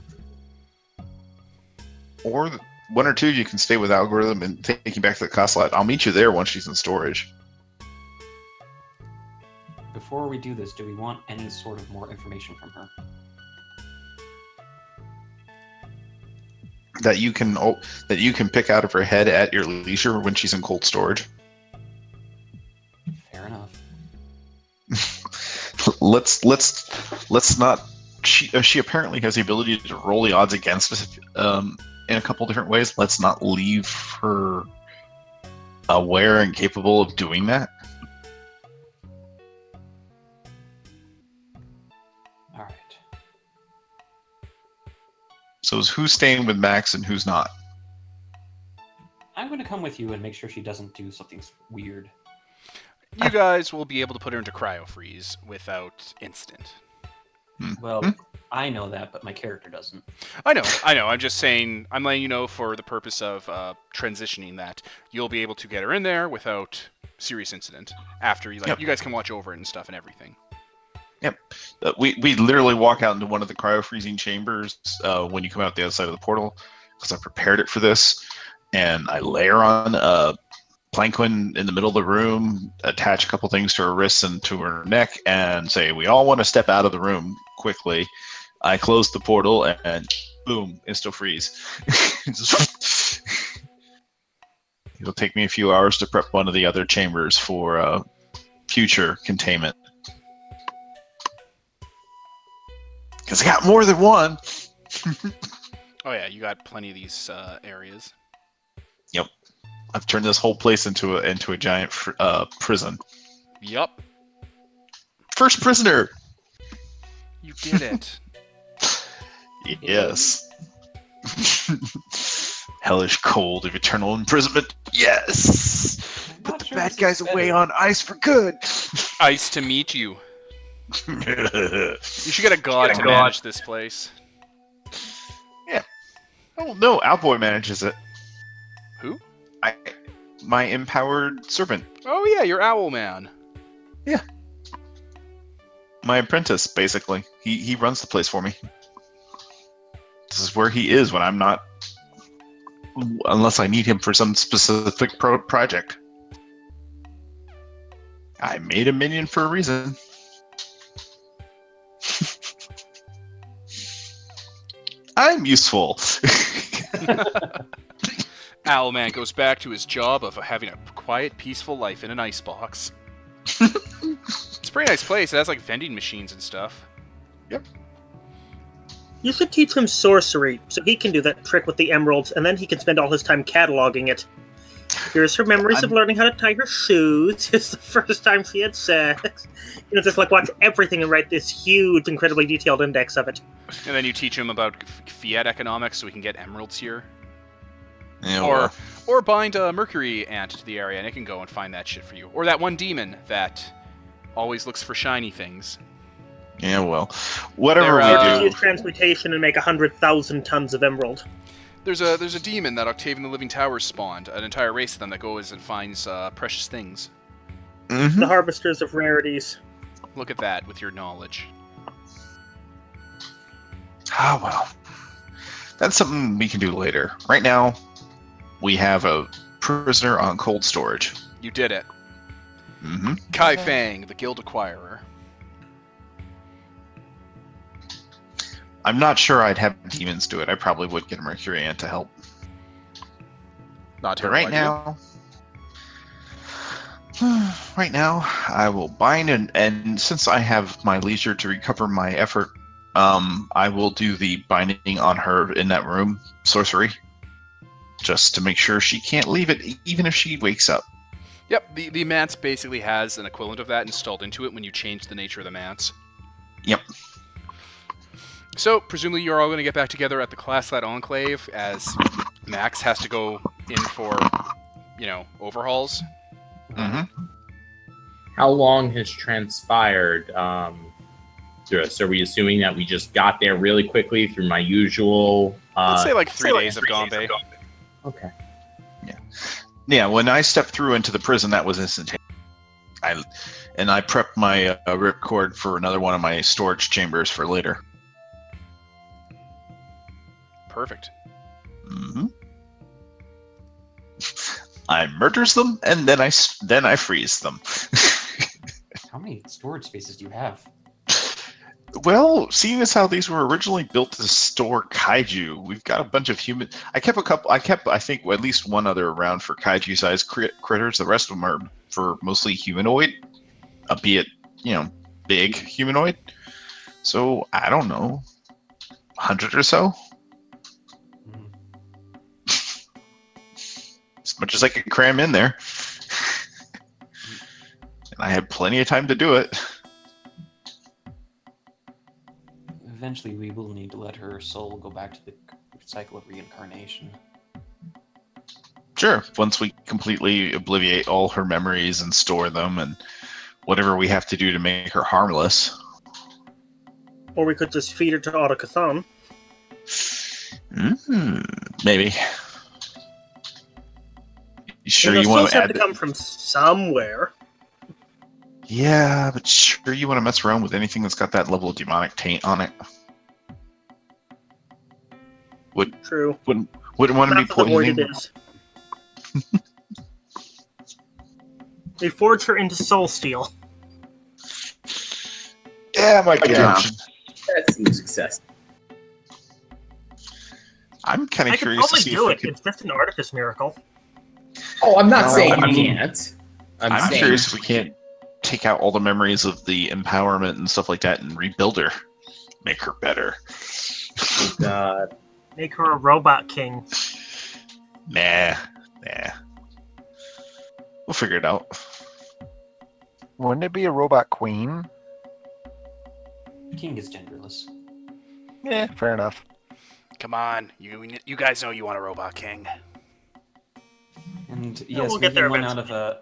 Or one or two, you can stay with algorithm and take you back to the Classlat. I'll meet you there once she's in storage. Before we do this, do we want any sort of more information from her? That you can oh, that you can pick out of her head at your leisure when she's in cold storage. Fair enough. [LAUGHS] let's let's let's not. She uh, she apparently has the ability to roll the odds against us um, in a couple different ways. Let's not leave her aware and capable of doing that. All right. So is who's staying with Max and who's not? I'm going to come with you and make sure she doesn't do something weird. You guys will be able to put her into cryo freeze without incident. Well, Hmm. I know that, but my character doesn't. I know, I know. I'm just saying, I'm letting you know for the purpose of uh, transitioning that you'll be able to get her in there without serious incident. After you, like, Yep. you guys can watch over it and stuff and everything. Uh, we we literally walk out into one of the cryo freezing chambers uh, when you come out the other side of the portal because I prepared it for this, and I layer on a Planquin in the middle of the room, attach a couple things to her wrists and to her neck, and say, "We all want to step out of the room quickly." I close the portal and boom, insta freeze. [LAUGHS] It'll take me a few hours to prep one of the other chambers for uh, future containment. Because I got more than one. Oh yeah, you got plenty of these uh, areas. Yep. I've turned this whole place into a into a giant fr- uh, prison. Yep. First prisoner. you did it. Yes. Hellish cold of eternal imprisonment. Yes. Put the sure bad guys away on ice for good. Ice to meet you. [LAUGHS] You should get a god Get a to god. manage this place. Yeah. Oh no, Owlboy manages it. Who? I, my empowered servant, Oh yeah, you're Owl Man. Yeah. My apprentice, basically. He he runs the place for me. This is where he is when I'm not, unless I need him for some specific pro- project. I made a minion for a reason. [LAUGHS] I'm useful. [LAUGHS] Owl Man goes back to his job of having a quiet, peaceful life in an icebox. [LAUGHS] it's a pretty nice place. It has like vending machines and stuff. You should teach him sorcery so he can do that trick with the emeralds, and then he can spend all his time cataloging it. Here's her memories of learning how to tie her shoes. [LAUGHS] It's the first time she had sex. You know, just like watch everything and write this huge, incredibly detailed index of it. And then you teach him about fiat economics so we can get emeralds here. Yeah, or well, or bind a mercury ant to the area and it can go and find that shit for you. Or that one demon that always looks for shiny things. Yeah, well, whatever They're, we uh, Just do. use transmutation and make a hundred thousand tons of emerald. There's a there's a demon that Octavian the Living Towers spawned, an entire race of them that goes and finds uh, precious things. Mhm. The harvesters of rarities. Look at that with your knowledge. Ah, well, that's something we can do later. Right now, we have a prisoner on cold storage. You did it. hmm Kai Fang, the guild acquirer. I'm not sure I'd have demons do it. I probably would get a Mercurian to help. Not But right idea. now, [SIGHS] right now, I will bind and and since I have my leisure to recover my effort, um, I will do the binding on her in that room, sorcery, just to make sure she can't leave it, even if she wakes up. Yep, the, the Manse basically has an equivalent of that installed into it when you change the nature of the Manse. Yep. So, presumably, you're all going to get back together at the class Classlat Enclave as Max has to go in for, you know, overhauls. hmm How long has transpired um, through us? Are we assuming that we just got there really quickly through my usual? Uh, Let's say like three days of Gombe. okay. Yeah. Yeah, when I stepped through into the prison, that was instantaneous. I and I prepped my uh, ripcord for another one of my storage chambers for later. Perfect. hmm I murders them and then I then I freeze them. [LAUGHS] How many storage spaces do you have? well, seeing as how these were originally built to store kaiju, we've got a bunch of human. I kept a couple. I kept I think at least one other around for kaiju-sized crit- critters. The rest of them are for mostly humanoid, albeit you know big humanoid. So I don't know, hundred or so. As much as I could cram in there. and I had plenty of time to do it. Eventually, we will need to let her soul go back to the cycle of reincarnation. Sure, once we completely obliviate all her memories and store them and whatever we have to do to make her harmless. Or we could just feed her to Autochthon. Mm, maybe. You sure And you want souls to have add to come from somewhere. Yeah, but sure you want to mess around with anything that's got that level of demonic taint on it. Would True. Wouldn't wouldn't want to be Not for the poisoning. is. they forge her into soul steel. Yeah, my good Yeah. option. That seems excessive. I'm kind I of could curious to probably see do if it. could It's just an artifice miracle. Oh, I'm not No, saying I you mean- can't. I'm, I'm, saying curious if we can't take out all the memories of the empowerment and stuff like that and rebuild her, make her better. uh, [LAUGHS] Make her a robot king. Nah, nah. We'll figure it out. Wouldn't it be a robot queen? King is genderless. Yeah, fair enough. Come on, you you guys know you want a robot king. And yes, we'll get there one out of a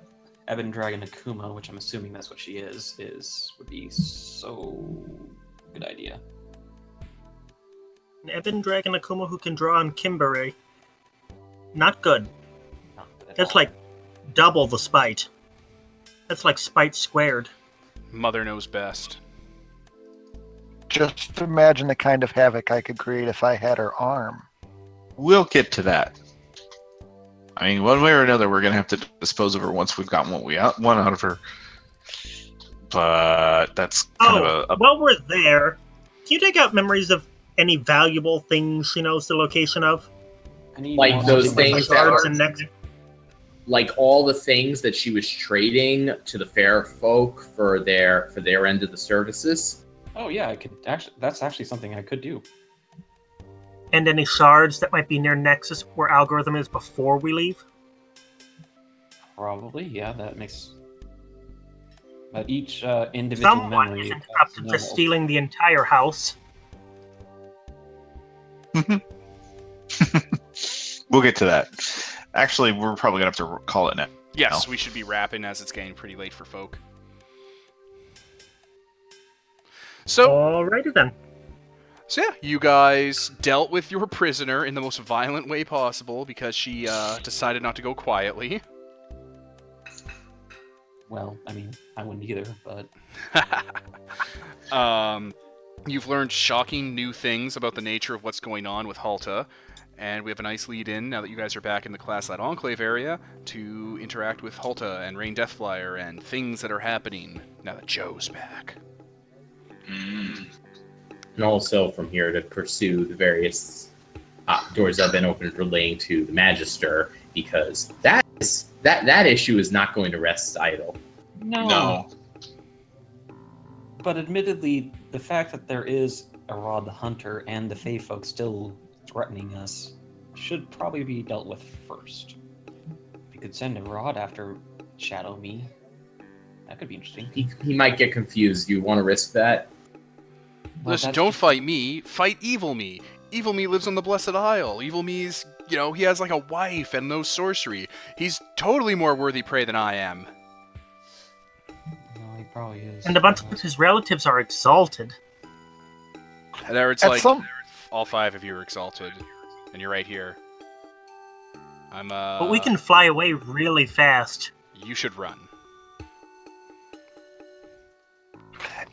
Ebon Dragon Akuma, which I'm assuming that's what she is, is would be so good idea. An Ebon Dragon Akuma who can draw on Kimbery. Not good. Not good That's all. like double the spite. That's like spite squared. Mother knows best. Just imagine the kind of havoc I could create if I had her arm. We'll get to that. I mean, one way or another, we're gonna have to dispose of her once we've gotten what we out, one out of her. But that's kind Oh, of a, a oh, while we're there, can you take out memories of any valuable things she knows the location of? Like those things like that are- and neck. like all the things that she was trading to the fair folk for their for their end of the services. Oh yeah, I could actually. That's actually something I could do. And any shards that might be near Nexus where algorithm is before we leave? Probably, yeah. That makes. But each uh, individual Someone memory. isn't up to no- just stealing the entire house. [LAUGHS] we'll get to that. Actually, we're probably gonna have to call it now. Yes, we should be wrapping as it's getting pretty late for folk. So, Alrighty then. So yeah, you guys dealt with your prisoner in the most violent way possible because she uh, decided not to go quietly. Well, I mean, I wouldn't either, but [LAUGHS] um, you've learned shocking new things about the nature of what's going on with Halta, and we have a nice lead in now that you guys are back in the Classlat Enclave area to interact with Halta and Rain Deathflyer and things that are happening now that Joe's back. And also from here to pursue the various uh, doors that have been opened relating to the Magister, because that is that that issue is not going to rest idle. No. No. But admittedly, the fact that there is a Rod the Hunter and the Fey folk still threatening us should probably be dealt with first. We could send a Rod after Shadow Me. That could be interesting. He, he might get confused. You want to risk that? Well, Listen, don't just- fight me. Fight Evil Me. Evil Me lives on the Blessed Isle. Evil Me's, you know, he has like a wife and no sorcery. He's totally more worthy prey than I am. No, he probably is. And a bunch of his relatives are exalted. And there it's At like some- all five of you are exalted, and you're right here. I'm uh. But we can fly away really fast. You should run.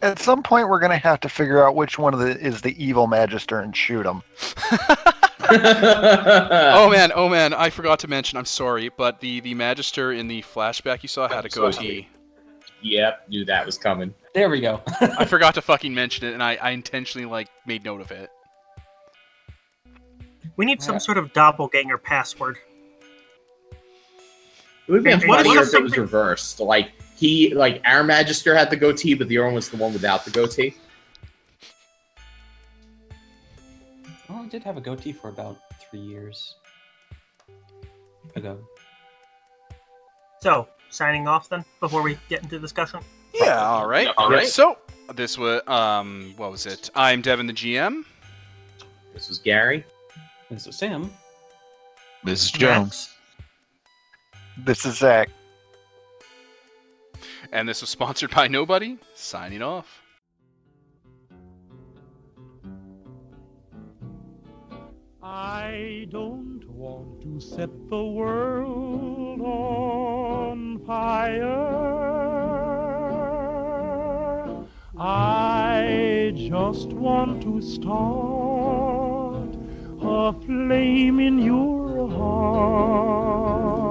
At some point, we're gonna have to figure out which one of the is the evil magister and shoot him. [LAUGHS] oh man, oh man, I forgot to mention. I'm sorry, but the the Magister in the flashback you saw had a Sorry. goatee. Yep, knew that was coming. There we go. [LAUGHS] I forgot to fucking mention it, and I, I intentionally like made note of it. We need some Yeah. sort of doppelganger password. It would have been And what funnier was if it was reversed. Like he, like our Magister had the goatee, but the other one was the one without the goatee. well, I did have a goatee for about three years ago. So, signing off then before we get into discussion. Yeah, All right. All right. So this was um, what was it? I'm Devin, the GM. This was Gary. This so Sam, This is Jones. This is Zach. And this was sponsored by Nobody. Signing off. I don't want to set the world on fire. I just want to start a flame in your heart.